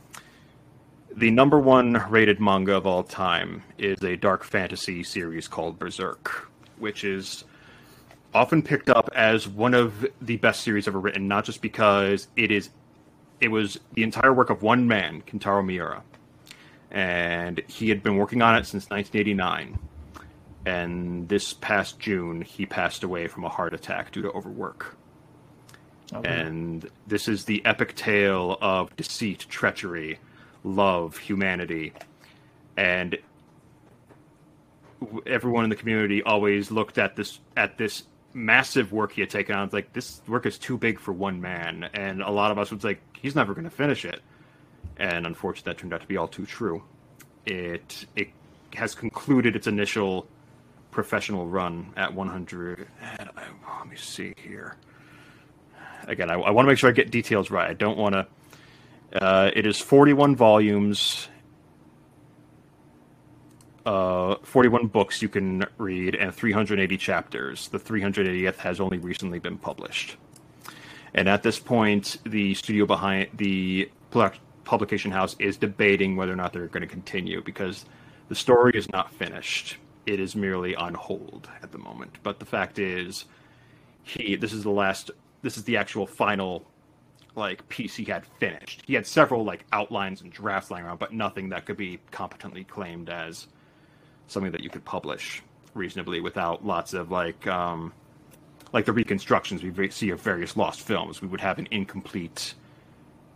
S1: The number one rated manga of all time is a dark fantasy series called Berserk, which is often picked up as one of the best series ever written, not just because it is it was the entire work of one man, Kentaro Miura and he had been working on it since 1989. And this past June, he passed away from a heart attack due to overwork. Okay. And this is the epic tale of deceit, treachery, love, humanity, and everyone in the community always looked at this at this massive work he had taken on. It's like this work is too big for one man, and a lot of us was like, he's never going to finish it and unfortunately, that turned out to be all too true. It it has concluded its initial professional run at 100. And Let me see here. Again, I, I want to make sure I get details right. I don't want to. Uh, it is 41 volumes, uh, 41 books you can read, and 380 chapters. The 380th has only recently been published. And at this point, the studio behind the publication house is debating whether or not they're going to continue because the story is not finished. It is merely on hold at the moment. But the fact is, he this is the last. This is the actual final like piece he had finished. He had several like outlines and drafts lying around, but nothing that could be competently claimed as something that you could publish reasonably without lots of like um, like the reconstructions we see of various lost films. We would have an incomplete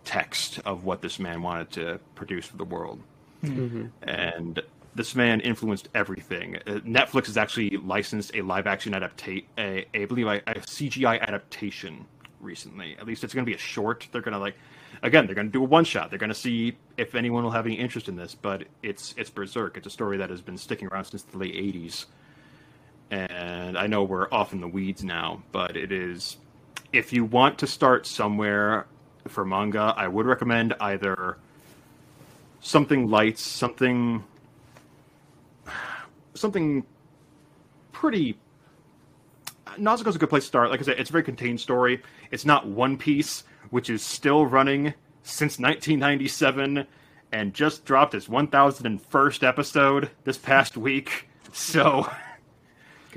S1: text of what this man wanted to produce for the world. Mm-hmm. And this man influenced everything. Uh, Netflix has actually licensed a live action adaptation, a, a, I believe, a, a CGI adaptation recently. At least it's going to be a short. They're going to like, again, they're going to do a one shot. They're going to see if anyone will have any interest in this. But it's it's Berserk. It's a story that has been sticking around since the late '80s. And I know we're off in the weeds now, but it is. If you want to start somewhere for manga, I would recommend either something light, something something pretty. Nausicaa's a good place to start. Like I said, it's a very contained story. It's not One Piece, which is still running since 1997 and just dropped its 1001st episode this past week. So,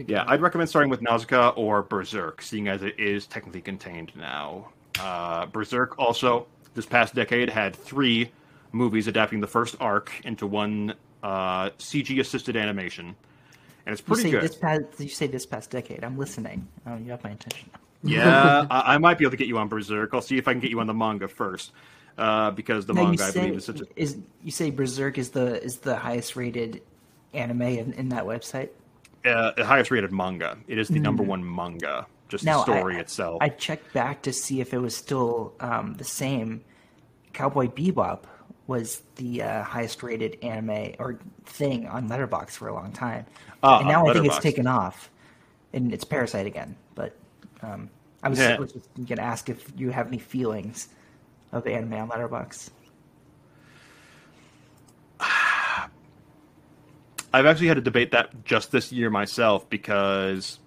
S1: yeah, I'd recommend starting with Nausicaa or Berserk, seeing as it is technically contained now. Uh, Berserk also, this past decade, had three movies adapting the first arc into one uh, CG assisted animation. And it's pretty
S3: you say
S1: good.
S3: This past, you say this past decade. I'm listening. Oh, you have my attention.
S1: Yeah, I, I might be able to get you on Berserk. I'll see if I can get you on the manga first, uh, because the manga I believe is such a
S3: is you say Berserk is the is the highest rated anime in, in that website?
S1: uh, the highest rated manga. It is the number one manga. Just.
S3: Now,
S1: the story
S3: I,
S1: itself.
S3: I checked back to see if it was still um, the same. Cowboy Bebop was the uh, highest rated anime or thing on Letterboxd for a long time,
S1: Ah,
S3: and now I think it's taken off, and it's Parasite again. But um, I was,
S1: Yeah.
S3: I was just gonna ask if you have any feelings of anime on Letterboxd.
S1: I've actually had to debate that just this year myself because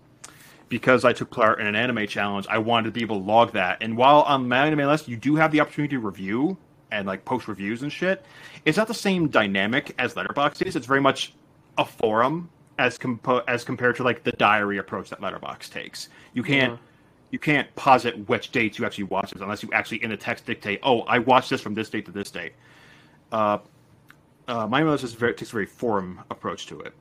S1: because I took part in an anime challenge, I wanted to be able to log that. And while on my anime list, you do have the opportunity to review and like post reviews and shit. It's not the same dynamic as Letterboxd is. It's very much a forum as compo- as compared to like the diary approach that Letterboxd takes. You can't
S2: Yeah.
S1: you can't posit which dates you actually watch this unless you actually in the text dictate, oh, I watched this from this date to this date. Uh, uh, my list is very, takes a very forum approach to it.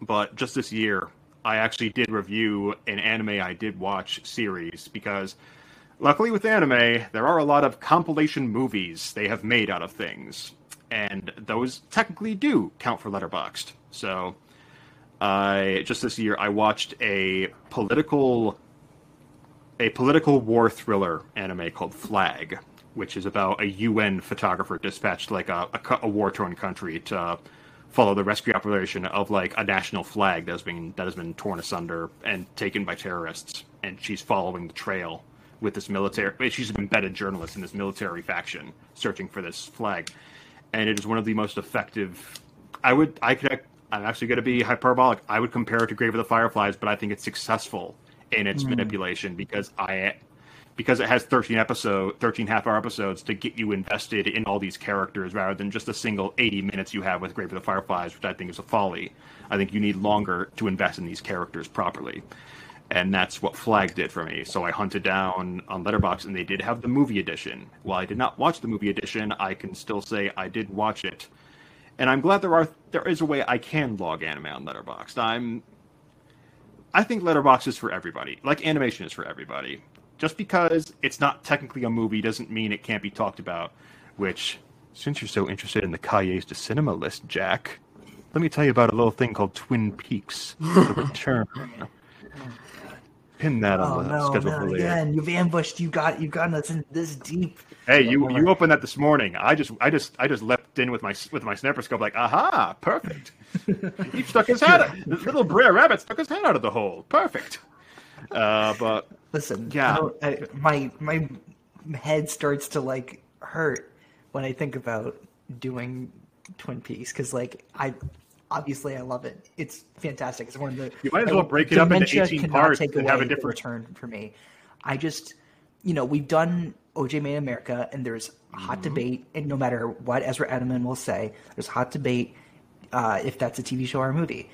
S1: But just this year, I actually did review an anime I did watch series because, luckily with anime, there are a lot of compilation movies they have made out of things, and those technically do count for Letterboxd. So, I just this year I watched a political a political war thriller anime called Flag, which is about a UN photographer dispatched like a, a, a war-torn country to follow the rescue operation of like a national flag that has been that has been torn asunder and taken by terrorists, and she's following the trail with this military. She's an embedded journalist in this military faction searching for this flag, and it is one of the most effective. I would I could I'm actually going to be hyperbolic. I would compare it to Grave of the Fireflies, but I think it's successful in its hmm. manipulation because I because it has 13 episode 13 half hour episodes to get you invested in all these characters rather than just a single 80 minutes you have with Grave of the Fireflies, which I think is a folly. I think you need longer to invest in these characters properly. And that's what Flag did for me. So I hunted down on Letterboxd and they did have the movie edition. While I did not watch the movie edition, I can still say I did watch it. And I'm glad there are there is a way I can log anime on Letterboxd. I'm I think Letterboxd is for everybody. Like animation is for everybody. Just because it's not technically a movie doesn't mean it can't be talked about. Which, since you're so interested in the Cahiers de Cinema list, Jack, let me tell you about a little thing called Twin Peaks: The Return. Pin that
S3: Oh
S1: on the
S3: no,
S1: schedule for later.
S3: again! You've ambushed. You got. You've gotten us in this deep.
S1: Hey, you you opened that this morning. I just I just I just leapt in with my with my sniper scope like, aha, perfect. he stuck his head. Out, little Brer Rabbit stuck his head out of the hole. Perfect. Uh, but
S3: Listen,
S1: Yeah.
S3: I I, my my head starts to like hurt when I think about doing Twin Peaks because like I obviously I love it. It's fantastic. It's one of the
S1: You might as well break it up into 18 parts
S3: take
S1: and have a different-
S3: return for me. I just you know we've done OJ Made in America and there's hot
S1: Mm-hmm.
S3: debate and no matter what Ezra Edelman will say, there's hot debate uh, if that's a TV show or a movie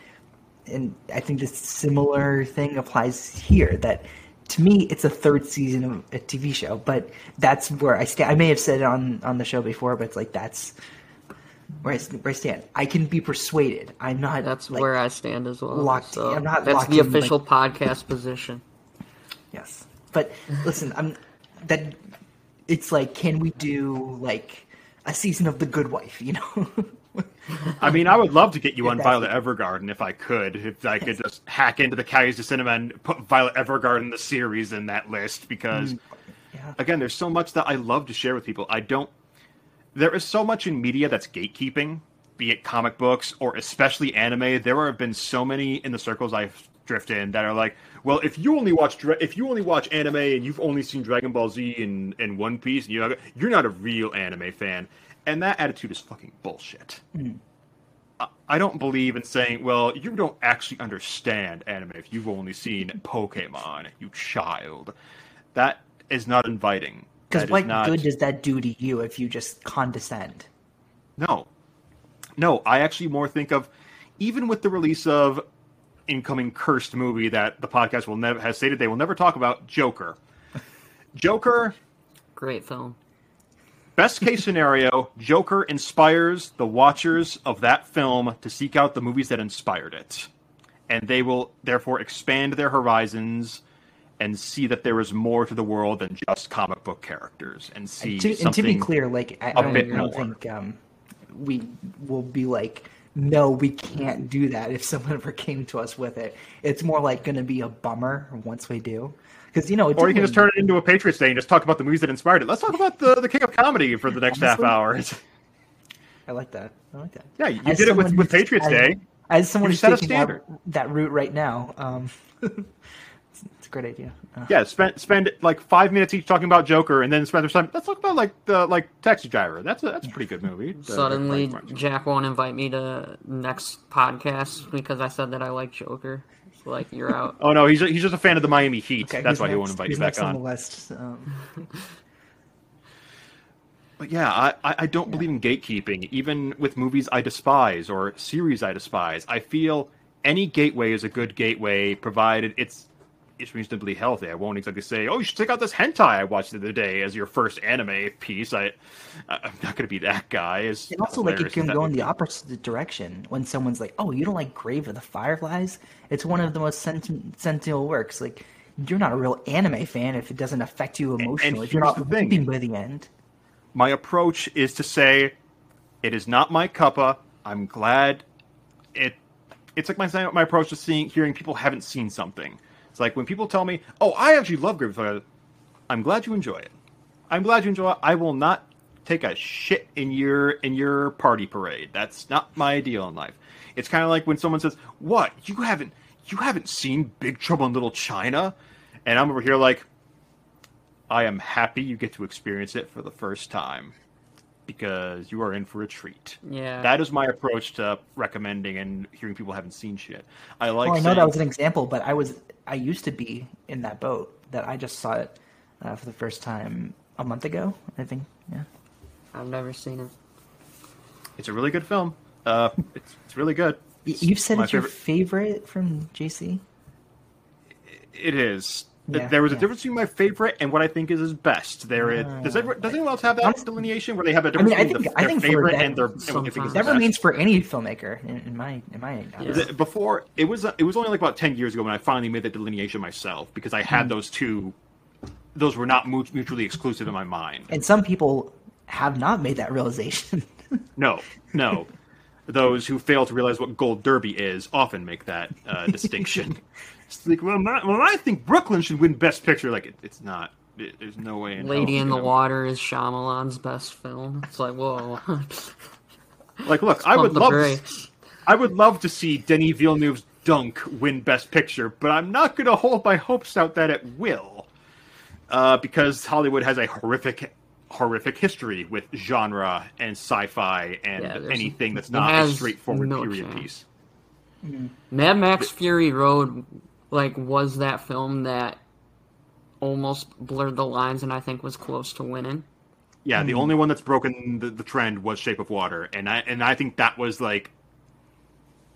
S3: and I think this similar thing applies here. That to me, it's a third season of a TV show, but that's where I stand. I may have said it on on the show before, but it's like that's where I, where I stand. I can be persuaded. I'm not.
S2: That's
S3: like,
S2: where I stand as well.
S3: locked-
S2: so
S3: I'm not
S2: that's the
S3: in, like-
S2: official podcast position.
S3: Yes, but listen, I'm that. It's like, can we do like a season of The Good Wife? You know.
S1: I mean, I would love to get you on Violet Evergarden if I could. If I could just hack into the Cahiers de Cinema and put Violet Evergarden the series in that list because mm.
S3: yeah.
S1: again, there's so much that I love to share with people. I don't. There is so much in media that's gatekeeping, be it comic books or especially anime. There have been so many in the circles I've drifted in that are like, well, if you only watch if you only watch anime and you've only seen Dragon Ball Z and, and One Piece, and you're not, you're not a real anime fan. And that attitude is fucking bullshit. Hmm. I don't believe in saying, well, you don't actually understand anime if you've only seen Pokemon, you child. That is not inviting.
S3: Because what
S1: not-
S3: good does that do to you if you just condescend?
S1: No. No, I actually more think of even with the release of incoming cursed movie that the podcast will never has stated they will never talk about Joker. Joker,
S2: Great film.
S1: best case scenario, Joker inspires the watchers of that film to seek out the movies that inspired it. And they will therefore expand their horizons and see that there is more to the world than just comic book characters and see
S3: And to, and to be clear, like I,
S1: a
S3: I don't,
S1: bit
S3: I don't
S1: more.
S3: think um, we will be like, no, we can't do that if someone ever came to us with it. It's more like going to be a bummer once we do, because you know,
S1: Or you can just turn it into a Patriots Day and just talk about the movies that inspired it. Let's talk about the, the king of comedy for the next half hour.
S3: I like that. I like that.
S1: Yeah, you
S3: As
S1: did it with, with Patriots
S3: as-
S1: Day.
S3: As someone who's taking that, that route right now, um, a great idea. Uh,
S1: Yeah, spend spend like five minutes each talking about Joker, and then spend the time. Let's talk about like the like Taxi Driver. That's a that's a pretty good movie.
S2: Suddenly,
S1: the- the-
S2: Jack won't invite me to next podcast because I said that I like Joker. It's like you're out.
S1: Oh no, he's he's just a fan of the Miami Heat.
S3: okay,
S1: that's
S3: who's
S1: why he won't invite
S3: Who's
S1: you back
S3: next on the list? Um,
S1: But yeah, I I I don't believe in gatekeeping, even with movies I despise or series I despise. I feel any gateway is a good gateway, provided it's it's reasonably healthy. I won't exactly say, "Oh, you should check out this hentai I watched the other day" as your first anime piece. I I'm not going to be that guy. As
S3: And also, like, it can go in the opposite direction when someone's like, "Oh, you don't like Grave of the Fireflies? It's one of the most sent- sentimental works." Like, you're not a real anime fan if it doesn't affect you emotionally. if you're not weeping by the end.
S1: my approach is to say it is not my cuppa. I'm glad it. It's like my my approach to seeing hearing people haven't seen something. It's like when people tell me, "Oh, I actually love Grave of I'm glad you enjoy it. I'm glad you enjoy it. I will not take a shit in your in your party parade. That's not my ideal in life. It's kind of like when someone says, "What? You haven't you haven't seen Big Trouble in Little China?" And I'm over here like, I am happy you get to experience it for the first time because you are in for a treat.
S2: Yeah.
S1: That is my approach to recommending and hearing people haven't seen shit. I like.
S3: Well, I know
S1: saying,
S3: that was an example, but I was I used to be in that boat that I just saw it uh, for the first time a month ago. I think. Yeah.
S2: I've never seen it.
S1: it's a really good film. Uh, it's, it's really good. It's
S3: You've said
S1: my
S3: it's your favorite from JC.
S1: It is. Th-
S3: Yeah,
S1: there was a difference between my favorite and what I think is his best. There is. Ah. Does, everyone, does anyone else have that
S3: Honest-
S1: delineation where they have a difference
S3: mean, I
S1: between
S3: think-
S1: the,
S3: I
S1: their
S3: think for
S1: favorite
S3: that-
S1: and their and what they think is
S2: sometimes.
S1: the
S3: That
S1: best?
S3: remains for any filmmaker, in, in my in my
S2: Yeah.
S1: Before it was it was only like about 10 years ago when i finally made that delineation myself because i had hmm. those two those were not mutually exclusive in my mind
S3: And some people have not made that realization.
S1: no no those who fail to realize what gold derby is often make that uh, distinction it's like well, my, well i think brooklyn should win best picture like it, it's not it, there's no way in
S2: Lady
S1: it's
S2: in the
S1: gonna-
S2: Water is Shyamalan's best film. It's like, whoa.
S1: like look i would love
S2: brakes.
S1: I would love to see Denis Villeneuve's Dune win Best Picture, but I'm not going to hold my hopes out that it will, uh, because Hollywood has a horrific, horrific history with genre and sci-fi and
S2: Yeah,
S1: anything that's not a straightforward
S2: no
S1: period
S2: chance.
S1: piece.
S2: Mad Max Fury Road, like, was that film that almost blurred the lines and I think was close to winning.
S1: Yeah,
S2: Hmm.
S1: the only one that's broken the, the trend was Shape of Water, and I and I think that was like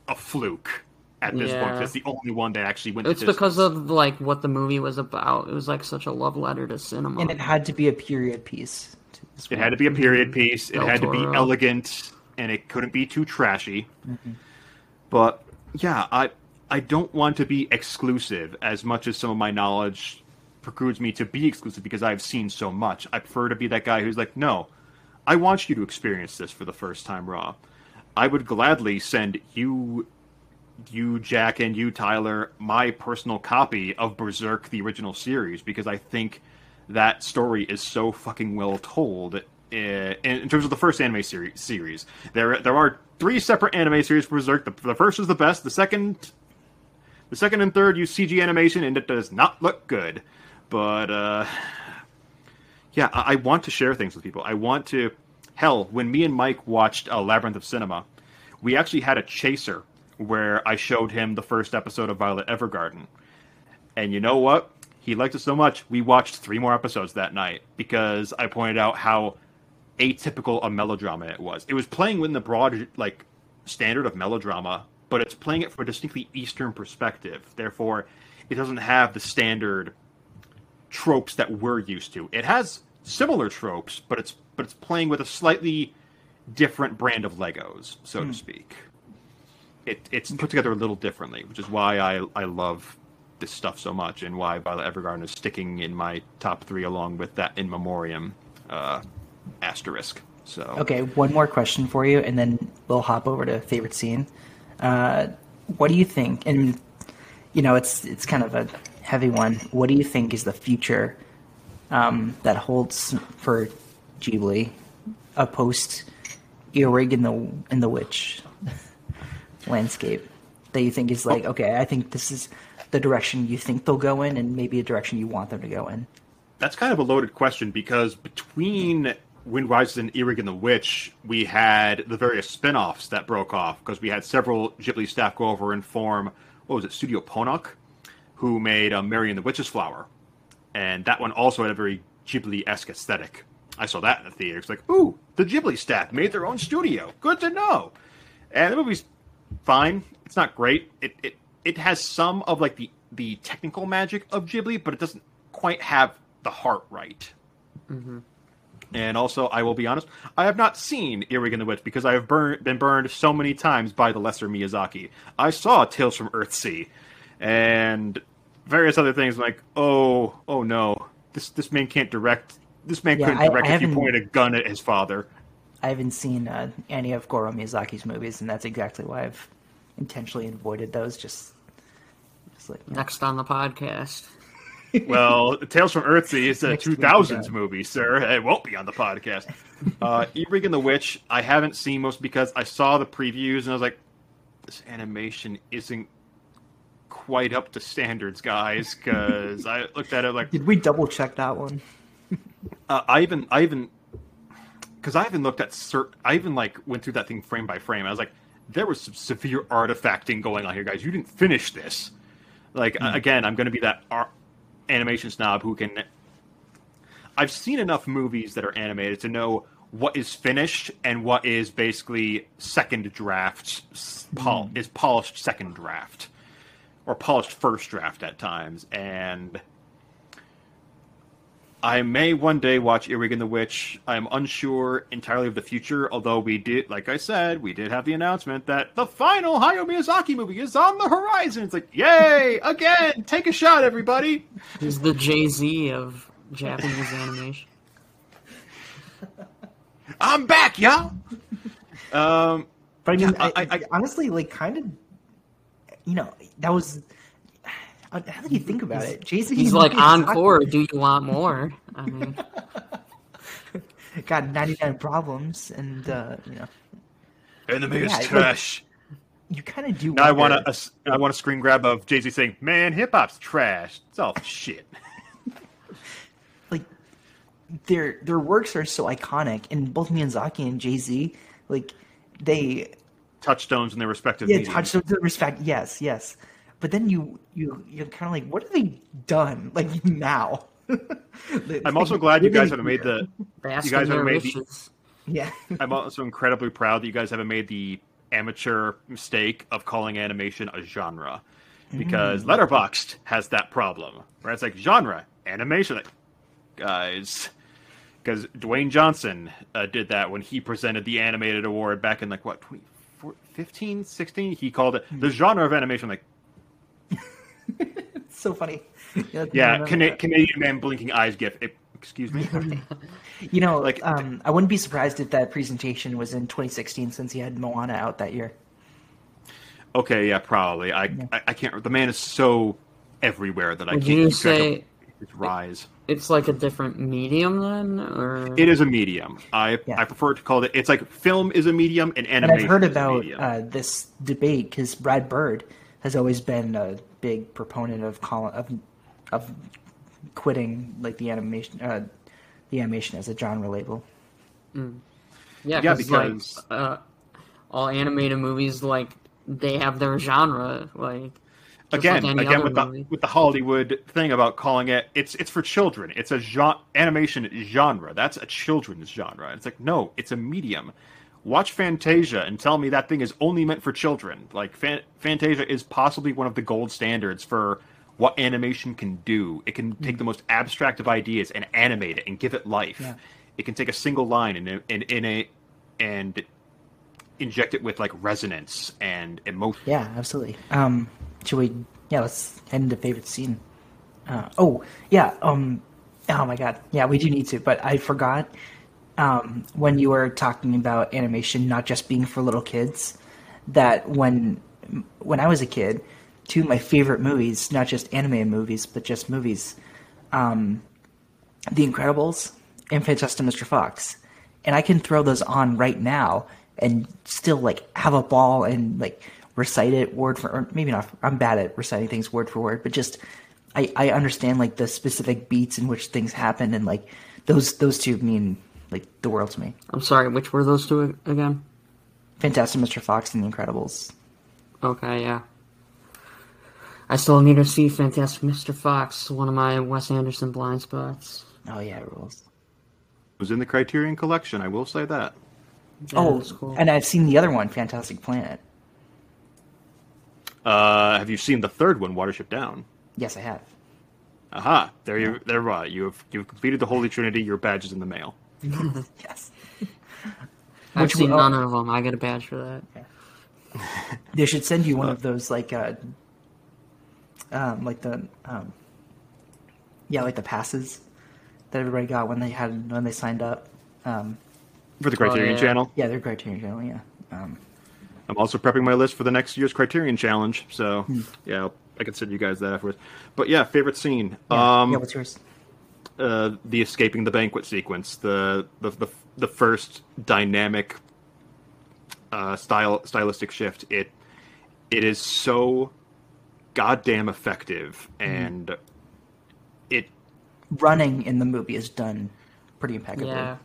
S1: a fluke at this point.
S2: Yeah.
S1: That's the only one that actually went.
S2: It's
S1: the
S2: because of like what the movie was about. It was like such a love letter to cinema.
S3: and it had to be a period piece.
S1: It
S3: well.
S1: had to be a period piece. It
S2: Del
S1: had to be elegant, and it couldn't be too trashy. Mm-hmm. But yeah, I I don't want to be exclusive as much as some of my knowledge precludes me to be exclusive because I've seen so much. I prefer to be that guy who's like, no, I want you to experience this for the first time raw. I would gladly send you you Jack and you Tyler my personal copy of Berserk the original series because I think that story is so fucking well told uh, in, in terms of the first anime series. Series there there are three separate anime series for Berserk. The, the first is the best. The second the second and third use CG animation and it does not look good. But uh, yeah, I, I want to share things with people. I want to hell when me and Mike watched uh, Labyrinth of Cinema we actually had a chaser where I showed him the first episode of Violet Evergarden. And you know what? He liked it so much, we watched three more episodes that night because I pointed out how atypical a melodrama it was. It was playing within the broad like standard of melodrama, but it's playing it from a distinctly Eastern perspective. Therefore, it doesn't have the standard tropes that we're used to. It has similar tropes, but it's but it's playing with a slightly different brand of Legos, so to hmm. speak. It, it's put together a little differently, which is why I I love this stuff so much, and why Violet Evergarden is sticking in my top three, along with that in memoriam uh, asterisk. So
S3: Okay, one more question for you, and then we'll hop over to favorite scene. Uh, what do you think? And you know, it's it's kind of a heavy one. What do you think is the future um, that holds for Ghibli, a post Earwig in the in the Witch landscape that you think is like okay? I think this is the direction you think they'll go in, and maybe a direction you want them to go in.
S1: That's kind of a loaded question because between Wind Rises and Earwig and the Witch, we had the various spin offs that broke off because we had several Ghibli staff go over and form, what was it, Studio Ponoc, who made uh, Mary and the Witch's Flower. And that one also had a very Ghibli esque aesthetic. I saw that in the theater. It's like, ooh, the Ghibli staff made their own studio. Good to know. And the movie's fine. It's not great. It, it, it has some of like the, the technical magic of Ghibli, but it doesn't quite have the heart right. Mm-hmm. And also, I will be honest, I have not seen Earwig and the Witch because I have burn, been burned so many times by the lesser Miyazaki. I saw Tales from Earthsea and various other things like, oh, oh no, this this man can't direct. This man
S3: Yeah,
S1: couldn't direct
S3: I
S1: if you pointed a gun at his father.
S3: I haven't seen uh, any of Goro Miyazaki's movies, and that's exactly why I've intentionally avoided those. Just, just like you know.
S2: Next on the podcast.
S1: Well, Tales from Earthsea is a 2000s movie, sir. It won't be on the podcast. Uh, Earwig and the Witch, I haven't seen most because I saw the previews and I was like, this animation isn't quite up to standards, guys. Because I looked at it like,
S3: Did we double check that one?
S1: uh, I even, I even, because I even looked at certain, I even like went through that thing frame by frame. I was like, there was some severe artifacting going on here, guys. You didn't finish this. Like
S3: Hmm.
S1: again, I'm going to be that ar- animation snob who can. I've seen enough movies that are animated to know what is finished and what is basically second draft, pol-
S3: Hmm.
S1: is polished second draft, or polished first draft at times, and. I may one day watch Earwig and the Witch. I am unsure entirely of the future, although we did, like I said, we did have the announcement that the final Hayao Miyazaki movie is on the horizon. It's like, yay! Again! Take a shot, everybody!
S2: He's the Jay Z of Japanese animation.
S1: I'm back, y'all! Um,
S3: But I mean,
S1: Yeah,
S3: I,
S1: I- I-
S3: honestly, like, kind of, you know, that was. How do you think about it? Jason,
S2: He's like encore. Do you want more? I mean,
S3: got ninety nine problems, and uh, you know,
S1: anime is
S3: Yeah, like-
S1: trash.
S3: you kind of do.
S1: now I want
S3: wonder-
S1: a, I want a screen grab of Jay Z saying, "Man, hip hop's trash. It's all shit."
S3: like their their works are so iconic, and both Miyazaki and Jay Z, like they
S1: Touchstones in their respective
S3: yeah
S1: mediums.
S3: touch the respect. Yes, yes. But then you you you're kind of like, what have they done? Like now.
S1: I'm also glad you guys haven't made the.
S2: bask
S1: You guys haven't made the-
S3: yeah.
S1: I'm also incredibly proud that you guys haven't made the amateur mistake of calling animation a genre, because Letterboxd has that problem where it's like genre animation, like, guys. Because Dwayne Johnson uh, did that when he presented the animated award back in like what 2015, 16. He called it the genre of animation. Like,
S3: It's so funny. Yeah,
S1: yeah,
S3: no, no,
S1: Cana- Canadian man blinking eyes gif. It, excuse me.
S3: You know,
S1: Like-
S3: like um, I wouldn't be surprised if that presentation was in 2016 since he had Moana out that year.
S1: okay, yeah, probably. I, I I can't. The man is so everywhere that I
S2: Would
S1: can't
S2: you
S1: keep track of
S2: say
S1: his rise.
S2: it's like a different medium then, or
S1: It is a medium. I
S3: Yeah.
S1: I prefer to call it. It's like film is a medium and animation. And.
S3: I've heard
S1: is
S3: about uh, this debate because Brad Bird has always been a big proponent of call, of of quitting like the animation uh, the animation as a genre label.
S2: yeah,
S1: Yeah,
S2: cause, like, uh, all animated movies like they have their genre like just
S1: again,
S2: like
S1: again
S2: other
S1: with the
S2: movie.
S1: with the Hollywood thing about calling it it's it's for children. It's a genre, animation genre. That's a children's genre. It's like no, it's a medium. Watch Fantasia and tell me that thing is only meant for children. Like Fan- Fantasia is possibly one of the gold standards for what animation can do. It can take the most abstract of ideas and animate it and give it life.
S3: Yeah.
S1: It can take a single line and in in a and inject it with like resonance and emotion.
S3: Yeah, absolutely. Um, should we? Yeah, let's head into favorite scene. Uh, oh, yeah. Um, oh my god. Yeah, we do need to. But I forgot um, when you were talking about animation not just being for little kids. That when when I was a kid, two of my favorite movies, not just animated movies, but just movies, um, The Incredibles and Fantastic Mr. Fox, and I can throw those on right now and still like have a ball and like recite it word for or maybe not I'm bad at reciting things word for word, but just I, I understand like the specific beats in which things happen and like those those two mean like the world to me.
S2: I'm sorry, which were those two again?
S3: Fantastic Mr. Fox and The Incredibles.
S2: Okay, yeah. I still need to see Fantastic Mr. Fox, one of my Wes Anderson blind spots.
S3: Oh yeah, it rules.
S1: It was in the Criterion Collection. I will say that.
S2: Yeah,
S3: oh,
S2: that's cool.
S3: and I've seen the other one, Fantastic Planet.
S1: Uh, have you seen the third one, Watership Down?
S3: Yes, I have.
S1: Aha! There you, there. Uh, you have you've completed the Holy Trinity. Your badge is in the mail.
S3: Yes.
S2: I've
S3: which
S2: seen
S3: one- oh.
S2: none of them. I get a badge for that.
S3: They should send you one of those like uh um like the um yeah, like the passes that everybody got when they had when they signed up. Um
S1: For the Criterion
S2: yeah.
S1: Channel.
S3: yeah, they're Criterion Channel, yeah. Um
S1: I'm also prepping my list for the next year's Criterion Challenge. So yeah, I'll, I can send you guys that afterwards. But yeah, favorite scene.
S3: yeah,
S1: um,
S3: yeah, what's yours?
S1: Uh, the escaping the banquet sequence, the the the, the first dynamic uh, style stylistic shift. It it is so goddamn effective, and it
S3: Running in the movie is done pretty impeccably.
S2: Yeah.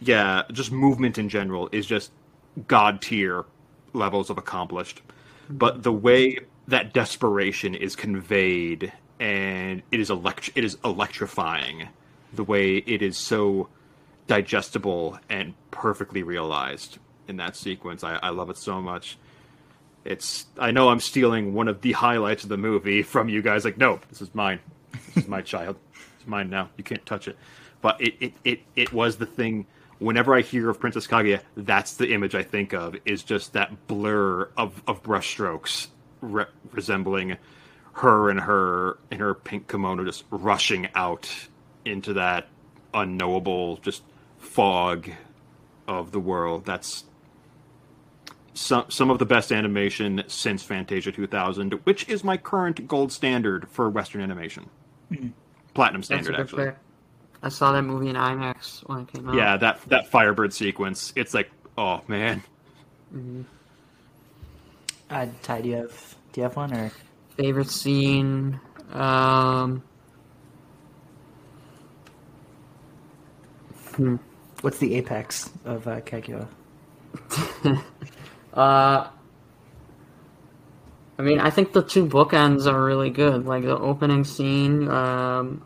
S1: yeah, just movement in general is just god tier levels of accomplished. But the way that desperation is conveyed and it is elect- it is electrifying. The way it is so digestible and perfectly realized in that sequence. I, I love it so much. It's I know I'm stealing one of the highlights of the movie from you guys. Like, no, this is mine. This is my child. It's mine now. You can't touch it. But it it, it, it was the thing whenever I hear of Princess Kaguya, that's the image I think of is just that blur of, of brushstrokes re- resembling her and her in her pink kimono just rushing out into that unknowable just fog of the world. That's some some of the best animation since Fantasia 2000, which is my current gold standard for Western animation. Platinum standard, actually.
S2: pick. I saw that movie in IMAX when it came out.
S1: Yeah, that that Firebird sequence. It's like, oh man,
S3: Uh, Ty, do you have do you have one or
S2: Favorite scene. Um, hmm.
S3: what's the apex of uh, Kaguya?
S2: Uh, I mean, I think the two bookends are really good. Like the opening scene, um,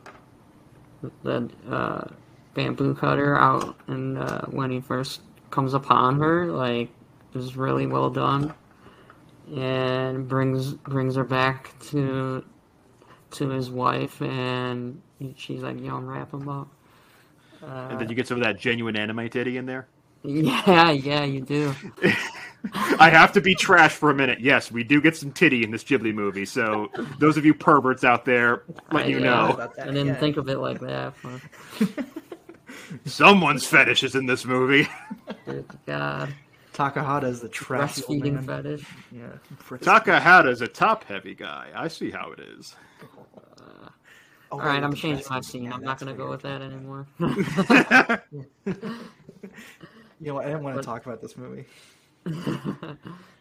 S2: the uh, bamboo cutter out, and uh, when he first comes upon her, like is really well done, and brings brings her back to to his wife, and she's like yelling rap about.
S1: and uh, then you get some of that genuine anime titty in there.
S2: Yeah, yeah, you do.
S1: I have to be trash for a minute. Yes, we do get some titty in this Ghibli movie. So those of you perverts out there, let
S2: I-
S1: you
S2: yeah,
S1: know,
S3: about that,
S2: I didn't
S3: yeah.
S2: think of it like that. But,
S1: someone's fetish is in this movie.
S2: good God.
S3: Takahata is the trash
S2: breastfeeding fetish.
S3: Yeah.
S1: Takahata is a top-heavy guy. I see how it is.
S3: Oh,
S2: All right, I'm
S3: the
S2: changing my scene.
S3: yeah,
S2: I'm not going to go with that anymore.
S3: You know what? I didn't want to
S2: But-
S3: talk about this movie.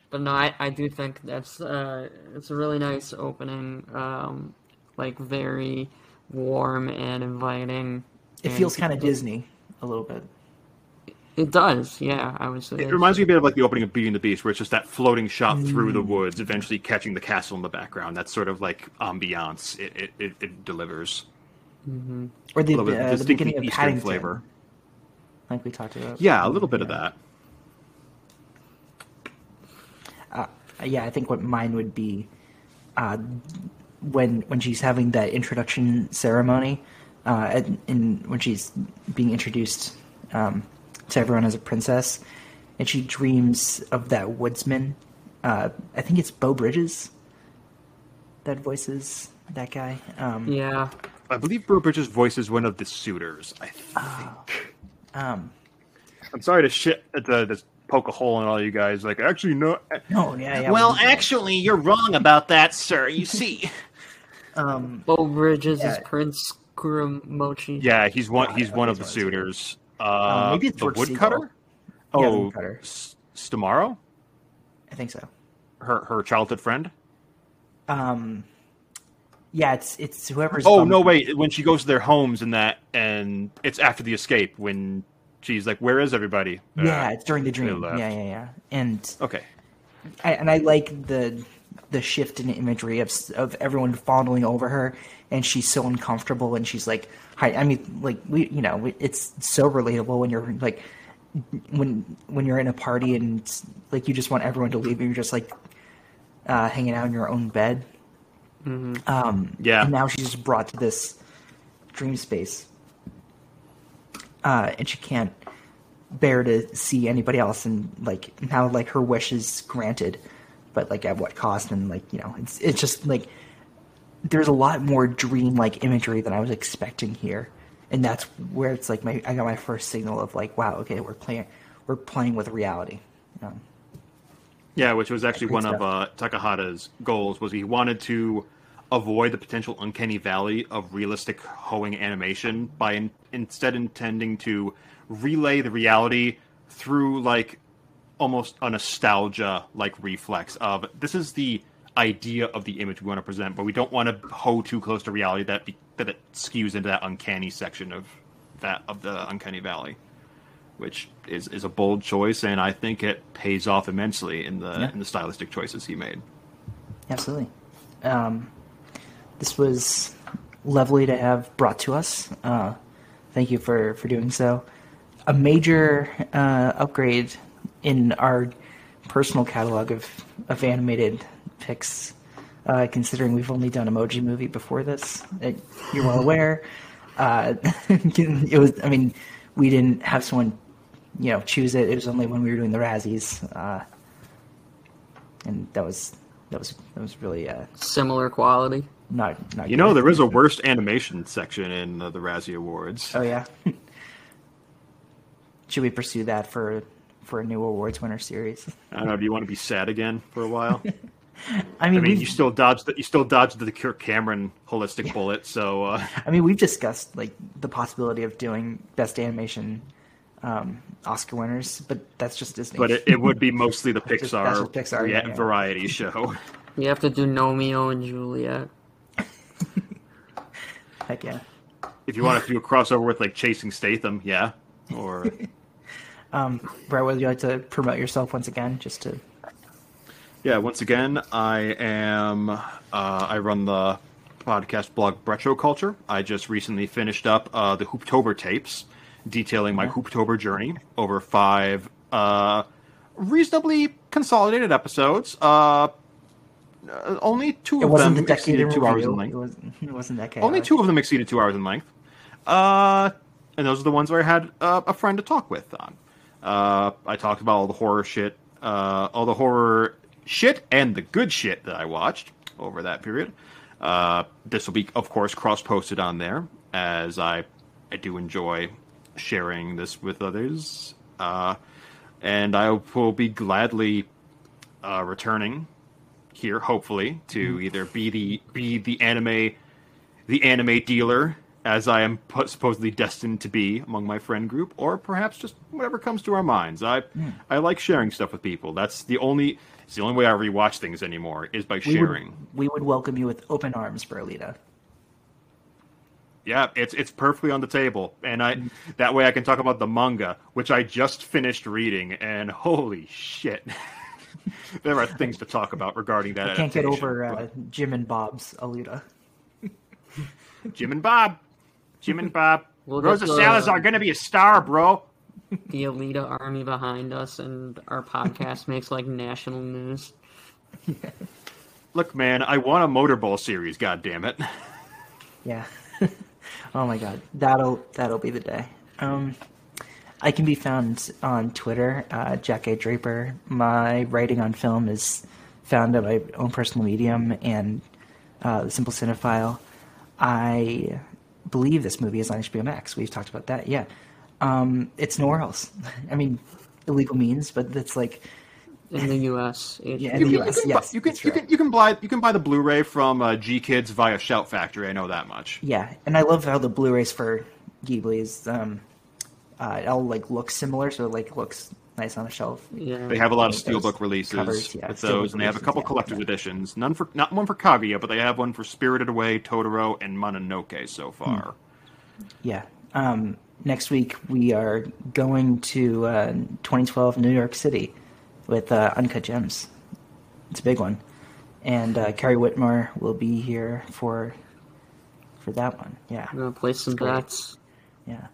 S2: but no, I, I do think that's uh, it's a really nice opening. Um, like very warm and inviting.
S3: It
S2: and
S3: feels kind of Disney a little bit.
S2: It does, yeah. I would say
S1: It reminds me a bit of like the opening of Beauty and the Beast, where it's just that floating shot through the woods, eventually catching the castle in the background. That sort of like ambiance it, it, it, it delivers.
S3: Or the,
S1: A
S3: uh, the beginning of
S1: Eastern
S3: Paddington,
S1: flavor.
S3: like we talked about.
S1: Yeah, a little bit of that.
S3: Uh, yeah, I think what mine would be uh, when when she's having that introduction ceremony, uh, and, and when she's being introduced um, to everyone as a princess, and she dreams of that woodsman. Uh, I think it's Beau Bridges that voices that guy. Um,
S2: Yeah.
S1: I believe Burr Bridges voices one of the suitors. I think.
S3: um,
S1: I'm sorry to shit to, to poke a hole in all you guys. Like, actually, no.
S3: no, yeah, yeah.
S1: well,
S3: we-
S1: actually, you're wrong about that, sir. You see.
S3: um,
S2: Beau Bridges
S3: Yeah.
S2: is Prince Kuramochi.
S1: Yeah, he's one. He's one of the
S3: think it's one of the
S1: suitors. Uh,
S3: maybe it's
S1: the woodcutter.
S3: Segal. Yeah,
S1: Oh,
S3: woodcutter.
S1: S- Sutemaru,
S3: I think so.
S1: her her childhood friend.
S3: Um, yeah, it's it's whoever's.
S1: Oh no, wait! When she goes to their homes and that, and it's after the escape when she's like, "Where is everybody?"
S3: Yeah,
S1: Uh,
S3: it's during the dream. Yeah, yeah, yeah. And
S1: okay.
S3: I, and I like the the shift in imagery of of everyone fondling over her, and she's so uncomfortable, and she's like, "Hi." I mean, like we, you know, it's so relatable when you're like when when you're in a party and like you just want everyone to leave, and you're just like uh, hanging out in your own bed. Um,
S1: Yeah.
S3: And now she's just brought to this dream space, uh, and she can't bear to see anybody else and like now like her wish is granted but like at what cost and like you know it's it's just like there's a lot more dream like imagery than i was expecting here. And that's where it's like my i got my first signal of like wow okay we're playing we're playing with reality. Um,
S1: Yeah, which was actually one of uh, Takahata's goals was he wanted to avoid the potential uncanny valley of realistic hoeing animation by in, instead intending to relay the reality through like almost a nostalgia like reflex of this is the idea of the image we want to present, but we don't want to hoe too close to reality that be, that it skews into that uncanny section of that of the uncanny valley which is, is a bold choice, and I think it pays off immensely in the
S3: Yeah.
S1: in the stylistic choices he made.
S3: absolutely um, this was lovely to have brought to us uh, thank you for for doing so a major uh, upgrade in our personal catalog of, of animated picks, uh, considering we've only done Emoji Movie before this. Uh, you're well aware. Uh, it was, I mean, we didn't have someone, you know, choose it. It was only when we were doing the Razzies, uh, and that was that was that was really uh,
S2: Similar quality.
S3: not not.
S1: You
S3: good.
S1: know, there is a worst animation section in uh, the Razzie Awards.
S3: Oh yeah. Should we pursue that for for a new awards winner series?
S1: I don't know. Do you want to be sad again for a while?
S3: I mean,
S1: I mean, you still dodged the, you still dodged the Kirk Cameron holistic bullet. So uh,
S3: I mean, we've discussed like the possibility of doing best animation um, Oscar winners, but that's just Disney.
S1: but it, it would be mostly the
S3: That's just- that's
S1: Pixar,
S3: just Pixar, yeah, yeah.
S1: variety show.
S2: You have to do Gnomeo and Juliet.
S3: Heck yeah.
S1: if you want to do a crossover with like Chasing Statham, yeah, or
S3: Um, Brett, would you like to promote yourself once again, just to?
S1: Yeah, once again, I am. Uh, I run the podcast blog Brettroculture. I just recently finished up uh, the Hooptober tapes, detailing my Hooptober journey over five uh, reasonably consolidated episodes. Uh, uh, only two
S3: It
S1: of
S3: wasn't the
S1: them exceeded two hours in length.
S3: It, was, it wasn't that
S1: Only two of them exceeded two hours in length. Uh, and those are the ones where I had uh, a friend to talk with on. Uh, I talked about all the horror shit, uh, all the horror shit and the good shit that I watched over that period. Uh, this will be, of course, cross posted on there as I, I do enjoy sharing this with others. Uh, and I will be gladly uh, returning here, hopefully, to either be the be the anime the anime dealer as I am supposedly destined to be among my friend group, or perhaps just whatever comes to our minds. I I like sharing stuff with people. That's the only it's the only way I rewatch things anymore is by
S3: we
S1: sharing.
S3: would, we would welcome you with open arms, Berlita.
S1: Yeah, it's it's perfectly on the table, and I that way I can talk about the manga, which I just finished reading, and holy shit, there are things to talk about regarding that.
S3: I can't get over uh,
S1: but-
S3: Jim and Bob's Alita.
S1: Jim and Bob, Jim and Bob.
S2: We'll get
S1: Rosa
S2: the-
S1: Salazar gonna be a star, bro.
S2: The Alita army behind us, and our podcast makes like national news. Yeah.
S1: Look, man, I want a motorball series. God damn it.
S3: Yeah. oh my god, that'll that'll be the day. Um, I can be found on Twitter, uh, Jack A Draper. My writing on film is found on my own personal medium and uh, the Simple Cinephile. I believe this movie is on HBO Max. We've talked about that. Yeah, um, it's nowhere else. I mean, illegal means, but it's like
S2: in the U.S. It-
S3: Yeah, in the
S1: You
S3: US,
S1: can,
S3: yes,
S1: you can, you
S3: right.
S1: can you can buy you can buy the Blu-ray from uh, G Kids via Shout Factory. I know that much.
S3: Yeah, and I love how the Blu-rays for Ghibli is um, uh, it all like looks similar, so it like looks nice on a shelf.
S2: yeah,
S1: They have a lot of steelbook releases
S3: covers, yeah,
S1: with
S3: steelbook
S1: those, and they have a couple
S3: yeah,
S1: collector's
S3: yeah.
S1: editions. None for not one for Kaguya, but they have one for Spirited Away, Totoro, and Mononoke so far.
S3: Yeah. Um, next week we are going to uh, 2012 New York City with uh, Uncut Gems. It's a big one, and uh, Carrie Whitmore will be here for for that one. Yeah,
S2: I'm gonna play some
S3: great.
S2: bets.
S3: yeah.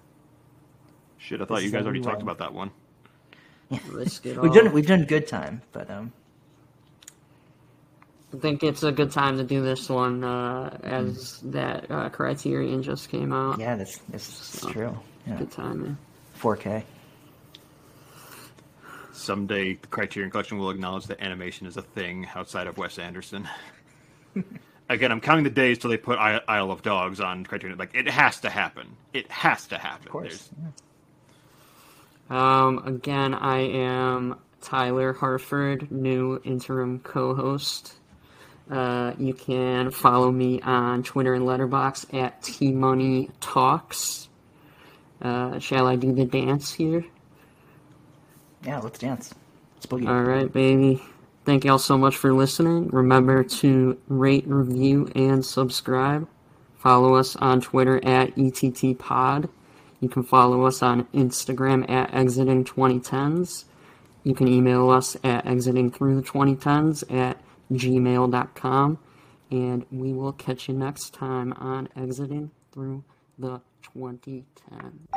S1: Shit, I thought
S3: This
S1: you guys already
S3: we
S1: talked
S3: roll.
S1: about that one.
S2: Risk it
S3: We've
S2: all.
S3: done we've done good time, but um,
S2: I think it's a good time to do this one uh, as that uh, Criterion just came out.
S3: yeah, that's that's true. Yeah,
S2: Good timing.
S3: 4K.
S1: Someday, the Criterion Collection will acknowledge that animation is a thing outside of Wes Anderson. Again, I'm counting the days till they put I- Isle of Dogs on Criterion. Like, it has to happen. It has to happen.
S3: Of course.
S2: Um, again, I am Tyler Harford, new interim co-host. Uh, you can follow me on Twitter and Letterboxd at T Money Talks. Uh, shall I do the dance here?
S3: Yeah, let's dance. Boogie.
S2: All right, baby. Thank y'all so much for listening. Remember to rate, review, and subscribe. Follow us on Twitter at ETTPod. You can follow us on Instagram at Exiting2010s. You can email us at exitingthroughthe2010s at gmail.com. And we will catch you next time on Exiting Through the 2010s.